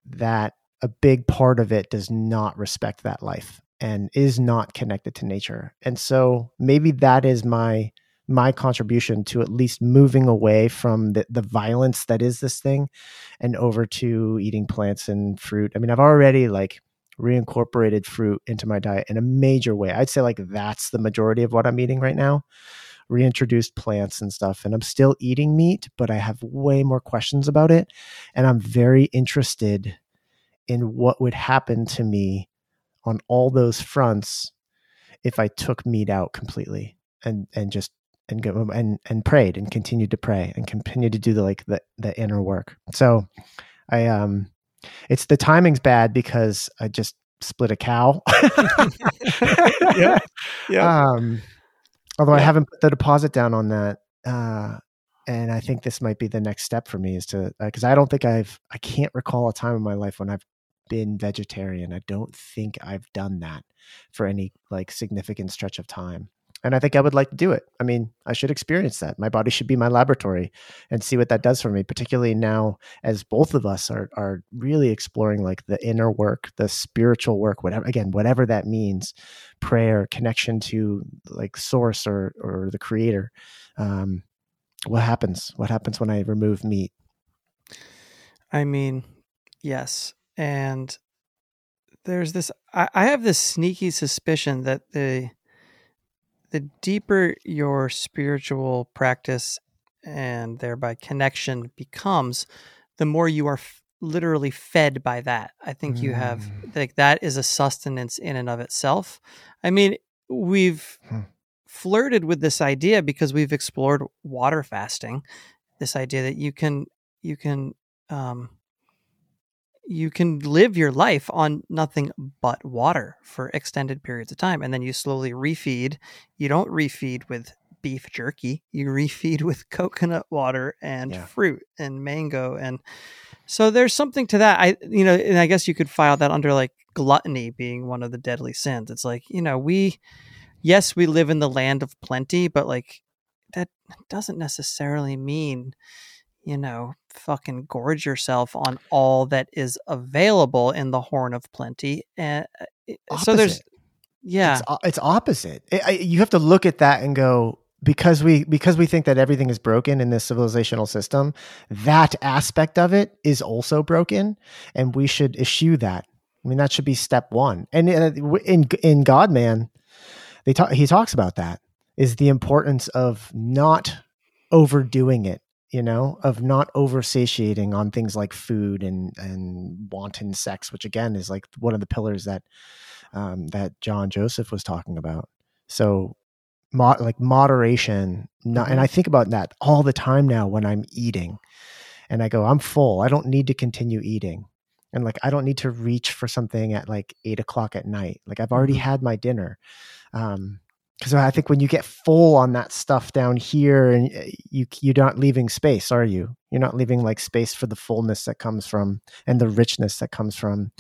that a big part of it does not respect that life and is not connected to nature. And so maybe that is my my contribution to at least moving away from the, the violence that is this thing and over to eating plants and fruit. I mean, I've already like reincorporated fruit into my diet in a major way. I'd say like that's the majority of what I'm eating right now reintroduced plants and stuff. And I'm still eating meat, but I have way more questions about it. And I'm very interested in what would happen to me on all those fronts if I took meat out completely and and just and go and and prayed and continued to pray and continued to do the like the the inner work. So I um it's the timing's bad because I just split a cow. yeah. Yeah. Um Although yeah. I haven't put the deposit down on that. Uh, and I think this might be the next step for me is to, because uh, I don't think I've, I can't recall a time in my life when I've been vegetarian. I don't think I've done that for any like significant stretch of time and I think I would like to do it. I mean, I should experience that. My body should be my laboratory and see what that does for me, particularly now as both of us are are really exploring like the inner work, the spiritual work, whatever again, whatever that means, prayer, connection to like source or or the creator. Um, what happens? What happens when I remove meat? I mean, yes. And there's this I, I have this sneaky suspicion that the the deeper your spiritual practice and thereby connection becomes, the more you are f- literally fed by that. I think mm. you have mm. like that is a sustenance in and of itself. I mean, we've hmm. flirted with this idea because we've explored water fasting, this idea that you can you can um, you can live your life on nothing but water for extended periods of time and then you slowly refeed you don't refeed with beef jerky. You refeed with coconut water and Yeah. fruit and mango and so there's something to that. I you know, and I guess you could file that under like gluttony being one of the deadly sins. It's like, you know, we yes, we live in the land of plenty, but like that doesn't necessarily mean you know, fucking gorge yourself on all that is available in the horn of plenty. And uh, so there's yeah. It's, it's opposite. I- I- you have to look at that and go because we because we think that everything is broken in this civilizational system. That aspect of it is also broken, and we should eschew that. I mean, that should be step one. And uh, in in God, man, they talk. He talks about that is the importance of not overdoing it. You know, of not over satiating on things like food and and wanton sex, which again is like one of the pillars that um, that John Joseph was talking about. So, mo- like moderation, not, and Mhm. I think about that all the time now when I'm eating, and I go, I'm full. I don't need to continue eating, and like I don't need to reach for something at like eight o'clock at night. Like I've already Mhm. had my dinner. Um, because I think when you get full on that stuff down here, and uh, you you're not leaving space, are you? You're not leaving like space for the fullness that comes from and the richness that comes from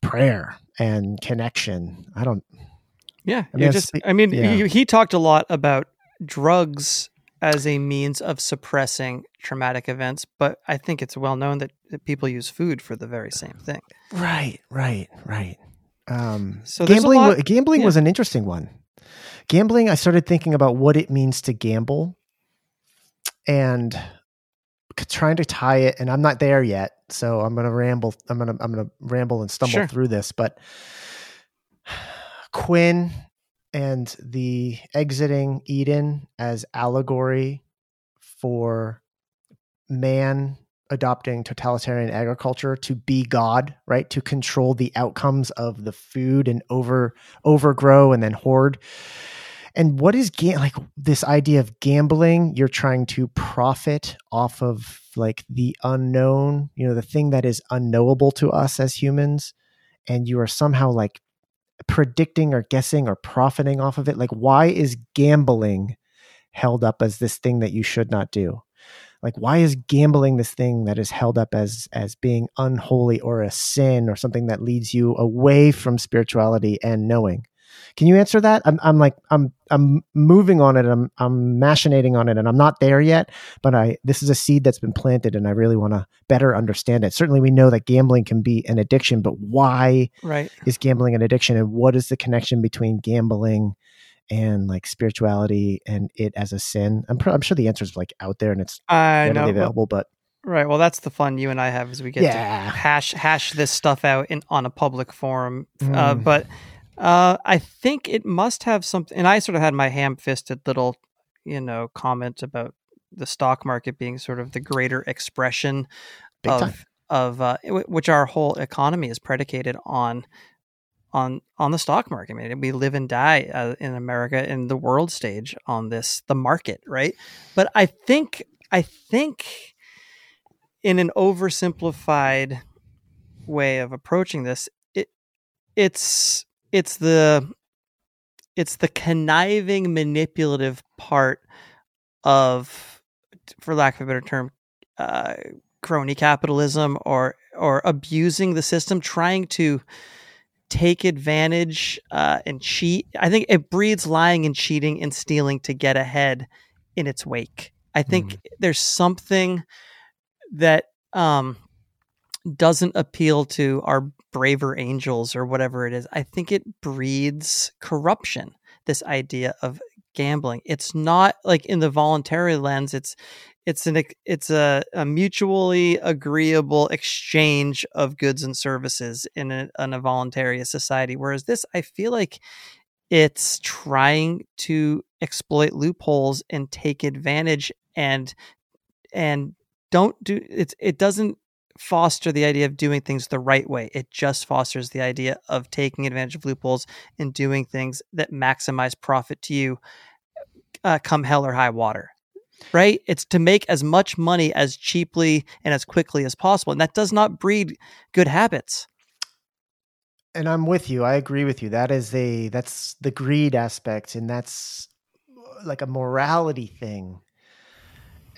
prayer and connection. I don't. Yeah, I mean, just. I mean, yeah. he, he talked a lot about drugs as a means of suppressing traumatic events, but I think it's well known that, that people use food for the very same thing. Right, right, right. Um, So gambling, lot- gambling yeah. was an interesting one. Gambling, I started thinking about what it means to gamble, and trying to tie it. And I'm not there yet, so I'm gonna ramble. I'm gonna I'm gonna ramble and stumble Sure. through this. But Quinn and the exiting Eden as allegory for man adopting totalitarian agriculture to be God, right? To control the outcomes of the food and over overgrow and then hoard. And what is ga- like this idea of gambling? You're trying to profit off of like the unknown, you know, the thing that is unknowable to us as humans, and you are somehow like predicting or guessing or profiting off of it. Like, why is gambling held up as this thing that you should not do? Like why is gambling this thing that is held up as as being unholy or a sin or something that leads you away from spirituality and knowing? Can you answer that? I'm, I'm like i'm i'm moving on it. I'm i'm machinating on it and i'm not there yet but i this is a seed that's been planted and i really want to better understand it. Certainly we know that gambling can be an addiction but why Right. is gambling an addiction and what is the connection between gambling and like spirituality and it as a sin i'm, pr- I'm sure the answer is like out there and it's I readily know. but- available but right. Well, that's the fun you and I have as we get to hash hash this stuff out in on a public forum. Uh, Mm. but uh, I think it must have something. And I sort of had my ham-fisted little, you know, comment about the stock market being sort of the greater expression Big of time. of uh, wh- which our whole economy is predicated on on on the stock market. I mean, we live and die uh, in America in the world stage on this the market, right? But I think I think in an oversimplified way of approaching this, it it's it's the it's the conniving manipulative part of for lack of a better term uh, crony capitalism or or abusing the system trying to take advantage uh, and cheat. I think it breeds lying and cheating and stealing to get ahead in its wake. I think there's something that um doesn't appeal to our braver angels or whatever it is. I think it breeds corruption this idea of gambling. It's not like in the voluntary lens it's it's an it's a, a mutually agreeable exchange of goods and services in a, in a voluntary society whereas this i feel like it's trying to exploit loopholes and take advantage and and don't do it it doesn't foster the idea of doing things the right way. It just fosters the idea of taking advantage of loopholes and doing things that maximize profit to you uh, come hell or high water right it's to make as much money as cheaply and as quickly as possible and that does not breed good habits and I'm with you. I agree with you. That is a that's the greed aspect, and that's uh, like a morality thing.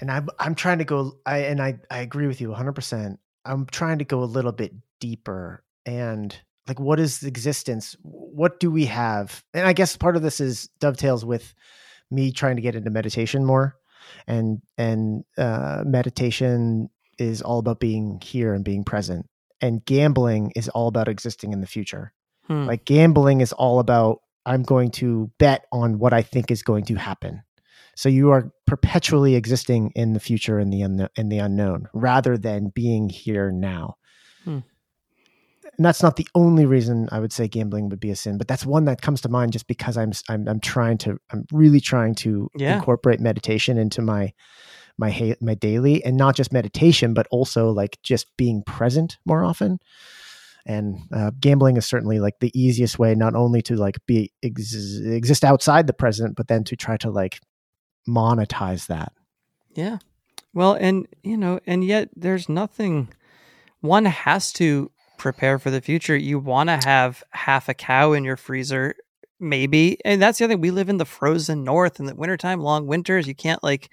And I'm I'm trying to go I and I I agree with you 100%. I'm trying to go a little bit deeper and like what is existence? What do we have? And I guess part of this is dovetails with me trying to get into meditation more and and uh meditation is all about being here and being present and gambling is all about existing in the future. Hmm. Like gambling is all about I'm going to bet on what I think is going to happen. So you are perpetually existing in the future and the un- in the unknown rather than being here now. Hmm. And that's not the only reason I would say gambling would be a sin, but that's one that comes to mind just because I'm I'm, I'm trying to I'm really trying to Yeah. incorporate meditation into my my my daily and not just meditation but also like just being present more often and uh, gambling is certainly like the easiest way not only to like be ex- exist outside the present but then to try to like monetize that Yeah. Well, and you know, and yet there's nothing one has to prepare for the future. You want to have half a cow in your freezer maybe. And that's the other thing. We live in the frozen north in the wintertime, long winters. You can't like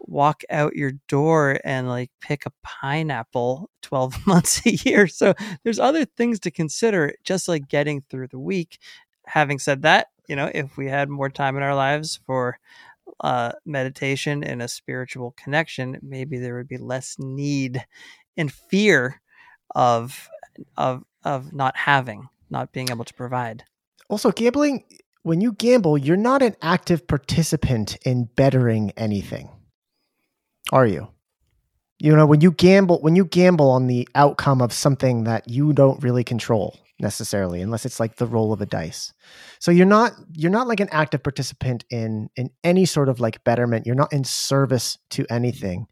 walk out your door and like pick a pineapple 12 months a year. So there's other things to consider just like getting through the week. Having said that, you know, if we had more time in our lives for uh, meditation and a spiritual connection, maybe there would be less need and fear of of of not having, not being able to provide. also gambling when you gamble you're not an active participant in bettering anything. Are you? You know when you gamble when you gamble on the outcome of something that you don't really control necessarily unless it's like the roll of a dice. So you're not you're not like an active participant in in any sort of like betterment. You're not in service to anything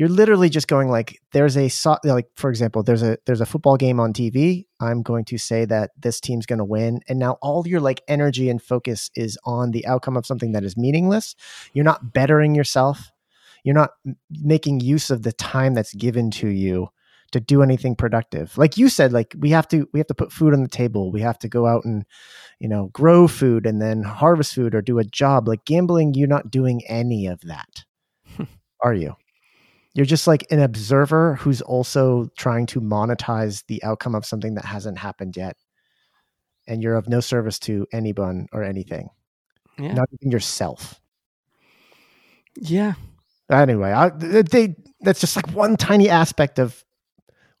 you're literally just going like there's a so- like for example there's a there's a football game on tv i'm going to say that this team's going to win. And now all your like energy and focus is on the outcome of something that is meaningless. You're not bettering yourself. You're not making use of the time that's given to you to do anything productive. Like you said like we have to we have to put food on the table. We have to go out and you know grow food and then harvest food or do a job. Like gambling you're not doing any of that. Are you you're just like an observer who's also trying to monetize the outcome of something that hasn't happened yet and you're of no service to anyone or anything Yeah. not even yourself Yeah. anyway I, they that's just like one tiny aspect of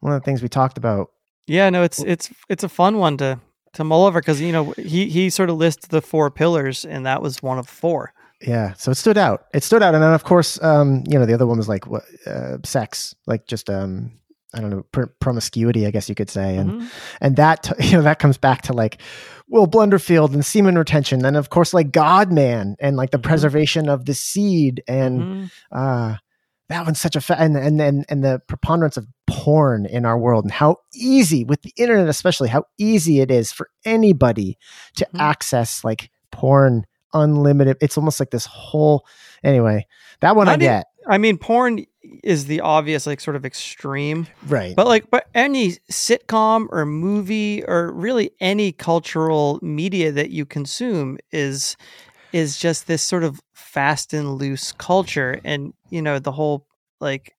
one of the things we talked about Yeah, no, it's it's it's a fun one to to mull over because you know he he sort of lists the four pillars and that was one of four. Yeah so it stood out it stood out and then of course um you know the other one was like what uh, sex like just um i don't know pr- promiscuity i guess you could say and Mhm. and that t- you know that comes back to like Will Blunderfield and semen retention, and of course like God Man and like the Mhm. preservation of the seed, and Mhm. uh, that one's such a fa- and and and and the preponderance of porn in our world and how easy with the internet especially how easy it is for anybody to Mhm. access like porn unlimited. It's almost like this whole anyway. That one I, e- get I mean, porn is the obvious like sort of extreme, right. but like but any sitcom or movie or really any cultural media that you consume is is just this sort of fast and loose culture and you know the whole like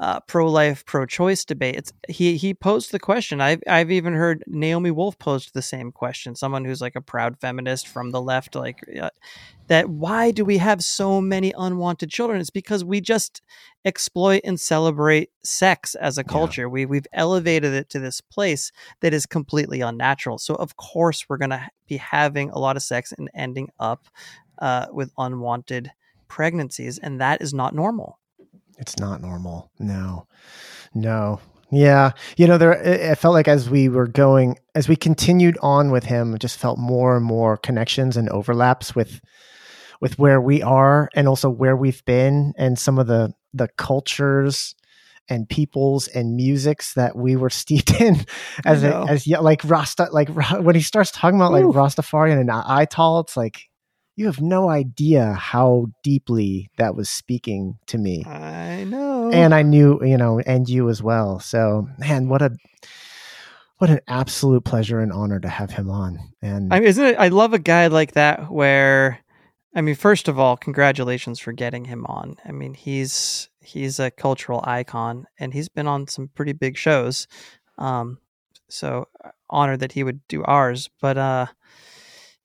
uh, pro-life pro-choice debate it's he he posed the question. I've i've even heard naomi wolf pose the same question someone who's like a proud feminist from the left like uh, that why do we have so many unwanted children? It's because we just exploit and celebrate sex as a culture. We we've elevated it to this place that is completely unnatural. So of course we're going to be having a lot of sex and ending up uh, with unwanted pregnancies and that is not normal It's not normal. No, no. Yeah. You know, there, it, it felt like as we were going, as we continued on with him, it just felt more and more connections and overlaps with, with where we are and also where we've been and some of the, the cultures and peoples and musics that we were steeped in as, a, as, yeah, like Rasta, like when he starts talking about like Ooh. Rastafarian and Ital, it's like, you have no idea how deeply that was speaking to me I know. and I knew, you know, and you as well. So, man, what a what an absolute pleasure and honor to have him on. And I mean, isn't it? I love a guy like that where I mean, first of all, congratulations for getting him on. I mean, he's he's a cultural icon, and he's been on some pretty big shows. Um, so uh, honored that he would do ours. But uh,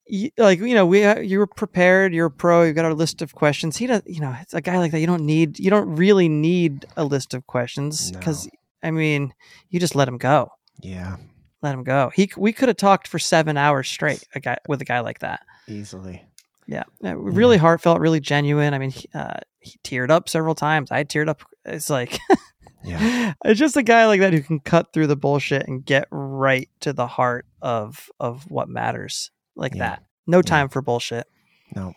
you, like you know, we uh, you were prepared. You're a pro. You've got a list of questions. He does. You know, it's a guy like that. You don't need. You don't really need a list of questions because No. I mean, you just let him go. Yeah, Let him go. He we could have talked for seven hours straight. A guy with a guy like that. easily. Yeah, really heartfelt, really genuine. I mean, he, uh, he teared up several times. I teared up. It's like, Yeah. it's just a guy like that who can cut through the bullshit and get right to the heart of of what matters, like Yeah. that. No time for bullshit. No.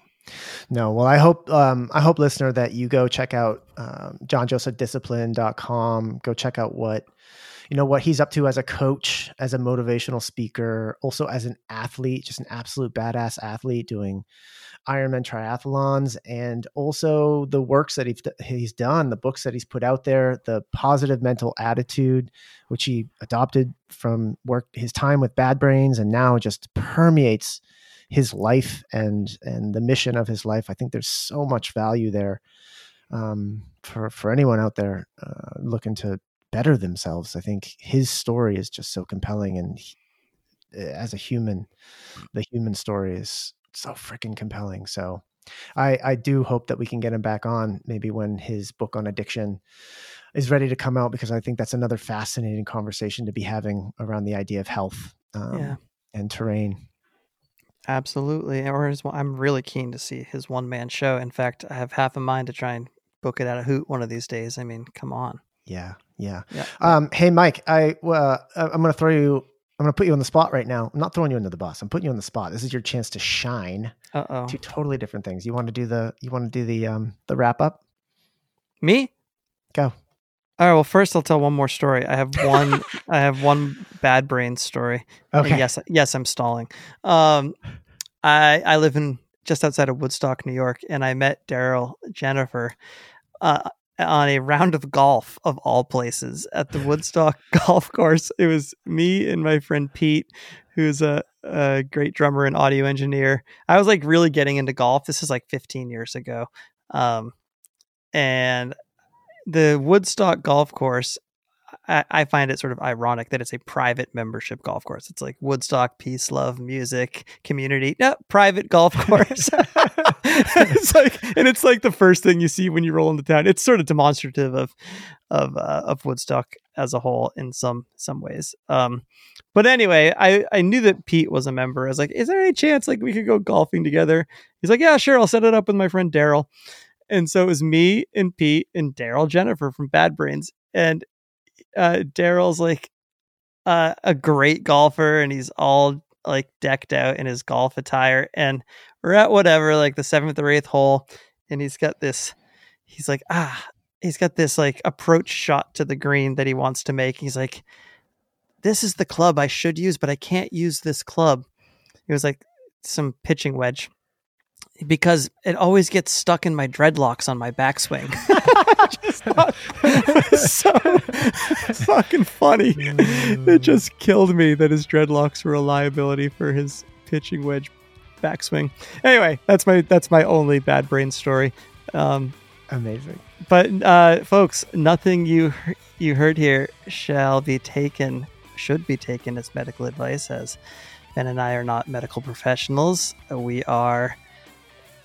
No. Well, I hope um, I hope listener that you go check out um, johnjosephdiscipline.com. Go check out what you know what he's up to as a coach, as a motivational speaker, also as an athlete, just an absolute badass athlete doing Ironman triathlons, and also the works that he's he's done, the books that he's put out there, the positive mental attitude, which he adopted from work his time with Bad Brains, and now just permeates his life and and the mission of his life. I think there's so much value there um, for for anyone out there uh, looking to better themselves. I think his story is just so compelling, and he, as a human, the human story is so freaking compelling. So. I, I do hope that we can get him back on maybe when his book on addiction is ready to come out because I think that's another fascinating conversation to be having around the idea of health um, Yeah. and terrain. Absolutely. Or his, I'm really keen to see his one man show. In fact, I have half a mind to try and book it at a hoot one of these days. I mean, come on. Yeah, yeah. Yeah. Um, hey, Mike, I uh, I'm going to throw you. I'm going to put you on the spot right now. I'm not throwing you under the bus. I'm putting you on the spot. This is your chance to shine. Uh oh. Two totally different things. You want to do the you want to do the um the wrap up? Me? Go. All right. Well, first I'll tell one more story. I have one. I have one bad brain story. And Okay. yes, yes, I'm stalling. Um, I I live in just outside of Woodstock, New York, and I met Darryl Jenifer uh, on a round of golf of all places at the Woodstock golf course. It was me and my friend Pete, who's a, a great drummer and audio engineer. I was like really getting into golf. This is like 15 years ago, um, and the Woodstock golf course I, find it sort of ironic that it's a private membership golf course. It's like Woodstock, peace, love, music, community, no, private golf course. it's like, and it's like the first thing you see when you roll into town. It's sort of demonstrative of, of, uh, of Woodstock as a whole in some, some ways. Um, but anyway, I, I knew that Pete was a member. I was like, is there any chance like we could go golfing together? He's like, yeah, sure. I'll set it up with my friend Darryl. And so it was me and Pete and Darryl Jenifer from Bad Brains. And uh Darryl's like uh, a great golfer and he's all like decked out in his golf attire and we're at whatever like the seventh or eighth hole and he's got this he's like ah he's got this like approach shot to the green that he wants to make he's like this is the club i should use but i can't use this club it was like some pitching wedge because it always gets stuck in my dreadlocks on my backswing. thought so fucking funny. It just killed me that his dreadlocks were a liability for his pitching wedge backswing. Anyway, that's my that's my only bad brain story. Um, Amazing. but uh, folks, nothing you you heard here shall be taken should be taken as medical advice. As Ben and I are not medical professionals, we are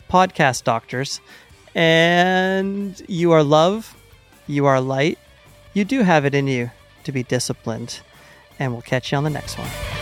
podcast doctors, and you are love, you are light, you do have it in you to be disciplined, and we'll catch you on the next one.